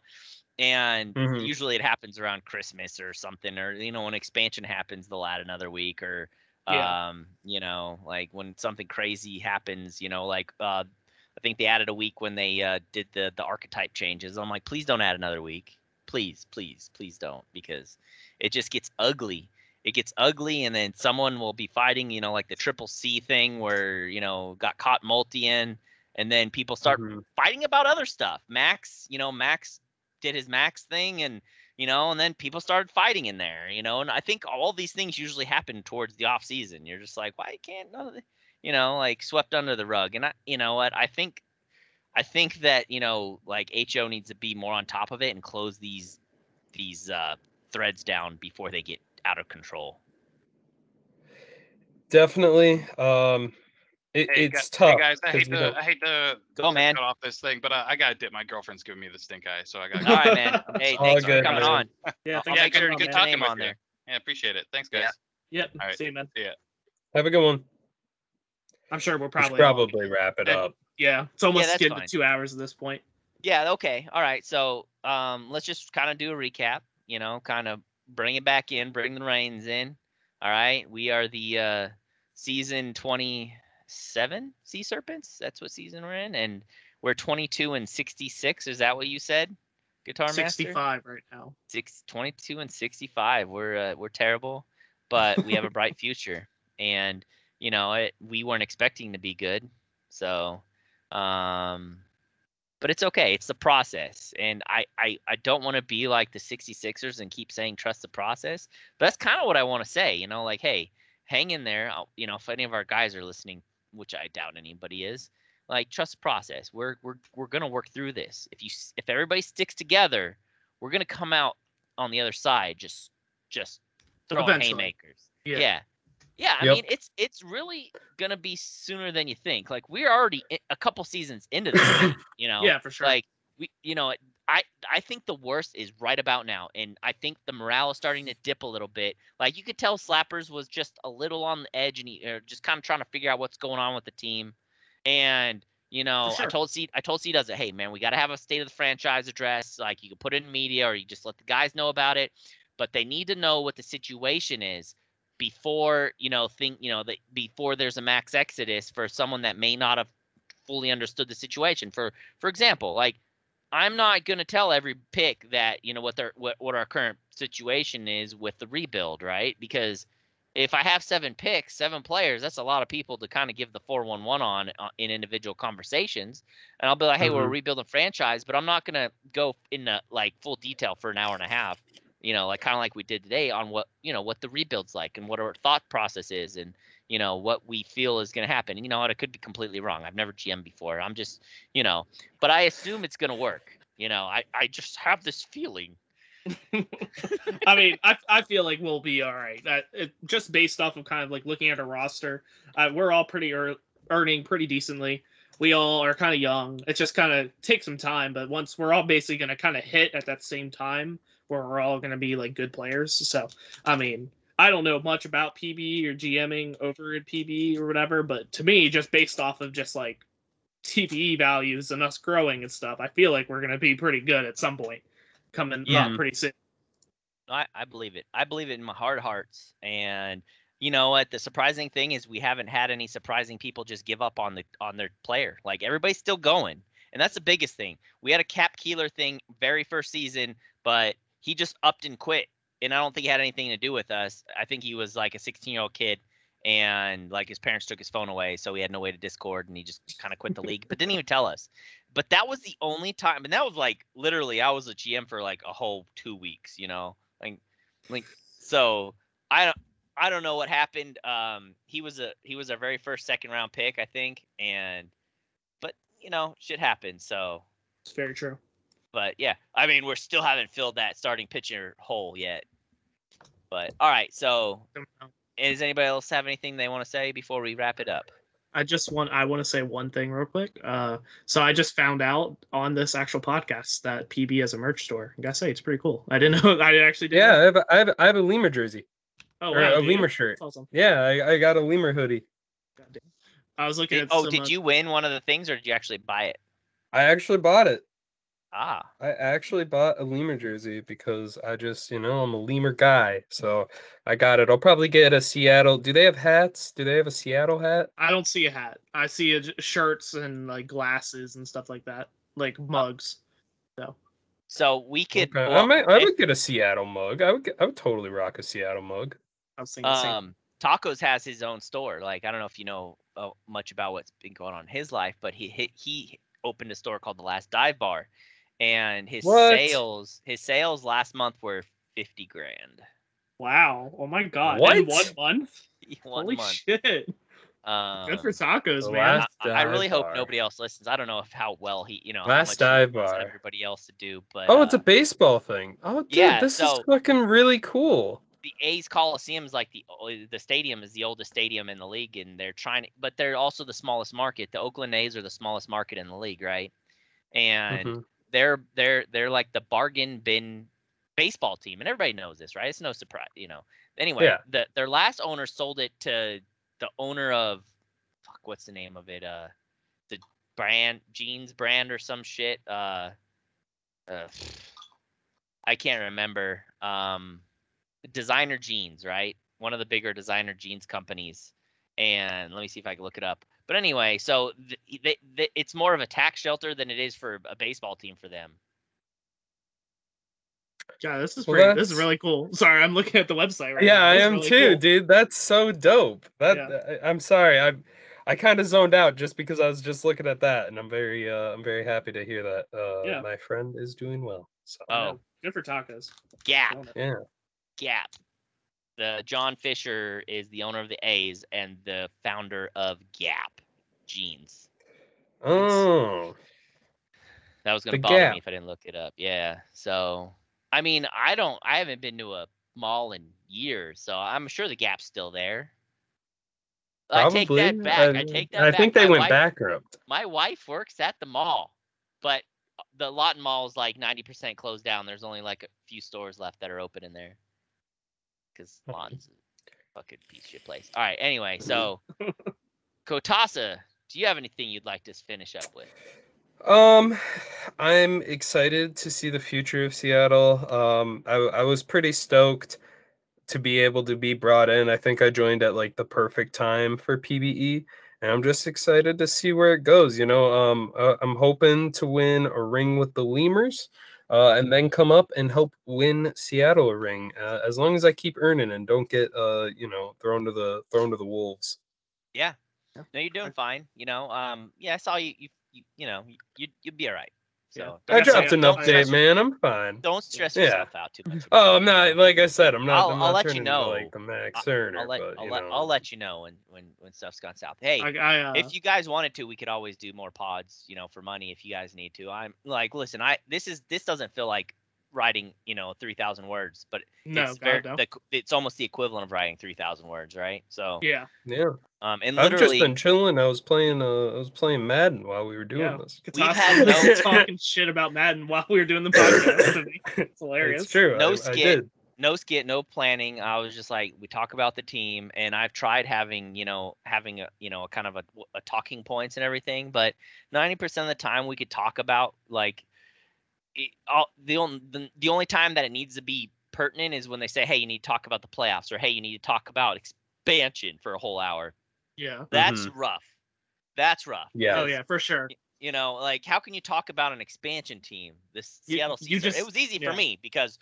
and Mhm. usually it happens around christmas or something or you know when expansion happens they'll add another week or Yeah. um you know like when something crazy happens you know like uh i think they added a week when they uh did the the archetype changes i'm like please don't add another week please please please don't because it just gets ugly it gets ugly and then someone will be fighting you know like the triple c thing where you know got caught multi in and then people start Mhm. fighting about other stuff. Max, you know, Max did his Max thing and you know, and then people started fighting in there, you know, and I think all these things usually happen towards the off season. You're just like, why can't none of the you know, like swept under the rug. And I you know what, I think I think that, you know, like HO needs to be more on top of it and close these these uh threads down before they get out of control. Definitely. Um, it, Hey, it's gu- tough. Hey guys, I hate we to I hate to Go man. cut off this thing, but uh, I gotta dip. My girlfriend's giving me the stink eye, so I gotta. All right, man. (laughs) Hey, All thanks for good, coming man. on. Yeah, I'll thanks yeah, make for sure good, good get on, talking with on you. there. Yeah, appreciate it. Thanks, Yeah. guys. Yep. All right. See you, man. Have a good one. I'm sure we're We should probably probably wrap it Hey, up. yeah. It's almost that's getting fine. to two hours at this point. Yeah, okay. All right. So um let's just kind of do a recap, you know, kind of bring it back in, bring the reins in. All right. We are the uh season 27 Sea Serpents. That's what season we're in and we're 22 and 66. Is that what you said? Guitar Master? 65 right now. Six, 22 and 65. We're uh, we're terrible, but we have a (laughs) bright future. And you know, it, we weren't expecting to be good. So, um but it's okay. It's the process. And I I, I don't want to be like the 66ers and keep saying trust the process. But that's kind of what I want to say, you know, like hey, hang in there. I'll, you know, if any of our guys are listening, which I doubt anybody is, like trust the process. We're we're we're going to work through this. If you if everybody sticks together, we're going to come out on the other side just just throwing Eventually. haymakers. Yeah. Yeah. Yeah, I Yep. mean it's it's really gonna be sooner than you think. Like we're already a couple seasons into this, (coughs) you know. Yeah, for sure. Like we, you know, I I think the worst is right about now, and I think the morale is starting to dip a little bit. Like you could tell Slappers was just a little on the edge, and he or just kind of trying to figure out what's going on with the team. And you know, I sure. told C I told C does it. Hey man, we got to have a state of the franchise address. Like you can put it in media, or you just let the guys know about it. but they need to know what the situation is before you know think you know that before there's a max exodus for someone that may not have fully understood the situation. For for example, like I'm not going to tell every pick that you know what their what, what our current situation is with the rebuild, right? Because if I have seven picks, seven players, that's a lot of people to kind of give the 411 on uh, in individual conversations. And I'll be like, hey, we're a Mhm. rebuilding franchise, but I'm not going to go into like full detail for an hour and a half, you know, like kind of like we did today on what, you know, what the rebuild's like and what our thought process is and, you know, what we feel is going to happen. And you know what? I could be completely wrong. I've never GM before. I'm just, you know, but I assume it's going to work. You know, I, I just have this feeling. (laughs) I mean, I, I feel like we'll be all right. That it, just based off of kind of like looking at a roster, uh, we're all pretty ear earning pretty decently. We all are kind of young. It just kind of takes some time, but once we're all basically going to kind of hit at that same time, where we're all going to be like good players. So, I mean, I don't know much about PB or GMing over at PB or whatever, but to me, just based off of just like TPE values and us growing and stuff, I feel like we're going to be pretty good at some point coming Yeah. up pretty soon. I, I believe it. I believe it in my heart hearts. And you know what? The surprising thing is we haven't had any surprising people just give up on the on their player. Like everybody's still going. And that's the biggest thing. We had a Cap Keeler thing very first season, but he just upped and quit. And I don't think he had anything to do with us. I think he was like a 16 year old kid and like his parents took his phone away, so he had no way to Discord and he just kind of quit the league, but didn't even tell us. But that was the only time, and that was like literally, I was a GM for like a whole two weeks, you know, like, like so I don't, I don't know what happened. Um, he was a he was our very first second round pick, I think, and but you know, shit happens. So, It's very true. But yeah, I mean, we're still haven't filled that starting pitcher hole yet. But all right, so does anybody else have anything they want to say before we wrap it up? I just want I want to say one thing real quick. Uh, so I just found out on this actual podcast that PB has a merch store. I gotta say it's pretty cool. I didn't (laughs) know. I actually didn't. Yeah, I have a, I have a, I have a lemur jersey Oh, wow, a dude. lemur shirt. Awesome. Yeah, I, I got a lemur hoodie. Goddamn. I was looking Did, at. oh, some, did you win one of the things, or did you actually buy it? I actually bought it. Ah, I actually bought a lemur jersey because I just, you know, I'm a lemur guy. So I got it. I'll probably get a Seattle. Do they have hats? Do they have a Seattle hat? I don't see a hat. I see a, j- shirts and like glasses and stuff like that, like mugs. so so we could. Okay. I well, might. I if- would get a Seattle mug. I would. Get, I would totally rock a Seattle mug. I was thinking. um tacos has his own store like i don't know if you know uh, much about what's been going on in his life but he he, he opened a store called the last dive bar and his What? sales his sales last month were 50 grand Wow. Oh my god. What? In one month. (laughs) one Holy month shit. um, Good for tacos, the man. I, I really dive hope nobody else listens. I don't know if how well he, you know, Last dive bar. everybody else to do, but Oh, it's uh, a baseball thing. Oh, dude, yeah, this so- is fucking really cool. the A's Coliseum is like the the stadium is the oldest stadium in the league, and they're trying, to, but they're also the smallest market. The Oakland A's are the smallest market in the league, right? And Mhm. They're they're they're like the bargain bin baseball team, and everybody knows this, right? It's no surprise, you know. Anyway, Yeah. the their last owner sold it to the owner of fuck, what's the name of it? Uh, the brand jeans brand or some shit. Uh, uh I can't remember. Um, designer jeans, right? One of the bigger designer jeans companies. And let me see if I can look it up. But anyway, so th- they, they, it's more of a tax shelter than it is for a baseball team for them. Yeah, this is Well, pretty. This is really cool. (laughs) Sorry, I'm looking at the website right Yeah, now. I am really too, cool. dude. That's so dope. That Yeah. I, I'm sorry. I I kind of zoned out just because I was just looking at that, and I'm very uh I'm very happy to hear that. Uh, Yeah. my friend is doing well. So Oh, Yeah, Good for tacos. Gap. Yeah. Gap. The John Fisher is the owner of the A's and the founder of Gap Jeans. Oh, That was gonna The bother Gap. me if I didn't look it up. Yeah. So I mean, I don't I haven't been to a mall in years, so I'm sure the Gap's still there. I take that back. I I- take that back. I back. think they My went wife- bankrupt. my wife works at the mall, but uh, the Lawton Mall is like 90% closed down. There's only like a few stores left that are open in there. Because. Lawton's a fucking piece of shit place. All right. Anyway, so (laughs) Kotasa, do you have anything you'd like to finish up with? Um, I'm excited to see the future of Seattle. Um, I, I was pretty stoked to be able to be brought in. I think I joined at like the perfect time for PBE, and I'm just excited to see where it goes. You know, um, uh, I'm hoping to win a ring with the Lemurs. Uh, and then come up and help win Seattle a ring. Uh, as long as I keep earning and don't get, uh, you know, thrown to the thrown to the wolves. Yeah. No, you're doing fine. You know, um, yeah, I saw you. You, you, you know, you, you'd be all right. So Yeah. I dropped an update, stress- man. I'm fine. don't stress Yeah. yourself out too much. Oh, I'm not like I said. I'm not. I'll- I'm not I'll let you know. like the Max I'll- Cerner, I'll let but I'll you let, know. I'll let you know when when when stuff's gone south. Hey, I, I uh, if you guys wanted to, we could always do more pods, you know, for money if you guys need to. I'm like, listen, I this is this doesn't feel like writing, you know, three thousand words, but no, it's God, no. the, it's almost the equivalent of writing three thousand words, right? So, yeah, Yeah, um, and I've just literally, been chilling. I was playing. Uh, I was playing Madden while we were doing yeah. this. We've had was (laughs) no- talking shit about Madden while we were doing the podcast. (laughs) It's hilarious. It's true. No I, I skit. did. no skit, no planning. I was just like, we talk about the team, and I've tried having, you know, having a, you know, a kind of a, a talking points and everything, but ninety percent of the time we could talk about like, it, all, the only the, the only time that it needs to be pertinent is when they say, hey, you need to talk about the playoffs, or hey, you need to talk about expansion for a whole hour. Yeah. That's mm-hmm. rough. That's rough. Yeah. Oh yeah, for sure. You know, like how can you talk about an expansion team? This You- Seattle you Seahawks. just- it was easy yeah. for me because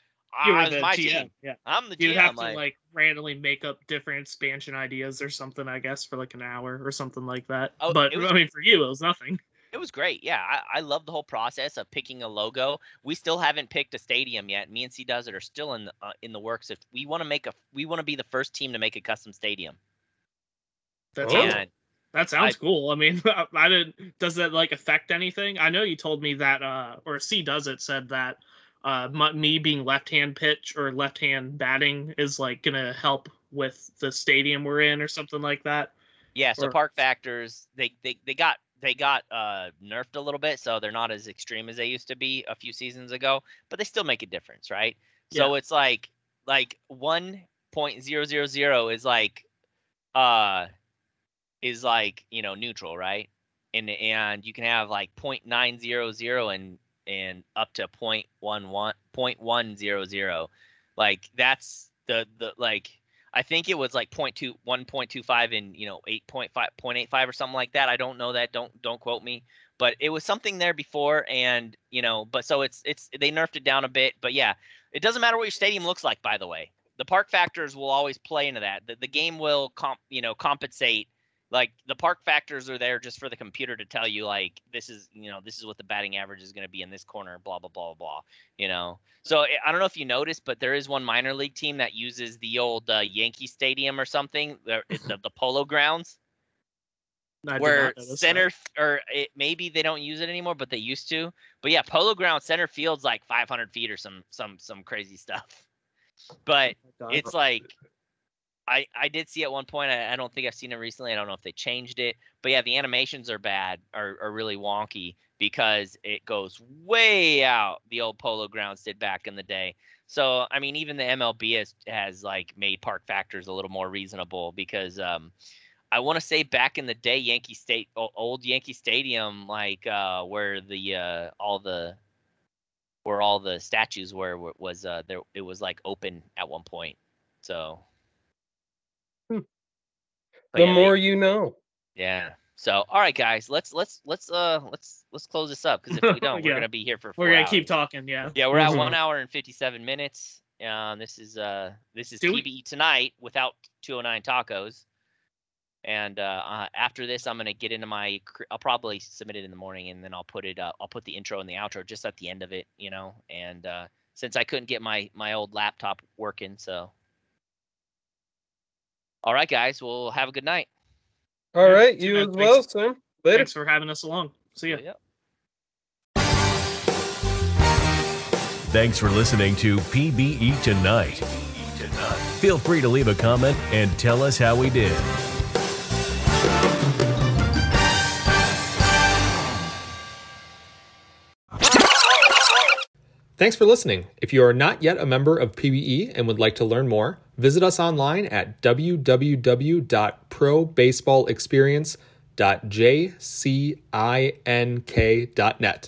You I was my GM. team. Yeah. I'm the You'd GM. have to like, like randomly make up different expansion ideas or something, I guess, for like an hour or something like that. Oh, but was- I mean, for you, it was nothing. It was great. Yeah, I, I love the whole process of picking a logo. We still haven't picked a stadium yet. Me and C Does It are still in the, uh, in the works. If we want to make a, we want to be the first team to make a custom stadium. That sounds that sounds cool. I mean, (laughs) I didn't. Does that like affect anything? I know you told me that, uh, or C does it said that, uh, my, me being left hand pitch or left hand batting is like gonna help with the stadium we're in or something like that. yeah, so Or- park factors they, they they got they got uh nerfed a little bit, so they're not as extreme as they used to be a few seasons ago, but they still make a difference, right? So it's like like one point zero zero zero is like uh is like you know neutral, right? And and you can have like point nine zero zero and and up to point one one point one zero zero, like that's the the like I think it was like 0.2, 1.25 and you know eight point five point eight five or something like that. I don't know that. Don't don't quote me. But it was something there before, and you know, but so it's it's they nerfed it down a bit. But yeah, it doesn't matter what your stadium looks like. By the way, the park factors will always play into that. The, the game will comp you know compensate. Like the park factors are there just for the computer to tell you like this is you know this is what the batting average is going to be in this corner. Blah blah blah blah. You know, so I- don't know if you noticed, but there is one minor league team that uses the old uh, Yankee Stadium or something, the, the, Polo Grounds, I where notice that. center or it, maybe they don't use it anymore, but they used to. But yeah, Polo Ground center field's like 500 feet or some some some crazy stuff. But it's like I I did see at one point. I, I don't think I've seen it recently. I don't know if they changed it, but yeah, the animations are bad, are are really wonky because it goes way out. The old Polo Grounds did back in the day. So I mean, even the MLB has has like made park factors a little more reasonable because um, I want to say back in the day, Yankee State, old Yankee Stadium, like uh, where the uh, all the where all the statues were was uh, there. It was like open at one point. So. But The yeah, they- more you know. yeah. So all right, guys, let's let's let's uh let's let's close this up because if we (laughs) don't, we're gonna be here for. we're gonna keep talking. Yeah. Yeah, we're at Mhm. one hour and fifty-seven minutes. Um, this is uh this is Do we- PBE tonight without 209 tacos. And uh, uh, after this, I'm gonna get into my. I'll probably submit it in the morning, and then I'll put it. Uh, I'll put the intro and the outro just at the end of it, you know. And uh, since I couldn't get my my old laptop working, so. All right, guys. Well, have a good night. All Yeah, right, you bad. as Thanks. well, Sam. Later. Thanks for having us along. See ya. Yep. Thanks for listening to PBE Tonight. Feel free to leave a comment and tell us how we did. Thanks for listening. If you are not yet a member of PBE and would like to learn more, visit us online at www.probaseballexperience.com www.jcink.net.